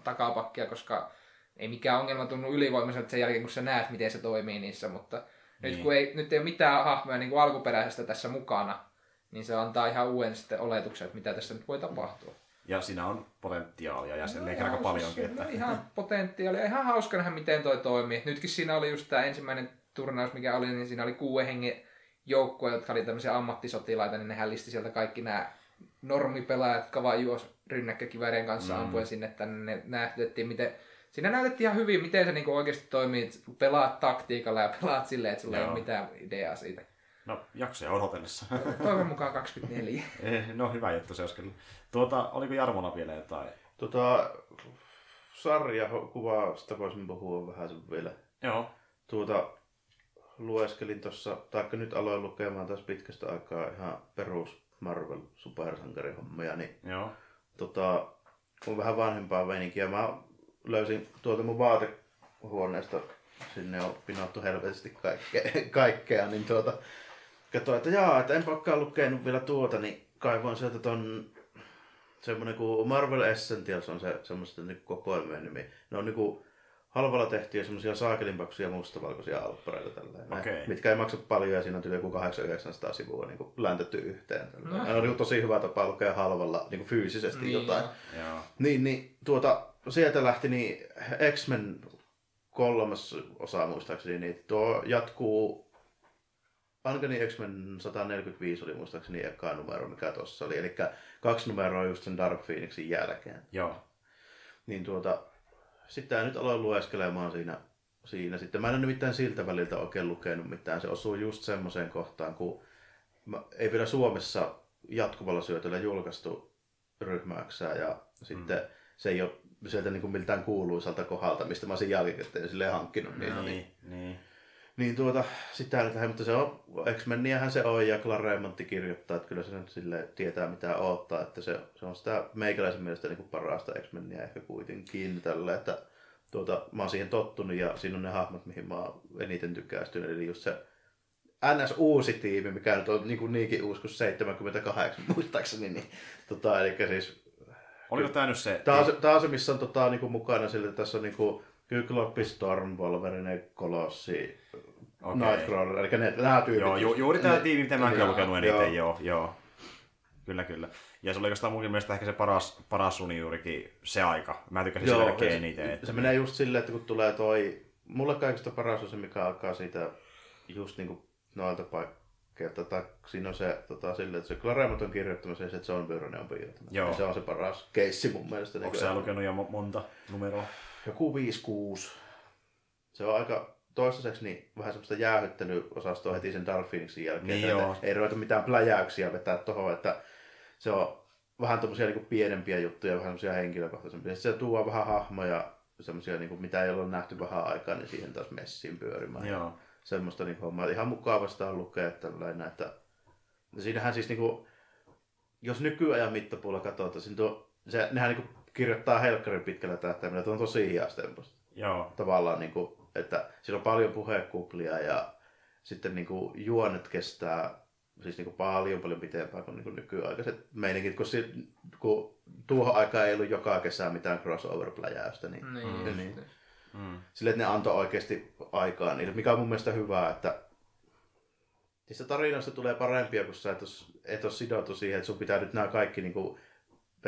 takapakkia, koska ei mikään ongelma tunnu ylivoimaiselta sen jälkeen, kun sä näet, miten se toimii niissä, mutta Niin. nyt kun ei, nyt ei ole mitään hahmoja niin kuin alkuperäisestä tässä mukana, niin se antaa ihan uuden sitten oletuksen, että mitä tässä nyt voi tapahtua. Ja siinä on potentiaalia ja sen No no, aika paljonkin. Että... on ihan potentiaalia. Ihan hauska nähdä, miten toi toimii. Nytkin siinä oli just tämä ensimmäinen turnaus, mikä oli, niin siinä oli kuuden hengen joukkue, jotka oli tämmöisiä ammattisotilaita, niin nehän listi sieltä kaikki nämä normipelaajat, jotka vaan juos rynnäkkökivärien kanssa Mm. ampuen sinne tänne. Ne näytettiin, miten Siinä näytettiin ihan hyvin, miten se niinku oikeasti toimii, että pelaat taktiikalla ja pelaat silleen, että sulla ei Joo. ole mitään ideaa siitä. No, jaksoja odotellessa. Toivon mukaan 24. Eh, no, hyvä juttu se olisi kyllä. Tuota, oliko Jarmolla vielä jotain? Tota, sarja kuvasta voisin puhua vähän sen vielä. Joo. Tuota, lueskelin tuossa, taikka nyt aloin lukemaan taas pitkästä aikaa ihan perus Marvel supersankarihommia, niin Joo. tota, on vähän vanhempaa meininkiä. Mä löysin tuolta mun vaatehuoneesta, sinne on pinottu helvetisti kaikkea, kaikkea niin tuota, katsoin, että jaa, että enpä olekaan lukenut vielä tuota, niin kaivoin sieltä ton semmonen kuin Marvel Essentials on se semmoista niin kokoelmien nimi. Ne on niinku halvalla tehtyjä semmoisia saakelinpaksuja mustavalkoisia alppareita tälleen, näin, Okei. mitkä ei maksa paljon ja siinä on tyyli joku 800 sivua niin kuin läntetty yhteen. No. No. Ne on niinku tosi hyvä tapa lukea halvalla niin kuin fyysisesti Niin jotain. joo. Joo. Niin, niin tuota, sieltä lähti niin X-Men kolmas osa muistaakseni, niin tuo jatkuu Uncanny X-Men 145 oli muistaakseni eka numero, mikä tuossa oli. Eli kaksi numeroa just sen Dark Phoenixin jälkeen. Joo. Niin tuota, sitten nyt aloin lueskelemaan siinä, siinä. Sitten mä en ole nimittäin siltä väliltä oikein lukenut mitään. Se osuu just semmoiseen kohtaan, kun mä, ei vielä Suomessa jatkuvalla syötöllä julkaistu ryhmäyksää ja sitten se ei ole sieltä niin kuin miltään kuuluisalta kohdalta, mistä mä olisin jälkikäteen silleen hankkinut niitä. Niin, Niin, niin. Niin tuota, sitä nyt lähdin, mutta se on, X-Meniähän se on ja Claremontti kirjoittaa, että kyllä se nyt sille tietää mitä odottaa, että se, se on sitä meikäläisen mielestä niin kuin parasta X-Meniä ehkä kuitenkin tällä, että tuota, mä oon siihen tottunut ja siinä on ne hahmot, mihin mä oon eniten tykästynyt, eli just se NS uusi tiimi, mikä nyt on niin kuin niinkin uusi kuin 78 muistaakseni, niin tota, eli siis Oliko tämä nyt se? Tää on se, on se missä on tota, niinku mukana sille, tässä on niinku Kykloppi, Storm, Wolverine, Kolossi, Okei. Nightcrawler, eli ne, nämä tyypit. Joo, ju, juuri tämä tiimi, mitä mä Joo, oon lukenut eniten, joo. joo. joo. Kyllä, kyllä. Ja se oli oikeastaan munkin mielestä ehkä se paras, paras suni juurikin se aika. Mä tykkäsin sitä kaikkein se, eniten. Että... se menee just silleen, että kun tulee toi, mulle kaikista paras on se, mikä alkaa siitä just niinku noilta paikkeilta, tai siinä on se tota, silleen, että se Claremont on kirjoittamassa ja se John Byrne on piirtämässä. Joo. Ja se on se paras keissi mun mielestä. Onko niinku sä lukenut jo mo- monta numeroa? joku 5-6. Se on aika toistaiseksi niin vähän semmoista jäähyttelyosastoa heti sen Dark Phoenixin jälkeen. Niin joo. Ei ruveta mitään pläjäyksiä vetää tuohon, että se on vähän tommosia niin pienempiä juttuja, vähän semmosia henkilökohtaisempia. Sitten se tuo vähän hahmoja, semmosia niin mitä ei ole nähty vähän aikaa, niin siihen taas messiin pyörimään. Joo. Semmoista niin hommaa. Ihan mukavasta on lukea tällainen, että siinähän siis niin kuin, jos nykyajan mittapuulla katsotaan, siinä tuo, se, nehän niin kirjoittaa helkkarin pitkällä tähtäimellä, että on tosi hiastempoista Joo. tavallaan, niin kuin, että siinä on paljon puhekuplia ja sitten niin kuin, juonet kestää siis niin kuin, paljon paljon pitempään kuin, niin kuin nykyaikaiset meiningit, kun, si, kun tuohon aikaan ei ollut joka kesä mitään crossover-pläjäystä, niin, Niin, Mm. niin. niin. Mm. sille, että ne antoi oikeasti aikaa niille, mikä on mun mielestä hyvää, että niistä tarinoista tulee parempia, kun sä et ole, et ole sidottu siihen, että sun pitää nyt nämä kaikki niin kuin,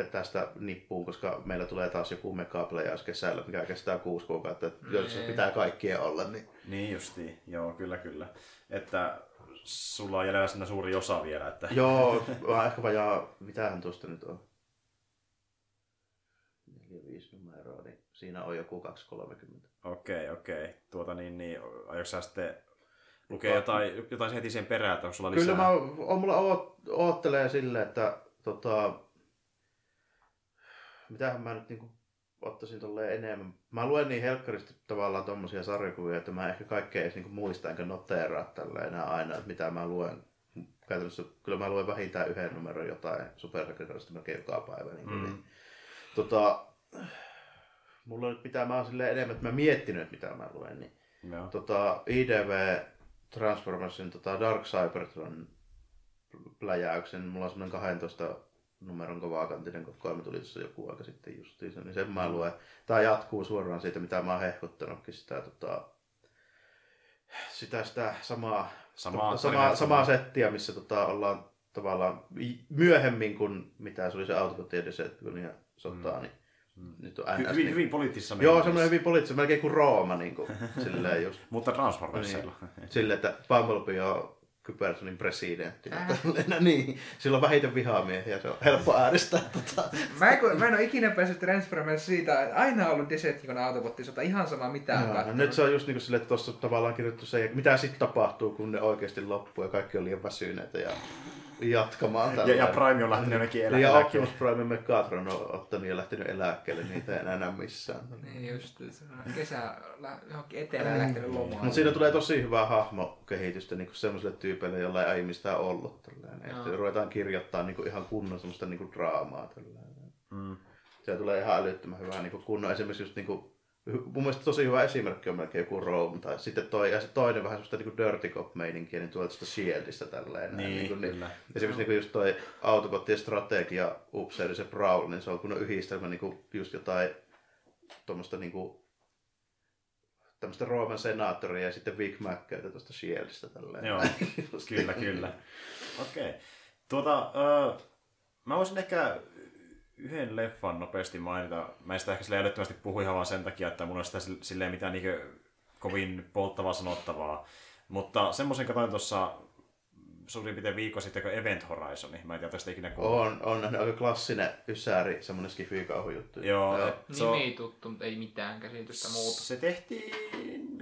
vetää sitä nippuun, koska meillä tulee taas joku megapläjäys kesällä, mikä kestää kuusi kuukautta, että jos se Niin. pitää kaikkien olla, niin Niin justiin. Joo, kyllä, kyllä. Että sulla on jäljellä siinä suuri osa vielä. Että... Joo, vaan ehkä vajaa, mitähän tuosta nyt on? 4-5 numeroa, niin siinä on joku 230. Okei, okei. Tuota niin, niin aiotko sä sitten lukea jotain, jotain heti sen perään, että onko sulla lisää? Kyllä mä on, mulla oot, oottelee silleen, että tota, mitähän mä nyt niinku ottaisin tolleen enemmän. Mä luen niin helkkaristi tavallaan tommosia sarjakuvia, että mä ehkä kaikkea edes niinku muista enkä noteeraa tällä enää aina, että mitä mä luen. Käytännössä kyllä mä luen vähintään yhden numeron jotain supersankarikarista melkein joka päivä. Niin, Mm. niin. Tota, mulla on nyt mitä mä oon silleen enemmän, että mä miettinyt, että mitä mä luen, niin Joo. tota, IDV Transformersin tota Dark Cybertron pläjäyksen. Mulla on semmonen 12 numeron kovakantinen kokoelma tuli tuossa joku aika sitten justiinsa, niin sen mä luen. Tää jatkuu suoraan siitä, mitä mä oon hehkuttanutkin sitä, tota, sitä, sitä samaa, Samaa samaa, tarinaa, samaa settiä, missä tota, ollaan tavallaan myöhemmin kuin mitä se oli se kun ihan sotaa, mm. niin nyt on NS. hyvin, niin, hyvin poliittisessa joo, semmoinen hyvin poliittinen, melkein kuin Rooma, niin kuin, silleen just. Mutta Transformersilla. Silleen, että Bumblebee on Kybersonin presidentti. Äh. Äh. niin, sillä on vähiten vihamiehiä, se on helppo äänestää. Tota. Mä en, mä en ole ikinä päässyt Transformers siitä, että aina on ollut Decepticon Autobot-sota, ihan sama mitä on no katsonut. nyt se on just niin kuin silleen, että tuossa tavallaan kirjoittu se, mitä sitten tapahtuu, kun ne oikeasti loppuu ja kaikki on liian väsyneitä ja jatkamaan Ja, ja Prime on lähtenyt jonnekin elä- ja eläkkeelle. Optimus Prime Megatron on ottanut ja lähtenyt eläkkeelle, niitä ei enää näe missään. Niin just, se on kesä johonkin etelään lähtenyt lomaan. Mutta siinä tulee tosi hyvää hahmokehitystä niin semmoiselle tyypeille, jolla ei aiemmin mistään ollut. Tällainen. Että ruvetaan kirjoittaa niin ihan kunnon semmoista niin draamaa. Tällainen. Mm. Se tulee ihan älyttömän hyvää niin kunnon. Esimerkiksi just niin kuin, mun mielestä tosi hyvä esimerkki on melkein joku Rome. Tai sitten toi, ja se toinen vähän semmoista niin kuin Dirty Cop-meininkiä, niin tuolta sitä Shieldistä tälleen. näin, Niin, kuin, kyllä. Esimerkiksi niin kuin just toi autobottien strategia, Upseeri, se Prowl, niin se on kun yhdistelmä niin kuin just jotain tuommoista niin kuin, tämmöistä Rooman senaattoria ja sitten Vic Mackeitä tuosta Shieldistä tälleen. Joo, kyllä, niin. kyllä. Okei. Tuota, öö, mä voisin ehkä yhden leffan nopeasti mainita. Mä en sitä ehkä sille älyttömästi puhu ihan vaan sen takia, että mulla ei sitä sille- silleen mitään niin kovin polttavaa sanottavaa. Mutta semmoisen katsoin tuossa suurin piirtein viikko sitten, kun Event Horizon. Mä en tiedä, tästä ikinä kuullut. On, on nähnyt aika klassinen ysäri, semmoinen skifi-kauhujuttu. Joo, Joo. et se, on, Nimi tuttu, mutta ei mitään käsitystä muuta. se tehtiin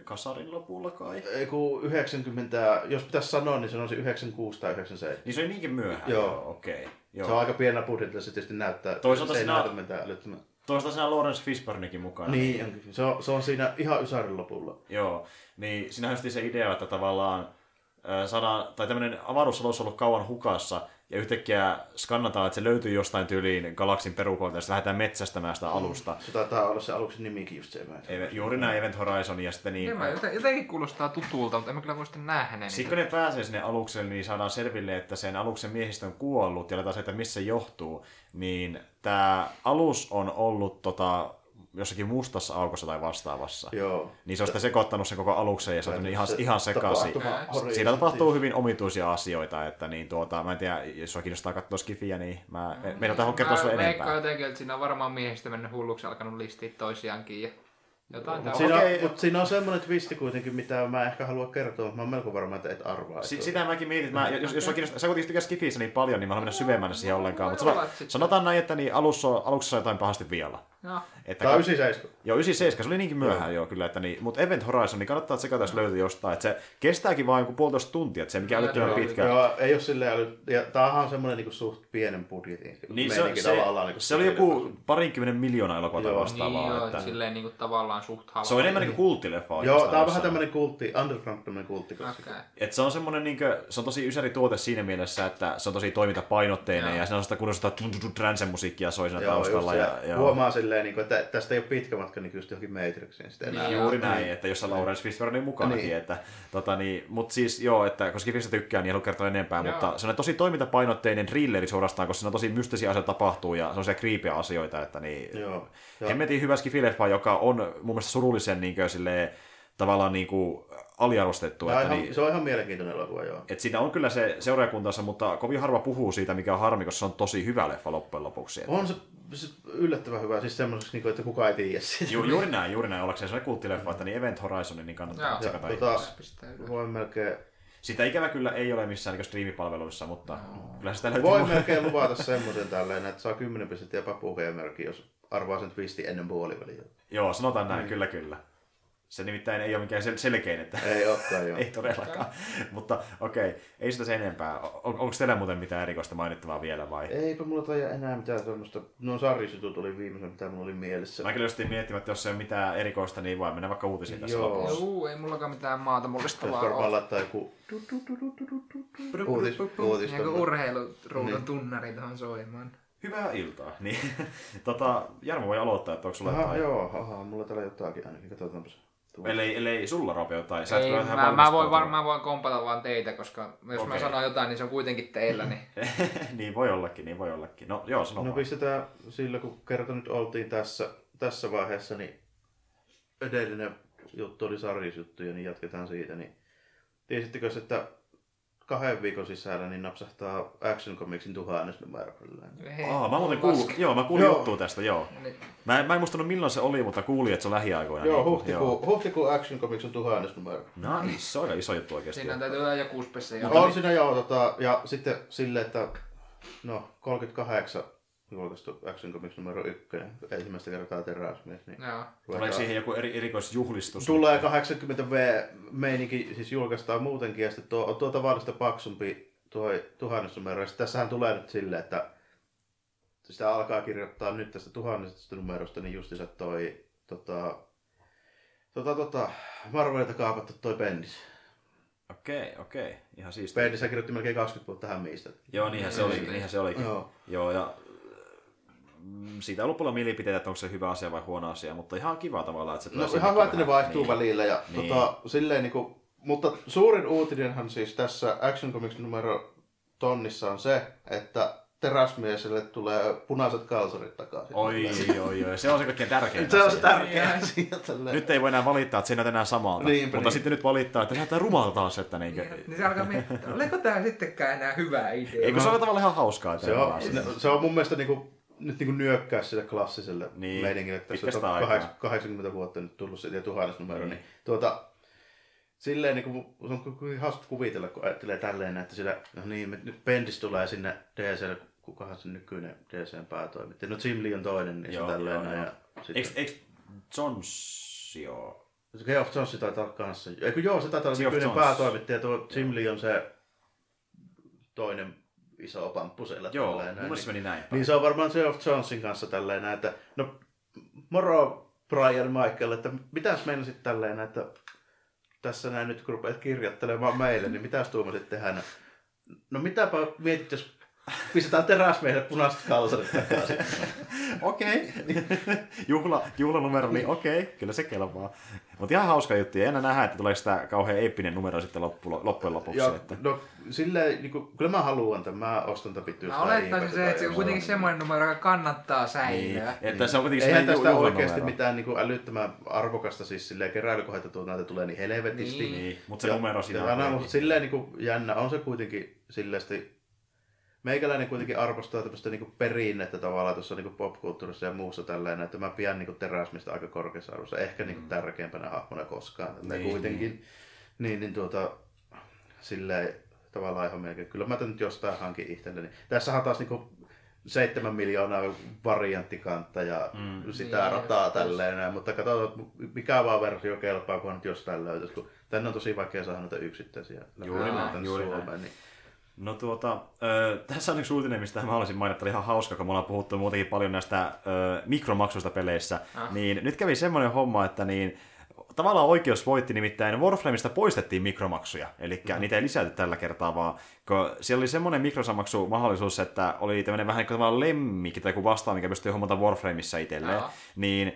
kasarin lopulla kai. Ei kun 90, jos pitäisi sanoa, niin sanoisin 96 tai 97. Niin se oli niinkin myöhään. Joo. Okei. Okay. Se on Joo. aika pienellä budjetilla, se tietysti näyttää. Toisaalta se ei siinä- näytä mitään älyttömän. Toisaalta siinä on Lawrence Fishburnikin mukana. Niin, se on, se on siinä ihan ysärin lopulla. Joo, niin siinä on just se idea, että tavallaan saadaan, tai tämmöinen avaruusalus on ollut kauan hukassa, ja yhtäkkiä skannataan, että se löytyy jostain tyyliin galaksin perukoilta, ja sitten lähdetään metsästämään sitä alusta. Se taitaa olla se aluksen nimikin just se. mä- Eve- Juuri näin Event Horizon, ja sitten niin... Mä joten- jotenkin kuulostaa tutulta, mutta en mä kyllä voi sitten nähdä ne. Sitten kun ne pääsee sinne alukselle, niin saadaan selville, että sen aluksen miehistö on kuollut ja aletaan se, että missä se johtuu. Niin tämä alus on ollut tota, jossakin mustassa aukossa tai vastaavassa. Joo. Niin se on sitten sekoittanut sen koko aluksen ja se on mennyt ihan, Se ihan sekaisin. tapahtuma Ää, horjuu Siinä tapahtuu hyvin omituisia asioita, että niin tuota, mä en tiedä, jos sua kiinnostaa katsoa Skifiä, niin mä, meidän tähän kertoa sulle Mä enempää. jotenkin, että siinä on varmaan miehistä mennyt hulluksi alkanut listiä toisiaankin ja jotain Mutta tällaista. siinä, Okei. on, mut siinä on semmoinen twisti kuitenkin, mitä mä ehkä haluan kertoa, mutta mä oon melko varma, että et arvaa. Si- sitä mäkin mietin, mä, jos, jos sä kuitenkin tykkää Skifissä niin paljon, niin mä haluan mennä syvemmälle siihen ollenkaan. Mutta sanotaan näin, että niin alussa, on- aluksessa on jotain pahasti vielä. Joo. Että Tää on ka- 97. Joo, 97, se oli niinkin myöhään joo, kyllä, että niin, mutta Event Horizon, niin kannattaa tsekata, jos löytyy jostain, että se kestääkin vain joku puolitoista tuntia, että se Joo, älyttömän joo, pitkä. Joo, ei ole silleen äly... Ja tämähän on semmoinen niinku suht pienen budjetin Niin se, se, tavallaan. Niinku se oli joku parinkymmenen miljoonaa elokuvaa vastaavaa. Niin joo, että, että silleen niinku tavallaan suht halva. se on enemmän niin kuin kulttileffa Joo, tää on vähän tämmönen kultti, underground tämmönen kultti. Okei. Et se on semmoinen, niin kuin, se on tosi ysäri tuote siinä mielessä, että se on tosi toimintapainotteinen Joo. ja siinä on sitä kunnosta trance musiikkia soi siinä Joo, taustalla. just, Ja, ja, ja, huomaa silleen, niinku, että tästä ei ole pitkä matka niin just johonkin Matrixiin sitten enää. Niin, Juuri Joo. näin, että jos Lawrence Fishburne on mukanakin. Niin. Että, tota, niin, mutta siis joo, että koska Skifistä tykkää, niin en halua kertoa enempää, Joo. mutta se on tosi toimintapainotteinen thrilleri suorastaan, koska siinä on tosi mystisiä asioita tapahtuu ja se on siellä kriipiä asioita, että niin, Joo. Ja, Hemmetin hyvä skifileffa, joka on mun mielestä surullisen niin kuin, silleen, tavallaan niin kuin, aliarvostettu. Että, ihan, niin, se on ihan mielenkiintoinen elokuva, joo. et siinä on kyllä se seuraajakuntansa, mutta kovin harva puhuu siitä, mikä on harmi, koska se on tosi hyvä leffa loppujen lopuksi. On se, se yllättävän hyvä, siis semmoiseksi, niinku, että kukaan ei tiedä siitä. Ju, juuri näin, juuri näin, ollakseen sellainen kulttileffa, että niin Event Horizonin niin kannattaa Joo. tsekata Ja, tota... voin melkein, Sitä ikävä kyllä ei ole missään niin striimipalveluissa, mutta kyllä sitä löytyy. voin melkein luvata semmoisen tälleen, että saa 10 pistettä Papu Gamerkin, jos arvaa sen twistin ennen puoliväliä. Joo, sanotaan näin, kyllä kyllä. Se nimittäin ei ole mikään sel- selkein, että Ei olekaan, joo. ei todellakaan. mutta okei, ei sitä sen enempää. On, onko teillä muuten mitään erikoista mainittavaa vielä vai? Eipä mulla taida enää mitään semmoista. No sarjisutut oli viimeisen, mitä mulla oli mielessä. Mä kyllä just miettimään, että jos ei ole mitään erikoista, niin voi mennä vaikka uutisiin tässä Joo. lopussa. Juu, ei mullakaan mitään maata mullistavaa Pitäisi varmaan ole. laittaa joku uutis, uutista. Urheiluruudun Niin. tunnari tuohon soimaan. Hyvää iltaa. Niin, tota, Jarmo voi aloittaa, että onko sulla Aha, jotain? joo, aha, mulla täällä jotakin ainakin, katsotaanpas. Ellei, ellei sulla Rope jotain. Sä Ei, mä, mä, voin valmistautunut. varmaan voin kompata vaan teitä, koska jos Okei. mä sanon jotain, niin se on kuitenkin teillä. Niin... niin voi ollakin, niin voi ollakin. No joo, sano No vaan. pistetään sillä, kun kerta nyt oltiin tässä, tässä vaiheessa, niin edellinen juttu oli sarjisjuttuja, niin jatketaan siitä. Niin tiesittekö, että kahden viikon sisällä niin napsahtaa Action Comicsin tuhannesnumero. Hei, Aa, mä muuten kuulin, joo, mä kuulin Joo. juttua tästä, joo. Niin, Mä, en- mä en muistanut milloin se oli, mutta kuulin, että se on lähiaikoina. Joo, niin kuin, huhtikuu, huhtikuu Action Comics on tuhannesnumero. Joo. Nice, se on aika iso juttu oikeasti. Siinä täytyy olla joku spessi. On siinä joo, tota, ja sitten silleen, että no 38 julkaistu Action Comics numero ykkönen, ensimmäistä kertaa teräsmies. Niin Joo. Tuleeko siihen joku eri, erikoisjuhlistus? Tulee 80V meininki, siis julkaistaan muutenkin, ja sitten tuo, on tuo tavallista paksumpi tuo tuhannesnumero. Ja sitten tässähän tulee nyt silleen, että sitä alkaa kirjoittaa nyt tästä tuhannesta numerosta, niin justiinsa toi tota, tota, tota, Marvelilta kaapattu toi Bendis. Okei, okei. Ihan siistiä. Bendis kirjoitti melkein 20 vuotta tähän miistä. Joo, niinhän se oli, niinhän se olikin. Joo. Joo, ja siitä on ollut paljon mielipiteitä, että onko se hyvä asia vai huono asia, mutta ihan kiva tavallaan, että se No ihan hyvä, että ne vaihtuu niin. välillä. Ja, Niin. tota, silleen, niin kuin, mutta suurin uutinenhan siis tässä Action Comics numero tonnissa on se, että teräsmieselle tulee punaiset kalsarit takaisin. Oi, oi, oi. Se on se kaikkein tärkein Se on se tärkeä Niin. asia. tälleen. Nyt ei voi enää valittaa, että se ei näytä enää samalta. Niinpä mutta niin. sitten nyt valittaa, että se näyttää rumalta taas, että niinkö... Niin se alkaa miettiä, oliko tää sittenkään enää hyvä idea? Eikö se ole tavallaan ihan hauskaa? Se on, se, se on mun mielestä niinku, nyt niinku nyökkää sille klassiselle Niin. niin. meiningille, että tässä on aikaa. kaheks- 80 vuotta nyt tullut se tuhannes numero, Niin. niin, niin tuota, silleen niinku, se on hauska kuvitella, kun ajattelee tälleen, että sillä, no niin, me- nyt Bendis tulee sinne DClle, kukahan se nykyinen DCn päätoimittaja, no Jim Lee on toinen, niin Joo, se tälleen joo, joo. ja sitten, Eikö, eikö Johnsio... se Geoff Jones taitaa olla kanssa, eikö joo, se taitaa olla nykyinen päätoimittaja, tuo Jim Lee on se toinen iso pamppu siellä. Joo, mun näin, mielestä se meni näin päin. Niin se on varmaan Geoff Jonesin kanssa tälleen, näin, että no moro Brian Michael, että mitäs meinasit tälleen, näin, että tässä näin nyt kun rupeat kirjoittelemaan meille, niin mitäs tuumasit tehdä? No, no mitäpä mietit, jos pistetään teräsmiehelle punaiset kalsarit takaisin. Okei. Juhla, juhlanumero, niin okei, kyllä se kelpaa. Mutta ihan hauska juttu. Ja enää nähdä, että tuleeko sitä kauhean eeppinen numero sitten loppu, loppujen lopuksi. Ja, että... no silleen, niin kuin, kyllä mä haluan tämän, mä ostan tämän vittu Mä olettaisin se, että se on kuitenkin semmoinen numero, joka kannattaa Niin, säilyä. että se on kuitenkin Eihän tästä oikeasti mitään niin kuin älyttömän arvokasta, siis silleen keräilykohdetta tuota näitä tulee niin helvetisti. Niin. Niin, mutta se numero siinä ja on silleen niin kuin jännä, on se kuitenkin silleesti, meikäläinen kuitenkin arvostaa tämmöistä niin perinnettä tavallaan tuossa niin popkulttuurissa ja muussa tällainen, että mä pidän niin teräsmistä aika korkeassa arvossa, ehkä niin kuin tärkeimpänä hahmona koskaan. Niin, Niin, kuitenkin, niin, niin tuota, silleen tavallaan ihan melkein, kyllä mä tän nyt jostain hankin itselleni. Tässähän on taas niin kuin 7 miljoonaa varianttikantta ja mm. sitä Niin, rataa just, tälleen näin, mutta katsotaan, mikä vaan versio kelpaa, kun nyt jostain löytäisi, kun tänne on tosi vaikea saada noita yksittäisiä Juuri näin, juuri Suomeen, näin. Niin. No tuota, ö, tässä on yksi uutinen, mistä mä haluaisin mainita, oli ihan hauska, kun me ollaan puhuttu muutenkin paljon näistä ö, mikromaksuista peleissä, Ah. niin nyt kävi semmoinen homma, että niin, tavallaan oikeus voitti, nimittäin Warframeista poistettiin mikromaksuja, eli mm. niitä ei lisätty tällä kertaa, vaan kun siellä oli semmoinen mikrosamaksu mahdollisuus, että oli tämmöinen vähän niin kuin lemmikki tai joku vastaan, mikä pystyy hommata Warframeissa itselleen, Joo. niin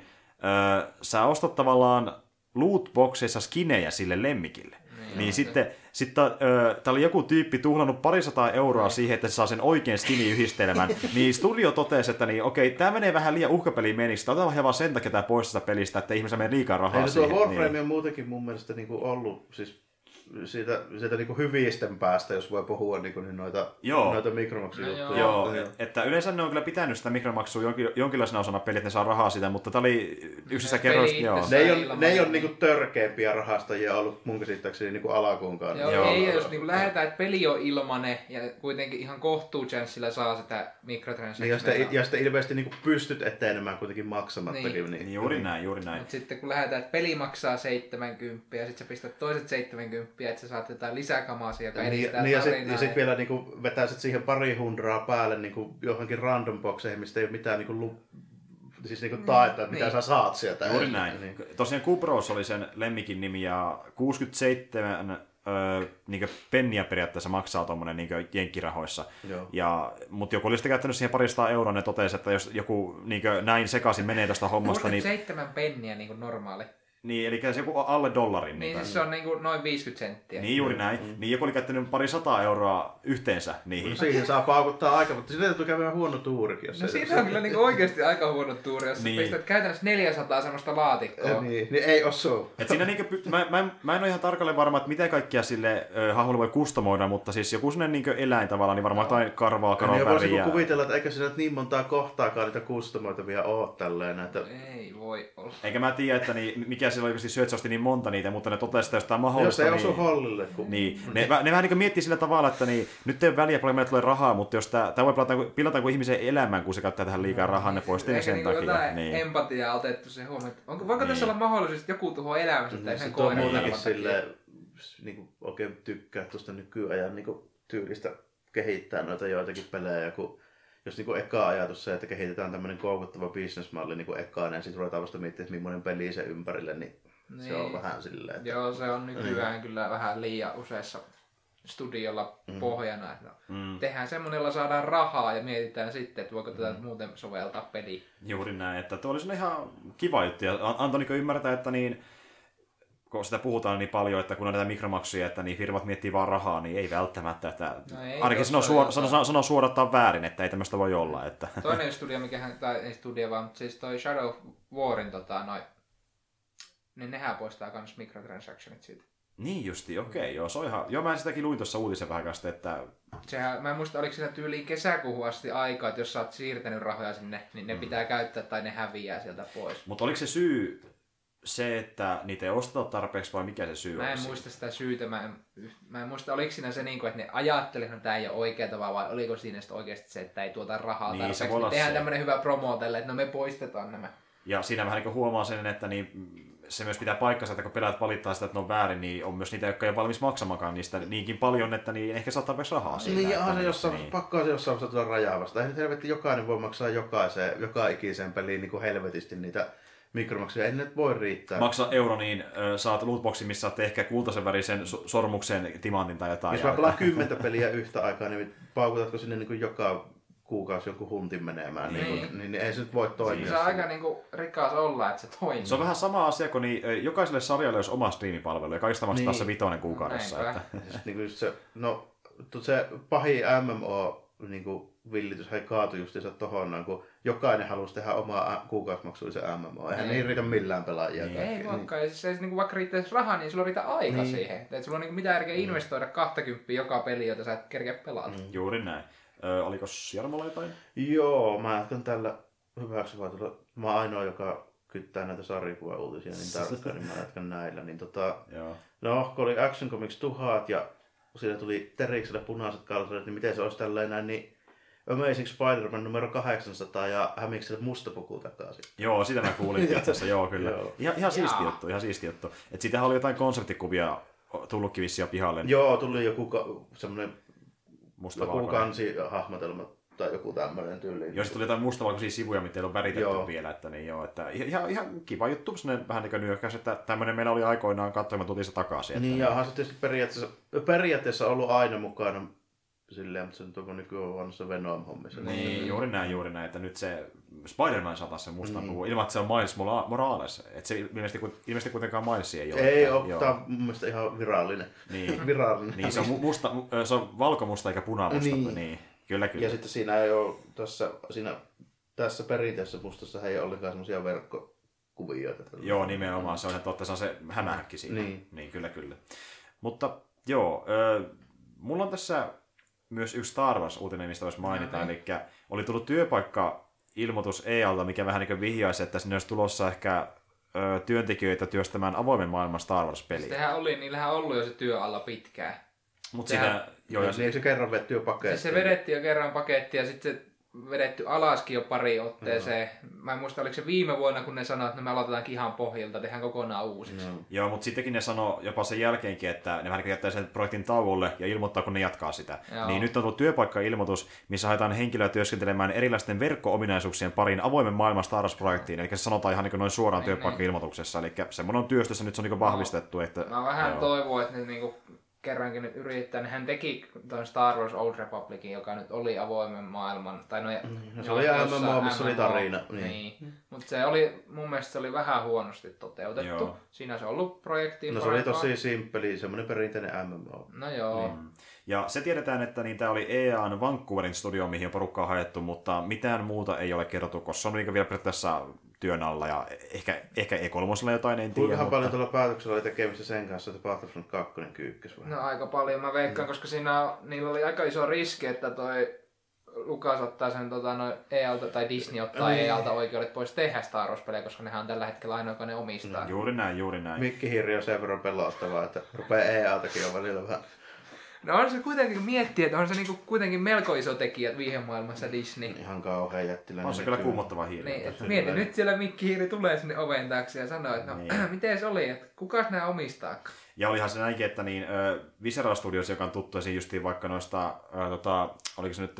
ö, sä ostat tavallaan lootboxeissa skinejä sille lemmikille. Niin, niin sitten sitten ö, tää oli joku tyyppi tuhlannut parisataa euroa siihen, että se saa sen oikein skiniyhdistelmän. niin studio totesi, että niin, okei, tämä menee vähän liian uhkapelimeniksi. Otetaan ihan vaan sen takia tämä pois tästä pelistä, että ihmisellä menee liikaa rahaa Ei, no tuo siihen. Warframe niin. on muutenkin mun mielestä niin kuin ollut siis siitä, siitä niin kuin hyvisten päästä, jos voi puhua niin kuin noita, Joo. noita mikromaksujuttuja. No Joo, että yleensä ne on kyllä pitänyt sitä mikromaksua jonkin, jonkinlaisena osana peliä, että ne saa rahaa siitä, mutta tämä oli yksissä kerroista, joo. Ne ei ole, ne ei ole muuta. niinku törkeämpiä rahastajia ollut mun käsittääkseni niinku alakuunkaan. Joo, Joo. ei, jos niinku lähdetään, että peli on ilmanen ja kuitenkin ihan kohtuuchanssilla saa sitä Niin, ja, sitten, ja sitten ilmeisesti niinku pystyt etenemään kuitenkin maksamattakin. Niin. Niin, Niin, juuri näin, juuri näin. Mutta sitten kun lähdetään, että peli maksaa 70 ja sitten sä pistät toiset 70, että sä saat jotain lisäkamaa joka Niin, edistää niin ja sitten sit vielä niinku vetää sit siihen pari hundraa päälle niinku johonkin random boxeihin, mistä ei ole mitään niinku lu, siis niinku taetta, että mitä niin. sä saat sieltä. Juuri näin. Niin. Tosiaan Kubros oli sen lemmikin nimi ja 67 öö, niin penniä periaatteessa maksaa tuommoinen niin jenkkirahoissa. Joo. Ja, mutta joku oli sitten käyttänyt siihen parista euroa, ne totesi, että jos joku niin näin sekaisin menee tästä hommasta, niin 67 penniä niin normaali. Niin, eli se joku alle dollarin. Niin, niitä. siis se on niinku noin 50 senttiä. Niin juuri näin. Mm. Niin joku oli käyttänyt pari sataa euroa yhteensä niihin. No siihen saa paukuttaa aika, mutta siinä täytyy käydä huono tuurikin. Jos No siinä on kyllä niinku oikeasti aika huono tuuri, jos Niin. niin. pistät käytännössä 400 semmoista laatikkoa. niin, niin ei osu. Et siinä niinkö, py- mä, mä, en- mä en ole ihan tarkalleen varma, että mitä kaikkia sille ö, hahmolle voi kustomoida, mutta siis joku sellainen niinkö eläin tavallaan, niin varmaan jotain karvaa, Niin voisi karvaväriä. kuvitella, että eikö siinä nyt niin montaa kohtaakaan niitä kustomoitavia ole tälleen. Että... Ei voi olla. Eikä mä tiedä, että niin, mikä sillä oikeasti syö, että se osti niin monta niitä, mutta ne totesi, että jos tämä on Jos mahdollista, ei niin... osu hollille. Kun... Niin, ne, ne vähän niin miettii sillä tavalla, että niin, nyt ei ole väliä, paljon meille tulee rahaa, mutta jos tämä, tämä voi pilata, pilata kuin ihmisen elämän, kun se käyttää tähän liikaa rahaa, ne poistaa Eikä sen niinku takia. jotain Niin. empatiaa otettu se huomioon. että Onko, voiko tässä Niin. olla mahdollisuus, että joku tuhoaa elämänsä tai Niin, sen koiran silleen, niin kuin oikein tykkää tuosta nykyajan niin kuin tyylistä kehittää noita joitakin pelejä, kun jos niin kuin eka ajatus se, että kehitetään tämmöinen koukuttava bisnesmalli niin kuin ekana ja sitten ruvetaan vasta miettimään, että millainen peli se ympärille, niin, niin. se on Niin. vähän silleen, että Joo, se on nykyään kyllä vähän liian useassa studiolla pohjana. Että Mm. Tehdään semmoinen, jolla saadaan rahaa ja mietitään sitten, että voiko tätä muuten soveltaa peliin. Juuri näin, että tuo olisi ihan kiva juttu. Ja antoi niin ymmärtää, että niin, kun sitä puhutaan niin paljon, että kun on näitä mikromaksuja, että niin firmat miettii vaan rahaa, niin ei välttämättä. Että No ei ainakin sanoo, suor, sanoo, sanoo, sanoo suodattaa väärin, että ei tämmöistä voi olla. Että. Toinen studio, mikä hän, tai ei studio vaan, mutta siis toi Shadow of Warin tota, noi, niin nehän poistaa kans microtransactionit siitä. Niin justi, okei, joo, se on ihan... Joo, mä sitäkin luin tuossa uutisen vähän kanssa, että Sehän, mä en muista, oliko siinä tyyliin kesäkuuhun asti aikaa, että jos sä oot siirtänyt rahoja sinne, niin ne pitää käyttää tai ne häviää sieltä pois. Mutta oliko se syy se, että niitä ei osteta tarpeeksi vai mikä se syy Mä en siinä? muista sitä syytä, mä en, mä en muista, oliko siinä se, niin kuin, että ne ajatteli, että tämä ei ole oikea tapa, vai oliko siinä sitten oikeasti se, että ei tuota rahaa Niin, niin, se tarpeeksi. voi olla Niin tehdään se. tämmöinen hyvä promo tälle, että no me poistetaan nämä. Ja siinä vähän niin huomaa sen, että niin, se myös pitää paikkansa, että kun pelaajat valittaa sitä, että ne on väärin, niin on myös niitä, jotka ei ole valmis maksamakaan niistä niinkin paljon, että niin ehkä saa tarpeeksi rahaa siitä. Niin, onhan se jossain, niin. niin. pakko se jossain vaiheessa tulla rajaa vasta. Ei nyt helvetti jokainen voi maksaa jokaiseen, joka ikiseen peliin niin kuin helvetisti niitä mikromaksuja. Ei nyt voi riittää. Maksa euro, niin ö, saat lootboxin, missä saatte ehkä kultaisen värisen so- sormuksen, timantin tai jotain. Jos mä pelaan kymmentä peliä yhtä aikaa, niin paukutatko sinne niin kuin joka kuukausi jonkun huntin menemään, niin, Niin. niin, niin, niin ei se nyt voi toimia. Se on aika niinku rikas olla, että se toimii. Se on vähän sama asia, kun niin, jokaiselle sarjalle olisi oma striimipalvelu, ja kaikista maksaa Niin. se vitonen kuukaudessa. Näinpä. Että, Siis niin kuin se, no, tu- se pahin MMO niin kuin villitys hei kaatui justiinsa tohon, noin, kun jokainen halusi tehdä omaa kuukausimaksullisen MMO. Eihän Niin. niin riitä millään pelaajia. Niin. kaikki. Ei voikaan, ja siis se, niinku, vaikka riittäisi rahaa, niin sulla riitä aika Niin. siihen. Että sulla on niinku mitään järkeä investoida 20 joka peli, jota sä et kerkeä pelata. Mm. juuri näin. Ö, oliko Jarmolla jotain? Joo, mä jatkan tällä hyväksyvää. tulla- Mä oon ainoa, joka kyttää näitä sarjakuva-uutisia niin tarkkaan, niin mä jatkan näillä. Niin tota, Joo. no, kun oli Action Comics 1000 ja siinä tuli Terikselle punaiset kalsarit, niin miten se olisi tälleen näin, niin Amazing Spider-Man numero 800 ja Hämikselle musta puku takaisin. Joo, sitä mä kuulin itse asiassa, joo kyllä. Joo. Ihan, ihan siisti juttu, ihan siisti juttu. Et siitähän oli jotain konseptikuvia tullutkin vissiin pihalle. Joo, tuli joku ka- semmoinen Musta joku kansihahmotelma tai joku tämmöinen tyyli. Jos tuli jotain mustavalkoisia sivuja, mitä ei ole väritetty Joo. vielä, että niin joo, että ihan, ihan kiva juttu, sellainen vähän niin kuin nyökkäys, että tämmöinen meillä oli aikoinaan katsoa, ja me tultiin se takaisin. Niin, että, ja onhan se tietysti periaatteessa, periaatteessa ollut aina mukana silleen, mutta se nyt on nykyään vanhassa Venom-hommissa. Niin, juuri näin, juuri näin, että nyt se Spider-Man saa taas sen mustan Niin. puhua, ilman että se on Miles Mora- Morales. Että se ilmeisesti, ilmeisesti kuitenkaan Miles ei ole. Ei että, ole, tämä on mun mielestä ihan virallinen. Niin. virallinen. Niin, se on, mu- musta, mu- se on valkomusta eikä punamusta. Niin. Niin. niin. Kyllä, kyllä. Ja sitten siinä ei ole, tässä, siinä, tässä perinteisessä mustassa ei ole ollenkaan semmoisia verkkokuvioita. Joo, nimenomaan. Se on ihan totta, se on se hämähäkki siinä. Niin. niin kyllä, kyllä. Mutta joo, ö, mulla on tässä myös yksi Star Wars-uutinen, mistä voisi mainita. No Eli oli tullut työpaikka ilmoitus EALta, mikä vähän niin vihjaisi, että sinne olisi tulossa ehkä ö, työntekijöitä työstämään avoimen maailman Star Wars-peliä. Sehän oli, niillähän on ollut jo se työ alla pitkään. Mutta sitä, joo, ja Niin, niin se kerran vetty jo pakettiin. Siis se vedettiin jo kerran paketti ja sitten se vedetty alaskin jo pari otteeseen. Mä en muista, oliko se viime vuonna, kun ne sanoivat, että no me aloitetaankin ihan pohjilta, tehdään kokonaan uusiksi. No. Joo, mutta sittenkin ne sanoo jopa sen jälkeenkin, että ne vähän niin kuin jättää sen projektin tauolle ja ilmoittaa, kun ne jatkaa sitä. Joo. Niin nyt on tullut työpaikka-ilmoitus, missä haetaan henkilöä työskentelemään erilaisten verkko-ominaisuuksien pariin avoimen maailman Star Wars-projektiin. Eli se sanotaan ihan niin kuin noin suoraan Niin, työpaikka-ilmoituksessa. Eli semmoinen on työstössä, nyt se on niin kuin vahvistettu. Että, Mä vähän joo. toivon, että ne niinku kerrankin nyt yrittää, niin hän teki tuon Star Wars Old Republicin, joka nyt oli avoimen maailman, tai no, no se oli MMO, missä oli tarina. Niin. niin. Mutta se oli, mun mielestä se oli vähän huonosti toteutettu. Joo. Siinä se on ollut projekti. No se oli tosi simppeli, semmoinen perinteinen MMO. No joo. Niin. Ja se tiedetään, että niin tämä oli EAN Vancouverin studio, mihin on porukkaa haettu, mutta mitään muuta ei ole kerrottu, koska se on vielä periaatteessa työn alla ja ehkä, ehkä E3 jotain, en tiedä. Kuinka paljon tuolla päätöksellä oli tekemistä sen kanssa, että Battlefront 2 kyykkäs vai? No aika paljon mä veikkaan, mm. koska siinä niillä oli aika iso riski, että toi Lukas ottaa sen tota, no, EALta, tai Disney ottaa niin. EALta oikeudet pois tehdä Star Wars-pelejä, koska nehän on tällä hetkellä ainoa, joka ne omistaa. No, juuri näin, juuri näin. Mikki Hirri on sen verran pelottavaa, että rupeaa EALtakin on välillä vähän No on se kuitenkin miettiä, että on se niinku kuitenkin melko iso tekijä viihemaailmassa Disney. Ihan kauhean jättiläinen. On se kyllä kuumottava hiiri. Niin, mieti, nyt siellä Mikki Hiiri tulee sinne oven taakse ja sanoo, että no niin. miten se oli, että kukas nämä omistaa? Ja olihan se näinkin, että niin, äh, Visceral Studios, joka on tuttu esiin justiin vaikka noista, äh, tota, oliko se nyt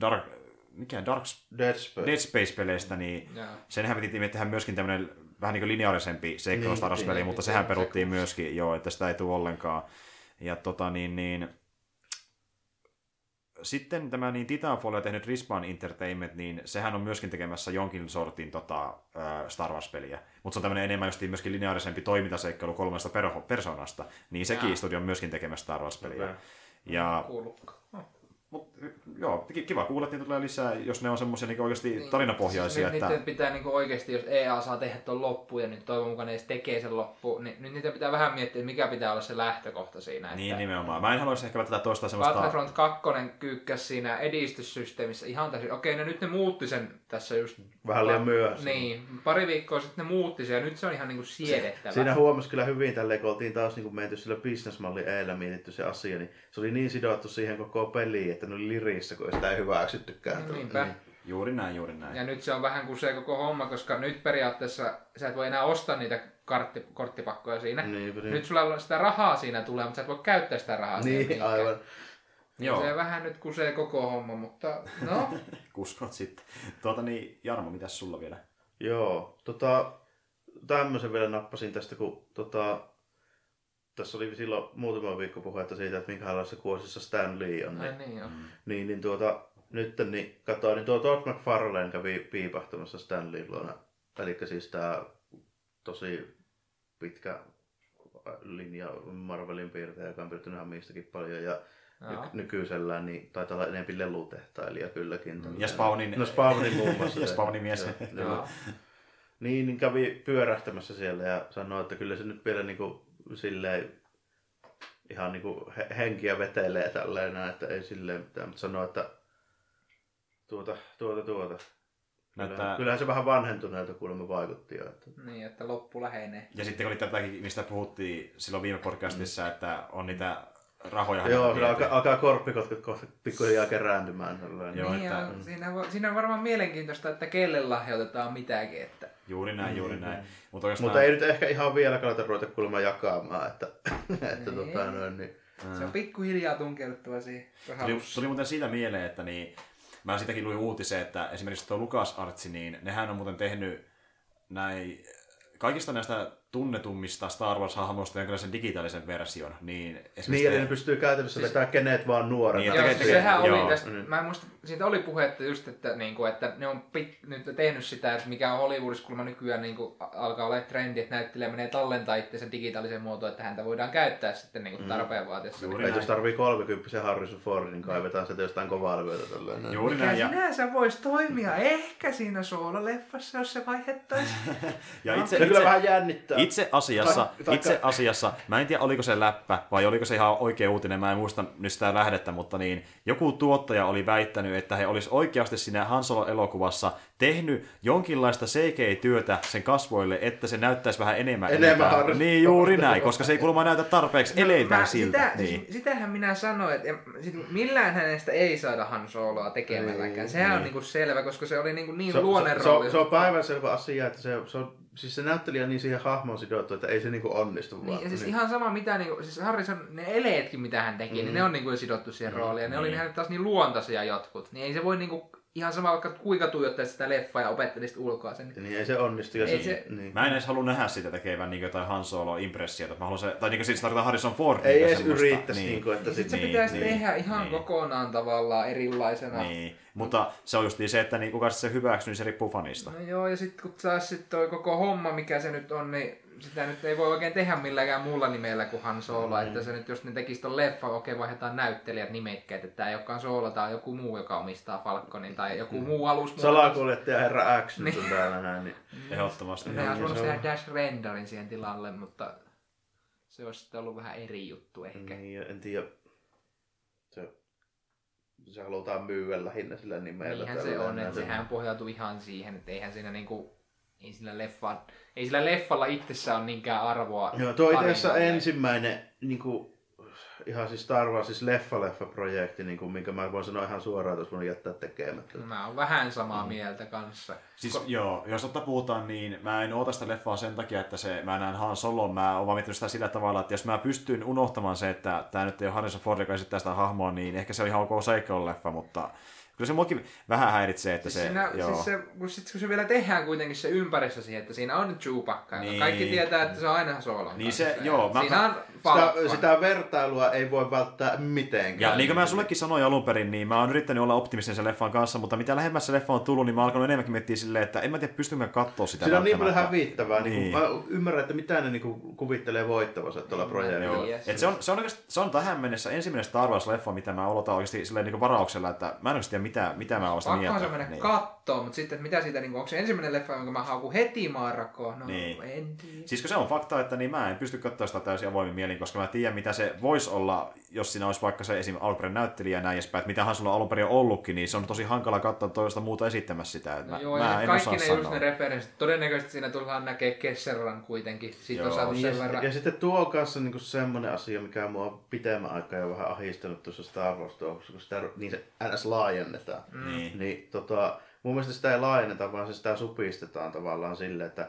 Dark, mikä Dark Dead Space. Dead Space-peleistä, niin yeah. senhän piti tehdä myöskin tämmöinen vähän niin kuin lineaarisempi seikkailu niin, Star Wars-peli, niin, mutta niin, sehän peruttiin myöskin, joo, että sitä ei tule ollenkaan. Ja tota niin, niin sitten tämä niin Titanfallia tehnyt Respawn Entertainment, niin sehän on myöskin tekemässä jonkin sortin tota, Star Wars-peliä. Mutta se on tämmöinen enemmän just myöskin lineaarisempi toimintaseikkailu kolmesta persoonasta. Niin sekin studio on myöskin tekemässä Star Wars-peliä. Okay. Ja, Mut, joo, kiva kuulla, että niitä tulee lisää, jos ne on semmoisia niin oikeasti niin, tarinapohjaisia. Nyt että... pitää niin oikeasti, jos EA saa tehdä tuon loppuun ja nyt toivon mukaan ne edes tekee sen loppu, niin nyt niitä pitää vähän miettiä, että mikä pitää olla se lähtökohta siinä. Niin, että... nimenomaan. Mä en haluaisi ehkä tätä toista semmoista... Battlefront 2 kyykkäs siinä edistyssysteemissä ihan täysin. Okei, no nyt ne muutti sen tässä just... Vähän liian myöhässä. Niin, pari viikkoa sitten ne muutti sen ja nyt se on ihan niin kuin siedettävä. Siinä huomasi kyllä hyvin tälleen, kun oltiin taas niin kuin menty sillä businessmallin eellä mietitty se asia, niin se oli niin sidottu siihen koko peliin, että ne oli lirissä, kun sitä ei hyväksyttykään. No, niinpä. Niin. Juuri näin, juuri näin. Ja nyt se on vähän kuin se koko homma, koska nyt periaatteessa sä et voi enää ostaa niitä kartti, korttipakkoja siinä. Niin, niin. Nyt sulla sitä rahaa siinä tulee, mutta sä et voi käyttää sitä rahaa Niin, siinä aivan. Niin Joo. Se vähän nyt kusee koko homma, mutta no. Kuskot sitten. Tuota niin, Jarmo, mitäs sulla vielä? Joo, tota, tämmöisen vielä nappasin tästä, kun tota, tässä oli silloin muutama viikko puhetta siitä, että minkälaisessa kuosissa Stan Lee on. Niin, niin, niin, niin tuota, nyt niin katsoin, niin tuo Todd McFarlane kävi piipahtamassa Stan Lee luona. Eli siis tämä tosi pitkä linja Marvelin piirtäjä, joka on piirtynyt ihan mistäkin paljon. Ja ny- nykyisellään niin taitaa olla enemmän lelutehtailija kylläkin. Mm. Ja Spawnin, no Spawnin muun muassa. ja Spawnin mies. niin, niin kävi pyörähtämässä siellä ja sanoi, että kyllä se nyt vielä niin kuin silleen ihan niin kuin henkiä vetelee tälleen, että ei silleen mitään, mutta sanoo, että tuota, tuota, tuota. Näyttää... Kyllähän se vähän vanhentuneelta kuulemma vaikutti jo. Että... Niin, että loppu lähenee. Ja sitten kun oli tätäkin, mistä puhuttiin silloin viime podcastissa, mm. että on niitä rahoja. Joo, kyllä alkaa, alkaa korppikotkut kohta pikkuhiljaa kerääntymään. Joo, niin, että... ja siinä, siinä on varmaan mielenkiintoista, että kelle lahjoitetaan mitäkin. Että... Juuri näin, juuri näin. Mutta, oikeastaan... Mutta ei nyt ehkä ihan vielä kannata ruveta kuulemma jakamaan. Että, että niin. tota, noin, niin... Se on pikkuhiljaa tunkeuduttava siihen tuli, tuli muuten siitä mieleen, että niin, mä sitäkin luin uutisen, että esimerkiksi tuo Lukas Artsi, niin nehän on muuten tehnyt näin, kaikista näistä tunnetummista Star Wars-hahmoista jonkinlaisen digitaalisen version. Niin, niin eli ne pystyy käytännössä siis... vetämään kenet vaan nuorena. Niin, joo, tekee, sehän oli joo. tästä, mm. mä en muista, siitä oli puhetta just, että, niin kuin, että ne on pit, nyt tehnyt sitä, että mikä on Hollywoodissa kulma nykyään niin kuin, alkaa olla trendi, että näyttelijä menee tallentaa itse digitaalisen muotoon, että häntä voidaan käyttää sitten niin kuin mm. tarpeen vaatiessa. Juuri niin, jos tarvii 30 Harrison Fordin, niin kaivetaan sitä jostain kovaa levyitä. Juuri mikä näin. sinänsä voisi toimia ehkä siinä soololeffassa, jos se vaihettaisi. ja itse, no. itse, kyllä vähän jännittää itse asiassa, tai, itse asiassa, mä en tiedä oliko se läppä vai oliko se ihan oikea uutinen, mä en muista nyt sitä lähdettä, mutta niin, joku tuottaja oli väittänyt, että he olisi oikeasti siinä Han Solo-elokuvassa tehnyt jonkinlaista CGI-työtä sen kasvoille, että se näyttäisi vähän enemmän. Enemmän enempää. Niin, juuri näin, koska se ei kuulemma näytä tarpeeksi no, eleiltään siltä. Sitä, niin. sitähän minä sanoin, että sit millään hänestä ei saada Han Soloa tekemälläkään. Niin, Sehän niin. on niinku selvä, koska se oli niinku niin se. Se, se, on, se on päivänselvä asia, että se, se on siis se näyttelijä niin siihen hahmoon sidottu, että ei se niinku onnistu niin, vaan. Ja siis niin. ihan sama mitä, niinku, siis Harrison, ne eleetkin mitä hän teki, mm. niin ne on niinku sidottu siihen mm. rooliin. Ja ne mm. oli ihan taas niin luontaisia jotkut. Niin ei se voi niinku ihan sama vaikka kuinka tuijottaisit sitä leffaa ja opettelisit ulkoa sen. Niin ei se onnistu. Ja Ei se, se- niin. Mä en edes halua nähdä sitä tekevän niin jotain Han Solo-impressiota. Mä haluan se, tai niin siis tarkoitan Harrison Ford. Ei niin edes yrittäisi, niin. kuin, että Ja sit se Niin, pitäisi niin, tehdä ihan niin. kokonaan tavallaan erilaisena. Niin, mutta se on just se, että niin kuka se hyväksyy, niin se riippuu fanista. No joo, ja sitten kun taas sit toi koko homma, mikä se nyt on, niin sitä nyt ei voi oikein tehdä milläkään muulla nimellä kuin Han Solo. Mm. Että se nyt, jos ne tekisi ton leffa, okei vaihdetaan näyttelijät nimekkäät, että tämä ei olekaan Solo, tai joku muu, joka omistaa Falconin, tai joku muu alus. salakuljettaja herra X nyt on täällä näin. Niin. Ehdottomasti. Ne olisi voinut se on- tehdä Dash Renderin siihen tilalle, mutta se olisi sitten ollut vähän eri juttu ehkä. Niin, en tiedä. Se, se halutaan myyä lähinnä sillä nimellä. Niinhän se on, että sehän pohjautuu ihan siihen, että eihän siinä niinku, ei sillä, leffa, ei sillä leffalla itsessään ole niinkään arvoa. Joo, tuo itse asiassa ensimmäinen niin kuin, ihan siis Star Wars, siis leffa-leffa-projekti, niin kuin, minkä mä voin sanoa ihan suoraan, että olisi voinut jättää tekemättä. Mä oon vähän samaa mieltä kanssa. Siis Ko- joo, jos totta puhutaan, niin mä en oota sitä leffaa sen takia, että se, mä näen Han Solon, mä oon vaan miettinyt sitä sillä tavalla, että jos mä pystyn unohtamaan se, että tämä nyt ei ole Harrison Ford, joka esittää sitä hahmoa, niin ehkä se on ihan ok seikkailuleffa, mutta kyllä se muakin vähän häiritsee, että Siis, se, siinä, joo. siis se, kun, sit, kun se vielä tehdään kuitenkin se ympäristö siihen, että siinä on Chewbacca, niin. Kaikki tietää, että se on aina Solon Niin se- joo, mä- Siinä on Sitä, sitä vertailua ei voi välttää mitenkään. Ja niin kuin mä sullekin sanoin alun perin, niin mä oon yrittänyt olla optimistinen sen leffan kanssa, mutta mitä lähemmäs se leffa on tullut, niin mä oon alkanut enemmänkin miettiä silleen, että en mä tiedä, pystynkö katsoa sitä Siinä on niin paljon hävittävää. Niin. Niin. Mä ymmärrän, että mitä ne niin kuvittelee voittavansa tuolla projektilla. Joo. Yes. Et se, on, se, on oikeasti, se on tähän mennessä ensimmäinen Star Wars-leffa, mitä mä odotan oikeasti silleen niin varauksella, että mä en tiedä, mitä, mitä mä oon sitä mieltä. se mennä niin. kattoon, mutta sitten, mitä siitä, niin onko se ensimmäinen leffa, jonka mä haukun heti maarakoon? No, Niin. en tiedä. Siis kun se on fakta, että niin mä en pysty katsoa sitä täysin avoimin mielin, koska mä tiedän, mitä se voisi olla, jos siinä olisi vaikka se esim. alkuperäinen näyttelijä ja näin edespäin, että mitähän sulla alun perin on ollutkin, niin se on tosi hankala katsoa toista muuta esittämässä sitä. Että No mä, joo, mä ja en kaikki osaa ne sanoa. just ne referenssit. Todennäköisesti siinä tullaan näkee Kesseran kuitenkin. Siitä on Joo. saatu sen Ja, verran. ja sitten tuo on kanssa niinku semmoinen asia, mikä mua on pitemmän aikaa jo vähän ahistanut tuossa Star Wars kun sitä niin se ns. laajennetaan. Mm. Niin. Niin tota, mun mielestä sitä ei laajenneta, vaan se sitä supistetaan tavallaan silleen, että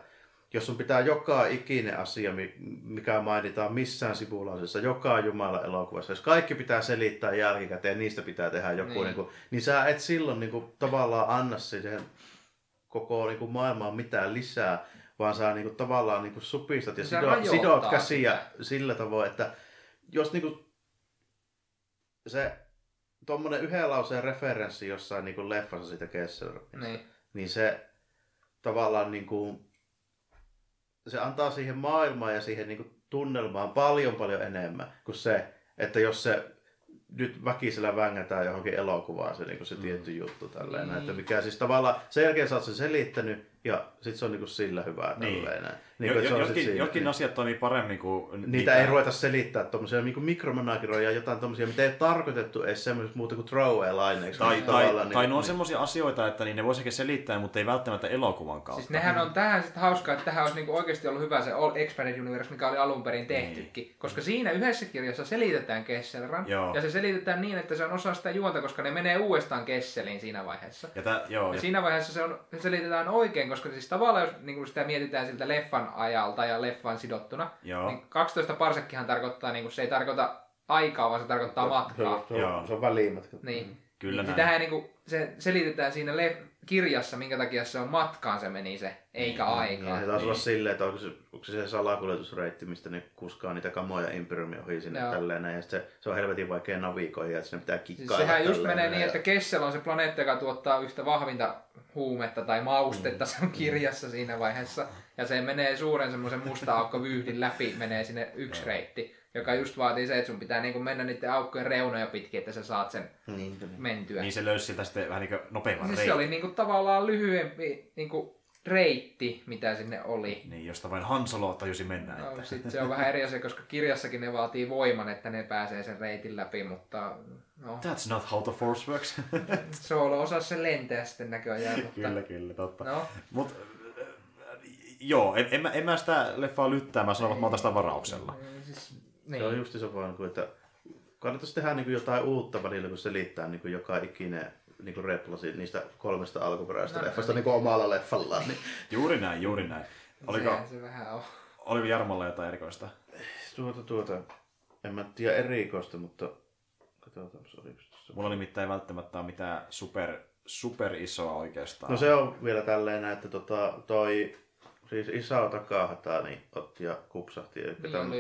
jos sun pitää joka ikinen asia, mi- mikä mainitaan missään sivulaisessa, joka Jumala elokuvassa, jos kaikki pitää selittää jälkikäteen, niistä pitää tehdä joku, Niin. niin. Niin kuin, niin sä et silloin niin kuin, tavallaan anna siihen koko niin kuin, maailmaan mitään lisää, vaan sä niin kuin, tavallaan niin kuin, supistat ja Se sidot, sidot käsiä sitä. sillä tavoin, että jos niin kuin, se tuommoinen yhden lauseen referenssi jossain niin kuin leffassa siitä Kesselrokista, Niin. niin se tavallaan niin kuin, se antaa siihen maailmaan ja siihen niin kuin tunnelmaan paljon paljon enemmän kuin se, että jos se nyt väkisellä vängätään johonkin elokuvaan se, niin kuin se tietty juttu tälleen, Niin. että mikä siis tavallaan sen jälkeen sä oot sen selittänyt ja sit se on niin kuin sillä hyvää Niin. tälleen. näin. Niin, se on sit jotkin, siinä, jotkin niin. asiat toimii paremmin kuin... Niitä ei ruveta selittää tommosia niin mikromanageroja, jotain tommosia, mitä ei ole tarkoitettu edes semmoisesta muuta kuin throwaway-laineeksi. Tai, niin tai, tai niin- ne on niin. semmoisia asioita, että niin ne voisi ehkä selittää, mutta ei välttämättä elokuvan kautta. Siis nehän on tähän sitten hauskaa, että tähän olisi niinku oikeasti ollut hyvä se All Expanded Universe, mikä oli alun perin tehtykin. Koska siinä yhdessä kirjassa selitetään Kesselran. Niin. Joo. Ja se selitetään niin, että se on osa sitä juonta, koska ne menee uudestaan Kesseliin siinä vaiheessa. Ja tää, joo, Ja ja, siinä vaiheessa se, on, se selitetään oikein, koska siis tavallaan jos niin kuin sitä mietitään siltä leffan ajalta ja leffan sidottuna, Joo. niin 12 parsekkihan tarkoittaa, niin kuin, se ei tarkoita aikaa, vaan se tarkoittaa matkaa. Se on, Joo. se on välimatka. Niin. Kyllä niin näin. Sitähän niin kuin, se selitetään siinä le- kirjassa, minkä takia se on matkaan se meni se, eikä aikaa. Niin, se taisi Niin. olla silleen, että onko se, onko se se salakuljetusreitti, mistä ne kuskaa niitä kamoja Imperiumin ohi sinne Joo. tälleen näin, ja se, se on helvetin vaikea navigoida, että sinne pitää Siis kikkailla. sehän just menee näin, niin, ja- että Kessel on se planeetta, joka tuottaa yhtä vahvinta huumetta tai maustetta, se on kirjassa siinä vaiheessa. Ja se menee suuren semmoisen musta aukko vyyhdin läpi, menee sinne yksi reitti, joka just vaatii se, että sun pitää niinku mennä niiden aukkojen reunoja pitkin, että sä saat sen Niin, niin. mentyä. Niin se löysi siltä sitten vähän niin nopeamman siis reitin. se oli niinku tavallaan lyhyempi niinku reitti, mitä sinne oli. Niin, josta vain Han Solo tajusi mennä. No, että... sit se on vähän eri asia, koska kirjassakin ne vaatii voiman, että ne pääsee sen reitin läpi, mutta no, That's not how the force works. Solo osaa se lentää sitten näköjään. Mutta, kyllä, kyllä, totta. No, Mut, äh, joo, en, en, mä, en mä sitä leffaa lyttää, mä sanon, että mä otan sitä varauksella. Siis, Se on niin. just se vaan, kuin, että kannattaisi tehdä niin kuin jotain uutta välillä, kun selittää niin kuin joka ikinen niin kuin replasi niistä kolmesta alkuperäisestä No, no, leffasta niin. niin omalla leffallaan. Niin. Juuri näin, juuri näin. Oliko, Sehän se vähän on. oliko Jarmolla jotain erikoista? Tuota, tuota, en mä tiedä erikoista, mutta katsotaan, oliko tässä. Mulla nimittäin ei välttämättä ole mitään super super isoa oikeastaan. No se on vielä tälleen, että tota, toi siis Isao Takahata niin otti ja kupsahti. Eli Niin tämän.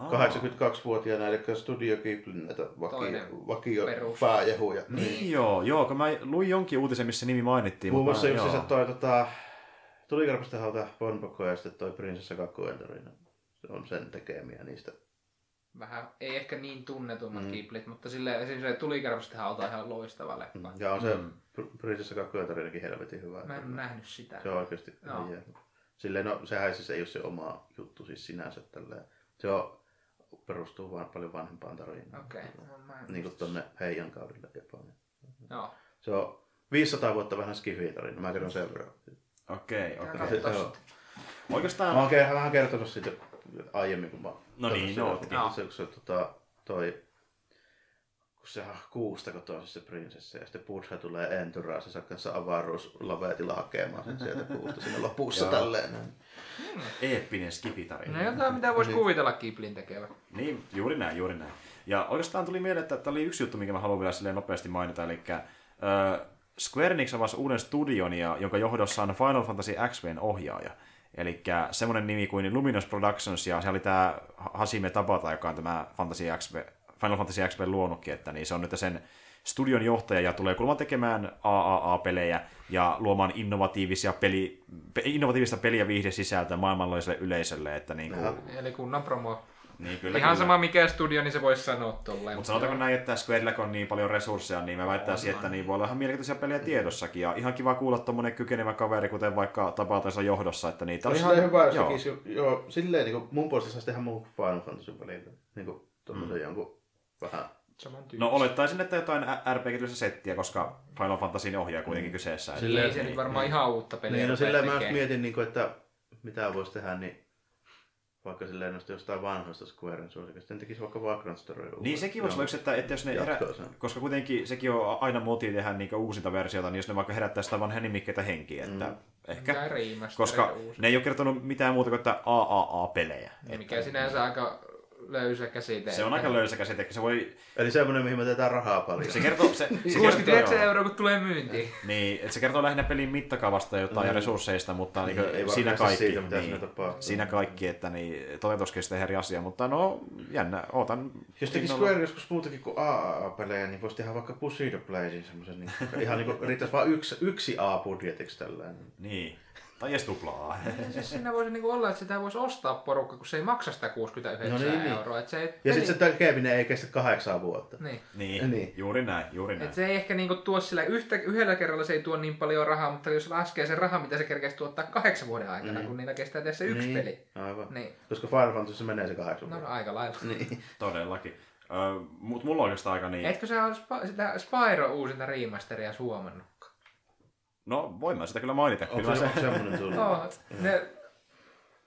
82-vuotiaana, eli Studio Ghiblin näitä vakio, vakio pääjehuja. Niin joo, joo, kun mä luin jonkin uutisen, missä nimi mainittiin. Muun mutta muassa just se toi tota, tulikarpasta hauta Bonboko ja sitten toi Prinsessa Kakuentorina. Se on sen tekemiä niistä. Vähän, ei ehkä niin tunnetummat Mm. kiplit, mutta sille esimerkiksi se tulikärpästä hauta on ihan loistava leffa. Mm. Ja on se Mm. Pr- Prinsessa Kakuentorinakin helvetin hyvä. Mä en ole nähnyt sitä. Se on oikeasti jees. Silleen, no sehän siis ei ole se oma juttu siis sinänsä tälleen. Se on, perustuu vaan paljon vanhempaan tarinaan. Okei. No, mä en Niin kuin tonne Heijan kaudelle jopa. niin. Joo. Se on 500 vuotta vähän skifi tarina. Mä kerron sen verran. Okei, okei. Joo. Oikeastaan... Mä oon vähän kertonut siitä aiemmin, kun mä... No niin, se, joo. Se, se, se, tota, toi, kun se on kuusta kotoisin se prinsessa ja sitten Buddha tulee enturaa, se saa kanssa avaruuslavetilla hakemaan sen sieltä kuusta siinä lopussa tälleen. näin. Eeppinen skifitarina. No jotain, mitä voisi kuvitella Kiplin tekevä. Niin, juuri näin, juuri näin. Ja oikeastaan tuli mieleen, että tämä oli yksi juttu, minkä mä haluan vielä nopeasti mainita, eli äh, Square Enix avasi uuden studion, ja, jonka johdossa on Final Fantasy XPn ohjaaja. Eli semmoinen nimi kuin Luminous Productions, ja se oli tämä Hasime Tabata, joka on tämä Fantasy XP, Final Fantasy XP luonutkin, että niin se on nyt sen studion johtaja ja tulee kuulemma tekemään AAA-pelejä ja luomaan innovatiivisia peli, pe, innovatiivista peli- ja viihdesisältöä maailmanlaajuiselle yleisölle. Että niin kuin. Eli kunnan promo. niin kyllä, Ihan kyllä. sama mikä studio, niin se voisi sanoa tolleen. Mutta sanotaanko näin, että Squarella on niin paljon resursseja, niin mä väittäisin, että niin voi olla ihan mielenkiintoisia pelejä tiedossakin. Ja ihan kiva kuulla tuommoinen kykenevä kaveri, kuten vaikka tapautensa johdossa. Että niitä oli Olisi ihan hyvä, jos joo. tekisi, jo- joo, silleen niin kuin mun puolesta saisi tehdä muun Final Fantasy välillä. Niin kuin tommosen jonkun vähän. No olettaisin, että jotain RPG-tyylistä settiä, koska Final Fantasy ohjaa kuitenkin kyseessä. että- Silleen- ei se nyt varmaan ihan uutta peliä. Niin, no silleen mä mietin, niin kuin, että mitä voisi tehdä, niin vaikka silleen noista jostain vanhoista Squaren suosikista, sitten tekisi vaikka Vagrant Story. Niin sekin voisi olla yksi, että, että jos ne herä... Koska kuitenkin sekin on aina moti tehdä niin uusinta versiota, niin jos ne vaikka herättää sitä vanhaa nimikkeitä henkiä, että Mm. ehkä, koska uusi. ne ei ole kertonut mitään muuta kuin että AAA-pelejä. Mikä sinänsä aika löysä käsite. Se on aika löysä käsite, että se voi Eli semmoinen, mihin me teetään rahaa paljon. Se kertoo, se, se 69 kertoo, euroa, kun tulee myyntiin. niin, että se kertoo lähinnä pelin mittakaavasta jotain mm. ja resursseista, mutta niin, Niin, ei niin, vaan siinä kaikki. siitä, mitä niin, siinä tapahtuu. siinä kaikki, että niin, toteutuskin sitten eri asia, mutta no jännä, ootan. Jos tekisi innolla- Square joskus muutakin kuin AAA-pelejä, niin voisi tehdä vaikka Bushido Blazin semmoisen, niin ihan niin kuin riittäisi vain yksi, yksi A-budjetiksi tällainen. Niin, tai edes tuplaa. Ja siis siinä voisi niinku olla, että sitä voisi ostaa porukka, kun se ei maksa sitä 69 No niin, niin. euroa. Et se ei, Ja sitten se tekeminen ei kestä kahdeksan vuotta. Niin. niin, Niin. juuri näin, juuri näin. Et se ei ehkä niinku tuo sillä yhtä, yhdellä kerralla se ei tuo niin paljon rahaa, mutta jos laskee sen rahan, mitä se kerkeäisi tuottaa kahdeksan vuoden aikana, Mm. kun niillä kestää tehdä se yksi niin. peli. Aivan. Niin. Koska Final Fantasy menee se kahdeksan No, no vuotta. aika lailla. Niin. Todellakin. Ö, Mutta mulla on oikeastaan aika niin... Etkö sä ole Sp- sitä Spyro uusinta remasteria suomannut? No, voin mä sitä kyllä mainita. Onko Kyllä se, semmoinen tullut? Oh, ne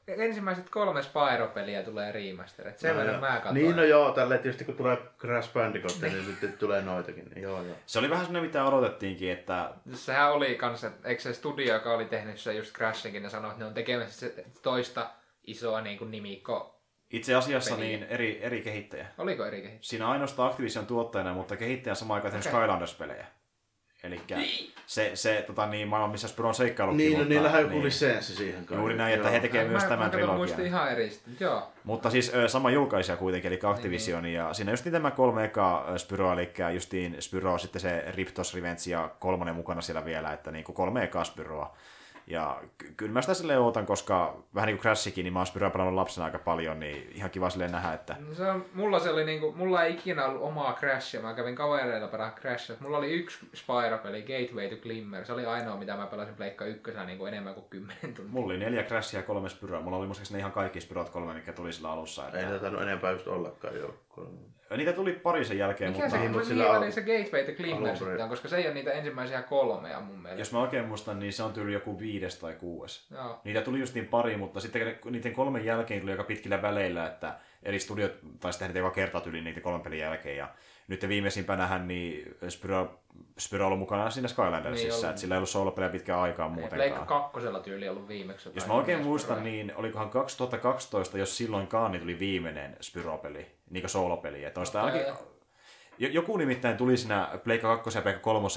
ensimmäiset kolme Spyro-peliä tulee remasterit. Sen No verran mä katsoin. Niin no joo, tälleen tietysti kun tulee Crash Bandicoot, niin sitten tulee noitakin. Niin joo joo. se oli vähän sellainen, mitä odotettiinkin, että Sehän oli kanssa, eikö se studio, joka oli tehnyt se just Crashinkin, ne sanoi, että ne on tekemässä se toista isoa niin kuin nimikko. itse asiassa Peliä. niin eri, eri kehittäjä. Oliko eri kehitys? Siinä ainoastaan Activision tuottajana, mutta kehittäjä samaan aikaan Okei. Skylanders-pelejä. Eli se, se tota, niin, maailma, missä Spyro on seikkailukin. Niin, no niillähän on joku niin. lisenssi siihen kai. Juuri näin, että he tekevät myös mä, tämän mä trilogian. ihan eri. Joo. Mutta siis sama julkaisija kuitenkin, eli Activision, Niin, ja siinä just tämä kolme eka ö, Spyroa, eli justiin Spyro, sitten se Riptos Revenge ja kolmonen mukana siellä vielä, että niin kuin kolme ekaa Spyroa. Ja ky- kyllä mä sitä silleen ootan, koska vähän niin kuin Crashikin, niin mä oon Spyroa pelannut lapsena aika paljon, niin ihan kiva silleen nähdä, että No Se on, mulla se oli niinku, mulla ei ikinä ollut omaa Crashia, mä kävin kavereilla pelaa Crashia. Mulla oli yksi Spyro-peli, Gateway to Glimmer. Se oli ainoa, mitä mä pelasin Pleikka ykkösenä niinku enemmän kuin 10 tuntia. mulla oli neljä Crashia ja kolme Spyroa. Mulla oli muistaakseni ihan kaikki Spyrot kolme, mikä tuli sillä alussa. Ei Että... niitä tainnut enempää just ollakaan jo. Niitä tuli pari sen jälkeen, Mikä mutta se, Niin, niin, mut niin sillä oli al- se Gateway to perin. sitten, on, koska se ei ole niitä ensimmäisiä kolmea mun mielestä. jos mä oikein muistan, niin se on tyyli joku viides tai kuudes. Joo. Niitä tuli just niin pari, mutta sitten niiden kolmen jälkeen tuli aika pitkillä väleillä, että eri studiot taisi tehdä joka kerta tyyli niiden kolmen pelin jälkeen. Ja nyt viimeisimpänähän niin Spyro, Spyro on ollut mukana siinä Niin Skylandersissa, ollut. että sillä ei ollut soolopelejä pitkään aikaan Pleikka muutenkaan. kakkosella tyyli ollut viimeksi. Jos mä oikein muistan, niin olikohan 2012, jos silloinkaan, niin tuli viimeinen Spyro-peli, niin kuin soolopeli. Että on sitä ainakin, jo- joku nimittäin tuli siinä Pleikka 2 ja Pleikka 3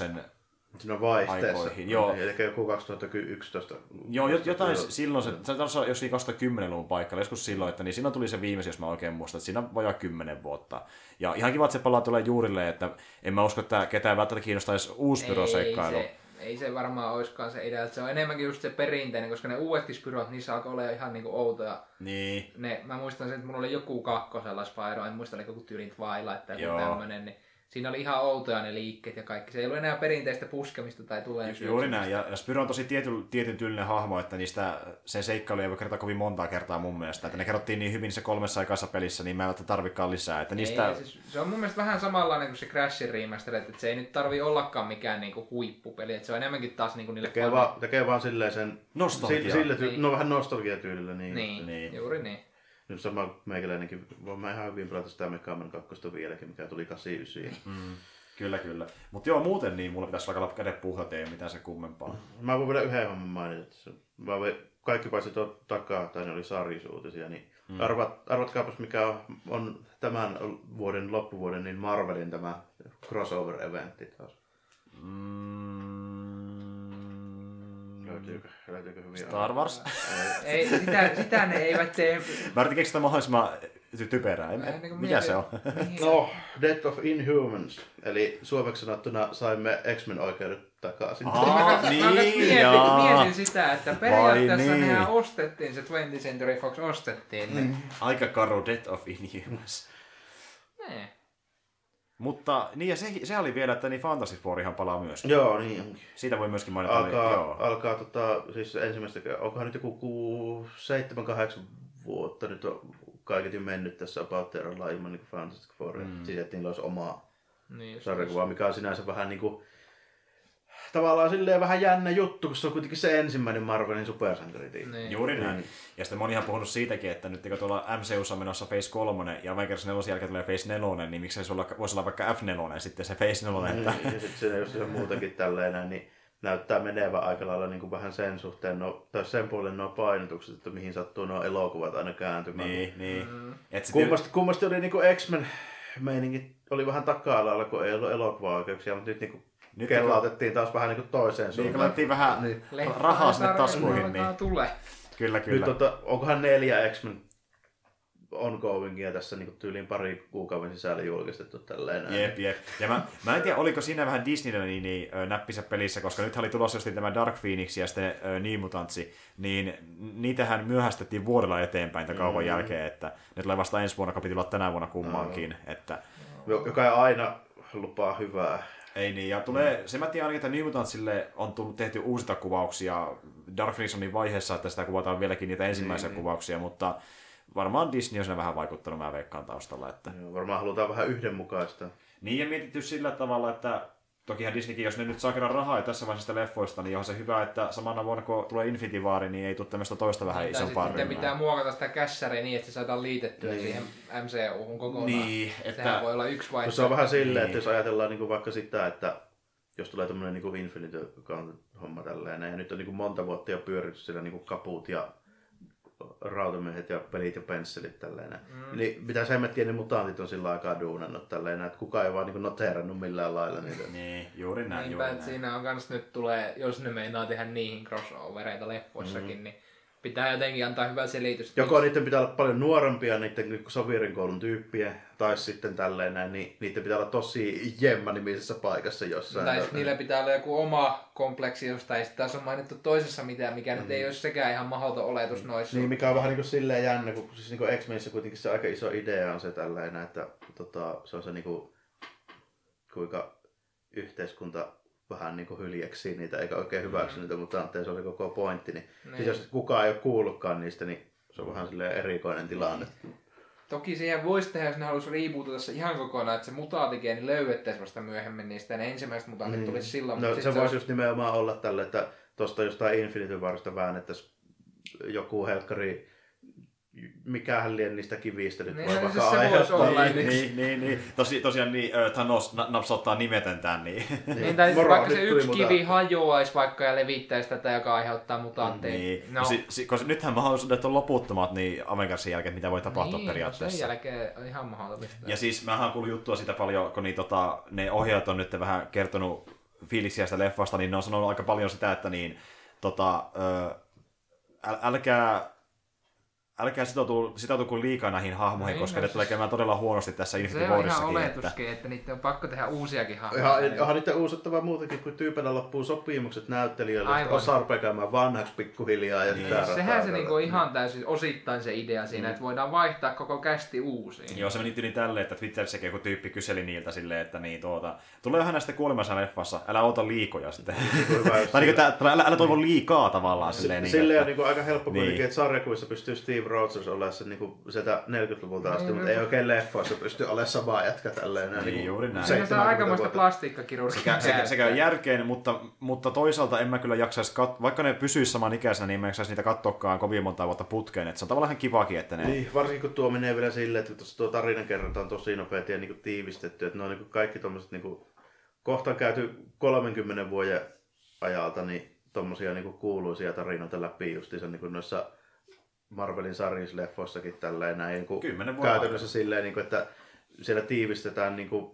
Siinä on vaihteessa. Aikoihin, joo. Eli joku 2011. Joo, jot- jotain silloin, se, se taisi olla joskin 2010-luvun paikalla, joskus silloin, että niin siinä tuli se viimeisin, jos mä oikein muistan, että siinä on vajaa 10 vuotta. Ja ihan kiva, että se palaa tulee juurille, että en mä usko, että ketään välttämättä kiinnostaisi uusi pyroseikkailu. Ei se, ei se varmaan oiskaan se idea, että se on enemmänkin just se perinteinen, koska ne uudetkin spyrot, niissä alkoi olla ihan niinku outoja. Niin, Ne, mä muistan sen, että mulla oli joku kakkosella Spyro, en muista oliko joku tyylin Twilight tai Joo. joku tämmönen, niin siinä oli ihan outoja ne liikkeet ja kaikki. Se ei ollut enää perinteistä puskemista tai tulee juuri näin. Ja, ja Spyro on tosi tiety, tietyn tyylinen hahmo, että niistä se seikkailu ei voi kertoa kovin montaa kertaa mun mielestä. Että ne kerrottiin niin hyvin se kolmessa aikaisessa pelissä, niin mä en välttämättä tarvikaan lisää. Että niistä... Ei, siis se on mun mielestä vähän samanlainen kuin se Crashin remaster, että se ei nyt tarvi ollakaan mikään niinku huippupeli, että se on enemmänkin taas niinku niille Tekee, vaan, tekee vaan silleen sen... Nostalgia. Sille, sille ty- Niin. No vähän nostalgiatyylillä. Niin, Niin. niin, juuri niin. Nyt sama meikäläinenkin, voin mä ihan hyvin pelata sitä Mega Man 2 vieläkin, mikä tuli 89. Mm, kyllä, kyllä. Mutta joo, muuten niin mulla pitäisi alkaa kädet puhdat, ei mitään se kummempaa. Mä voin vielä yhden homman mainita. Mä voin, kaikki paitsi tuo takaa, tai ne oli sarjisuutisia, niin mm. arvat, arvatkaapas mikä on, on, tämän vuoden loppuvuoden niin Marvelin tämä crossover-eventti taas. Mm, Löytyykö, löytyykö hyviä? Star Wars? Ei. Ei, sitä, sitä ne eivät tee. Mä yritin keksiä mahdollisimman ty- typerää. En, niinku mikä mieti- se on? Niin. No, Death of Inhumans. Eli suomeksi sanottuna saimme X-Men oikeudet takaisin. Aha. Mä, kans- mä niin, mietin, jaa. mietin sitä, että periaatteessa niin. nehän ostettiin, se 20th Century Fox ostettiin. Niin. Aika karu Death of Inhumans. Nee. Mutta niin ja se, se oli vielä, että niin Fantasy Fourihan palaa myös. Joo, niin onkin. Siitä voi myöskin mainita. Alkaa, joo. alkaa tota, siis ensimmäistä, onkohan nyt joku 7-8 vuotta nyt on kaiket jo mennyt tässä About Terralla ilman niin Fantastic Four. Mm. Siis että niillä olisi omaa Niin, sarjakuva, mikä on sinänsä vähän niin kuin, tavallaan silleen vähän jännä juttu, kun se on kuitenkin se ensimmäinen Marvelin supersankaritiimi. Niin. Juuri näin. Ja sitten monihan puhunut siitäkin, että nyt kun tuolla MCUssa on menossa Phase 3 ja Avengers 4 jälkeen tulee Phase 4, niin miksei se olla, voisi olla vaikka F4 sitten se Phase 4. Että... Niin, ja sitten siinä jos se muutenkin tälleen niin näyttää menevän aika lailla niin kuin vähän sen suhteen, no, tai sen puolen nuo painotukset, että mihin sattuu nuo elokuvat aina kääntymään. Niin, niin. Mm. Et sit Kummasti, kummasti oli niinku X-Men meininki oli vähän taka-alalla, kun ei ollut elokuvaoikeuksia, mutta nyt niinku Nyt nyt kellautettiin taas vähän niinku toiseen niin, suuntaan. laitettiin vähän Niin. niin. rahaa sinne taskuihin. Niin. Tulee. Kyllä, kyllä. Nyt tota, onkohan neljä X-Men ongoingia tässä niinku tyyliin pari kuukauden sisällä julkistettu tälleen. näin. Jep, jep. Ja mä, mä en tiedä, oliko siinä vähän Disneyllä niin, niin näppisä pelissä, koska nyt oli tulossa just tämä Dark Phoenix ja sitten ö, New Mutantsi, niin niitähän myöhästettiin vuodella eteenpäin tämän kaupan mm. jälkeen, että ne tulee vasta ensi vuonna, joka piti olla tänä vuonna kummankin. Mm. Että, Jo- Joka ei aina lupaa hyvää. Ei niin, ja tulee, se mä tiedän ainakin, että New Mutantsille on tullut tehty uusita kuvauksia. Dark niin vaiheessa, että sitä kuvataan vieläkin niitä ensimmäisiä Niin, mm. kuvauksia, mutta varmaan Disney on siinä vähän vaikuttanut, mä veikkaan taustalla. Että... Joo, varmaan halutaan vähän yhdenmukaista. Niin ja mietitty sillä tavalla, että tokihan Disneykin, jos ne nyt saa kerran rahaa tässä vaiheessa leffoista, niin on se hyvä, että samana vuonna kun tulee Infinity War, niin ei tule tämmöistä toista vähän Tai isompaa sitten ryhmää. pitää muokata sitä kässäriä niin, että se saadaan liitettyä Niin. siihen MCU-hun kokonaan. Niin, Sehän että voi olla yksi No vaihtoehto. se on vähän silleen, Niin. että jos ajatellaan niin kuin vaikka sitä, että jos tulee tämmöinen niin Infinity homma tälleen, ja nyt on niin kuin monta vuotta jo pyöritty sillä niin kuin kaput ja rautamiehet ja pelit ja pensselit tälleen. Mm. Niin mitä hemmettiä ne mutantit on sillä aikaa duunannut tälleen, että kukaan ei vaan niin noteerannut millään lailla niitä. niin, juuri näin, Niinpä, juuri näin. siinä on kans nyt tulee, jos ne meinaa tehdä niihin crossovereita leffoissakin, mm. niin pitää jotenkin antaa hyvä selitys. Joko niiden pitää olla paljon nuorempia, niiden niin Savirin koulun tyyppiä, tai sitten tälleen näin, niin niiden pitää olla tosi Jemma-nimisessä paikassa jossain. Tai Tälleen. sitten niillä pitää olla joku oma kompleksi, josta ei sitten taas ole mainittu toisessa mitään, mikä nyt ei ole sekään ihan mahdoton oletus noissa. Niin, mikä on vähän niin kuin silleen jännä, kun siis niin X-Menissä kuitenkin se aika iso idea on se tällainen, että tota, se on se niin kuin, kuinka yhteiskunta vähän niin kuin hyljeksii niitä eikä oikein hyväksy niitä mutantteja, se se koko pointti. Niin, Niin. Siis jos kukaan ei ole kuullutkaan niistä, niin se on vähän silleen erikoinen tilanne. Toki siihen voisi tehdä, jos ne haluaisi rebootata se ihan kokonaan, että se mutaatigeeni löydettäisiin vasta myöhemmin niistä, ja ne ensimmäiset mutantit Niin. tulisi silloin. No mutta se sit voisi just nimenomaan olla tälle, että tuosta jostain Infinity Warista väännettäisiin joku helkkari, mikähän lien niistä kivistä nyt Niin, voi no vaikka siis aiheuttaa. olla. Niin, niin, niin, niin. Tosi, tosiaan niin, Thanos na- napsauttaa nimetön niin. Niin, tai Moro, vaikka se yksi kivi mutantti. hajoaisi vaikka ja levittäisi tätä, joka aiheuttaa mutantteja. niin. No, No. Si, si, koska nythän mahdollisuudet on loputtomat niin Avengersin jälkeen, mitä voi tapahtua niin, periaatteessa. Sen jälkeen on ihan mahdollista. Ja siis mä oon kuullut juttua siitä paljon, kun niin, tota, ne ohjaajat on nyt vähän kertonut fiiliksiä sitä leffasta, niin ne on sanonut aika paljon sitä, että niin, tota, ö, äl, älkää älkää sitoutu, sitoutuko liikaa näihin hahmoihin, Niin, koska no ne tulee käymään todella huonosti tässä Se Infinity on ihan Warissakin. Että... oletuskin, että niiden on pakko tehdä uusiakin hahmoja. Ihan, onhan niitä uusittavaa muutakin, kun tyypeillä loppuu sopimukset näyttelijöille, että Aivan. osa rupeaa käymään vanhaksi pikkuhiljaa ja Niin. Sehän rataa se niinku ihan täysin osittain se idea siinä, että voidaan vaihtaa koko kästi uusiin. Joo, se meni tyyli tälleen, että Twitterissäkin joku tyyppi kyseli niiltä silleen, että niin tuota, tulee vähän näistä kuolemassa leffassa, älä ota liikoja sitten. Jos tai niin kuin, tää, älä, älä toivo liikaa tavallaan silleen. Niin, Silleen on että, niin aika helppo Niin. kuitenkin, että sarjakuvissa pystyy Steve Rogers olemaan se niin sitä 40-luvulta asti, Niin, mutta niin. ei oikein leffoissa pysty olemaan samaa jätkä tälleen. Niin, niinku juuri näin. Siinä saa 70 aikamoista vuotta. plastiikkakirurgiaa. sekä, sekä, sekä järkeen, mutta, mutta toisaalta en mä kyllä jaksaisi, kat- vaikka ne pysyisi saman ikäisenä, niin mä en jaksaisi niitä katsoakaan kovin monta vuotta putkeen. Et se on tavallaan ihan kivakin, että ne... Niin, varsinkin kun tuo menee vielä silleen, että tuossa tuo tarinan kerronta on tosi nopeasti ja niin kuin tiivistetty, että ne on niin kuin kaikki tuommoiset, niin kuin, kohta on käyty 30 vuoden ajalta, niin tuommoisia niin kuin kuuluisia tarinoita läpi justiinsa niin kuin noissa Marvelin sarjisleffoissakin tälleen näin, niin kuin Kymmenen vuoden käytännössä silleen, niin kuin, että siellä tiivistetään niin kuin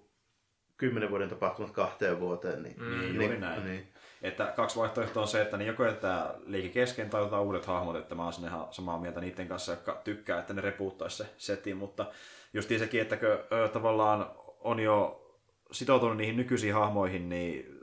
10 vuoden tapahtumat kahteen vuoteen. Niin, Niin, juuri näin. Niin. Että kaksi vaihtoehtoa on se, että niin joko jättää liike kesken tai otetaan uudet hahmot, että mä oon sinne ihan samaa mieltä niiden kanssa, jotka tykkää, että ne repuuttaisi se setin, mutta justiin sekin, että kun ö, tavallaan on jo sitoutunut niihin nykyisiin hahmoihin, niin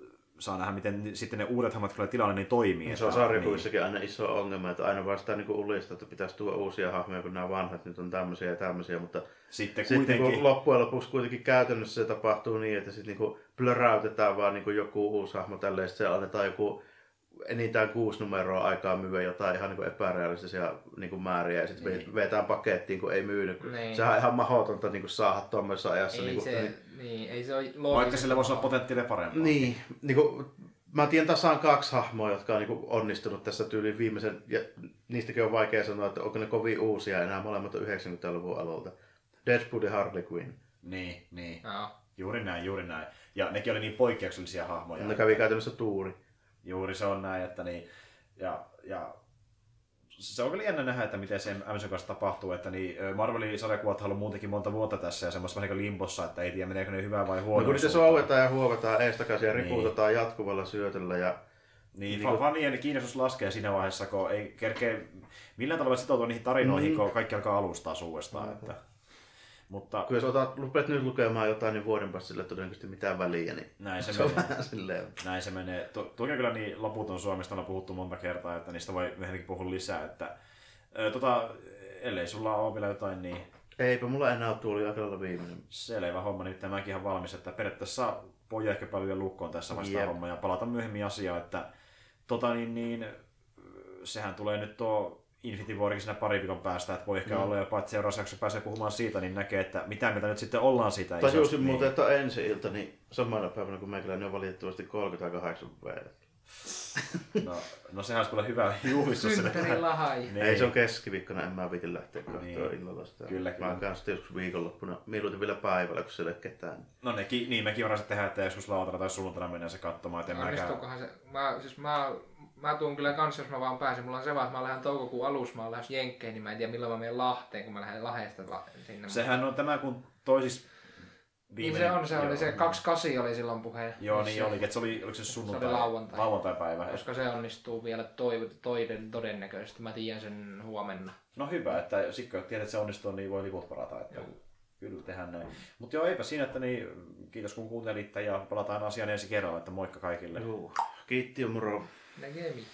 saa nähdä, miten sitten ne uudet hahmot kyllä tilanne niin toimii. Se on sarjakuvissakin aina iso ongelma, että aina vaan sitä niin ulistaa, että pitäisi tuoda uusia hahmoja, kun nämä vanhat nyt on tämmöisiä ja tämmöisiä, mutta Sitten sitten kuitenkin... niin loppujen lopuksi kuitenkin käytännössä se tapahtuu niin, että sitten niin plöräytetään vaan niin joku uusi hahmo tälleen, sitten se annetaan joku enintään kuusi numeroa aikaa myyä jotain ihan niin epärealistisia niin määriä ja sitten niin. vetään pakettiin, kun ei myynyt. Niin. Niin. Sehän on ihan mahdotonta niin saada tuommoisessa ajassa. Ei niin kuin, se, niin, niin, ei se ole Vaikka sillä voisi olla potentiaalia parempaa. niin, niin kuin, mä tiedän tasaan kaksi hahmoa, jotka on niin onnistunut tässä tyyliin viimeisen, ja niistäkin on vaikea sanoa, että onko ne kovin uusia enää, molemmat on 90-luvun aluilta. Deadpool ja Harley Quinn. Niin, niin. Joo. Juuri näin, juuri näin. Ja nekin oli niin poikkeuksellisia hahmoja. Ne kävi käytännössä tuuri. Juuri se on näin, että niin, ja, ja se on kyllä jännä nähdä, että miten se MCU kanssa tapahtuu, että niin Marvelin sarjakuvat on ollut muutenkin monta vuotta tässä ja semmoista vähän niin limpossa, että ei tiedä meneekö ne hyvää vai No huonoa. kun niitä souvetaan ja huovataan eestakaisin ja Niin. riputetaan jatkuvalla syötöllä ja Niin, Niinku- fa- fanien kiinnostus laskee siinä vaiheessa, kun ei kerkee millään tavalla sitoutua niihin tarinoihin, Mm. kun kaikki alkaa alustaa uudestaan. Että, mutta kun jos otat, rupeat nyt lukemaan jotain, niin vuoden päästä sille todennäköisesti mitään väliä, niin näin se, se on menee. vähän silleen. Näin se menee. Tu- Tuo on kyllä niin loputon Suomesta on puhuttu monta kertaa, että niistä voi myöhemminkin puhua lisää. Että, ö, tota, ellei sulla ole vielä jotain, niin Eipä mulla enää ole tuoli aika viimeinen. selvä homma. Nyt mäkin ihan valmis, että periaatteessa voi ehkä paljon lukkoon tässä vaiheessa Jep. homma ja palata myöhemmin asiaan, että tota niin, niin sehän tulee nyt tuo Infinity Warkin siinä pari viikon päästä, että voi ehkä Mm. olla jopa, että seuraavassa jaksossa pääsee puhumaan siitä, niin näkee, että mitä mieltä nyt sitten ollaan siitä Tajusin isosta, muuten, että ensi ilta, niin samana päivänä kun meikäläinen on valitettavasti 38 vuotta. Niin, no, no sehän olisi kyllä hyvä juhlistus. Synttäri lahai. Niin. Ei se on keskiviikkona, en mä viitin lähteä katsoa Niin. illalla sitä. Kyllä, Mä kyllä. oon kanssa joskus viikonloppuna, mieluiten vielä päivällä, kun siellä ei ketään. No nekin, niin mekin on tehdä, että joskus lauantaina tai sunnuntaina mennään se katsomaan, että en mäkään... Onnistuukohan se? Mä, siis mä, mä tuun kyllä kans, jos mä vaan pääsen. Mulla on se vaan, että mä lähden toukokuun alussa, mä oon lähes Jenkkeihin, niin mä en tiedä milloin mä menen Lahteen, kun mä lähden Lahdesta la- sinne. Sehän on tämä, kun toisis niin se on, se oli se Joo. 28 oli silloin puhe. Joo, niin se, oli, että se oli, oliko se sunnuntai? lauantai. Lauantai-päivä. Koska se onnistuu vielä toi, toiden todennäköisesti. Mä tiedän sen huomenna. No hyvä, että sitten kun tiedät, että se onnistuu, niin voi liput varata. Että Joo. Kyllä tehdään näin. Mutta joo, eipä siinä, että niin, kiitos kun kuuntelitte ja palataan asiaan ensi kerralla, että moikka kaikille. Joo. Kiitti ja moro. Näkemiin.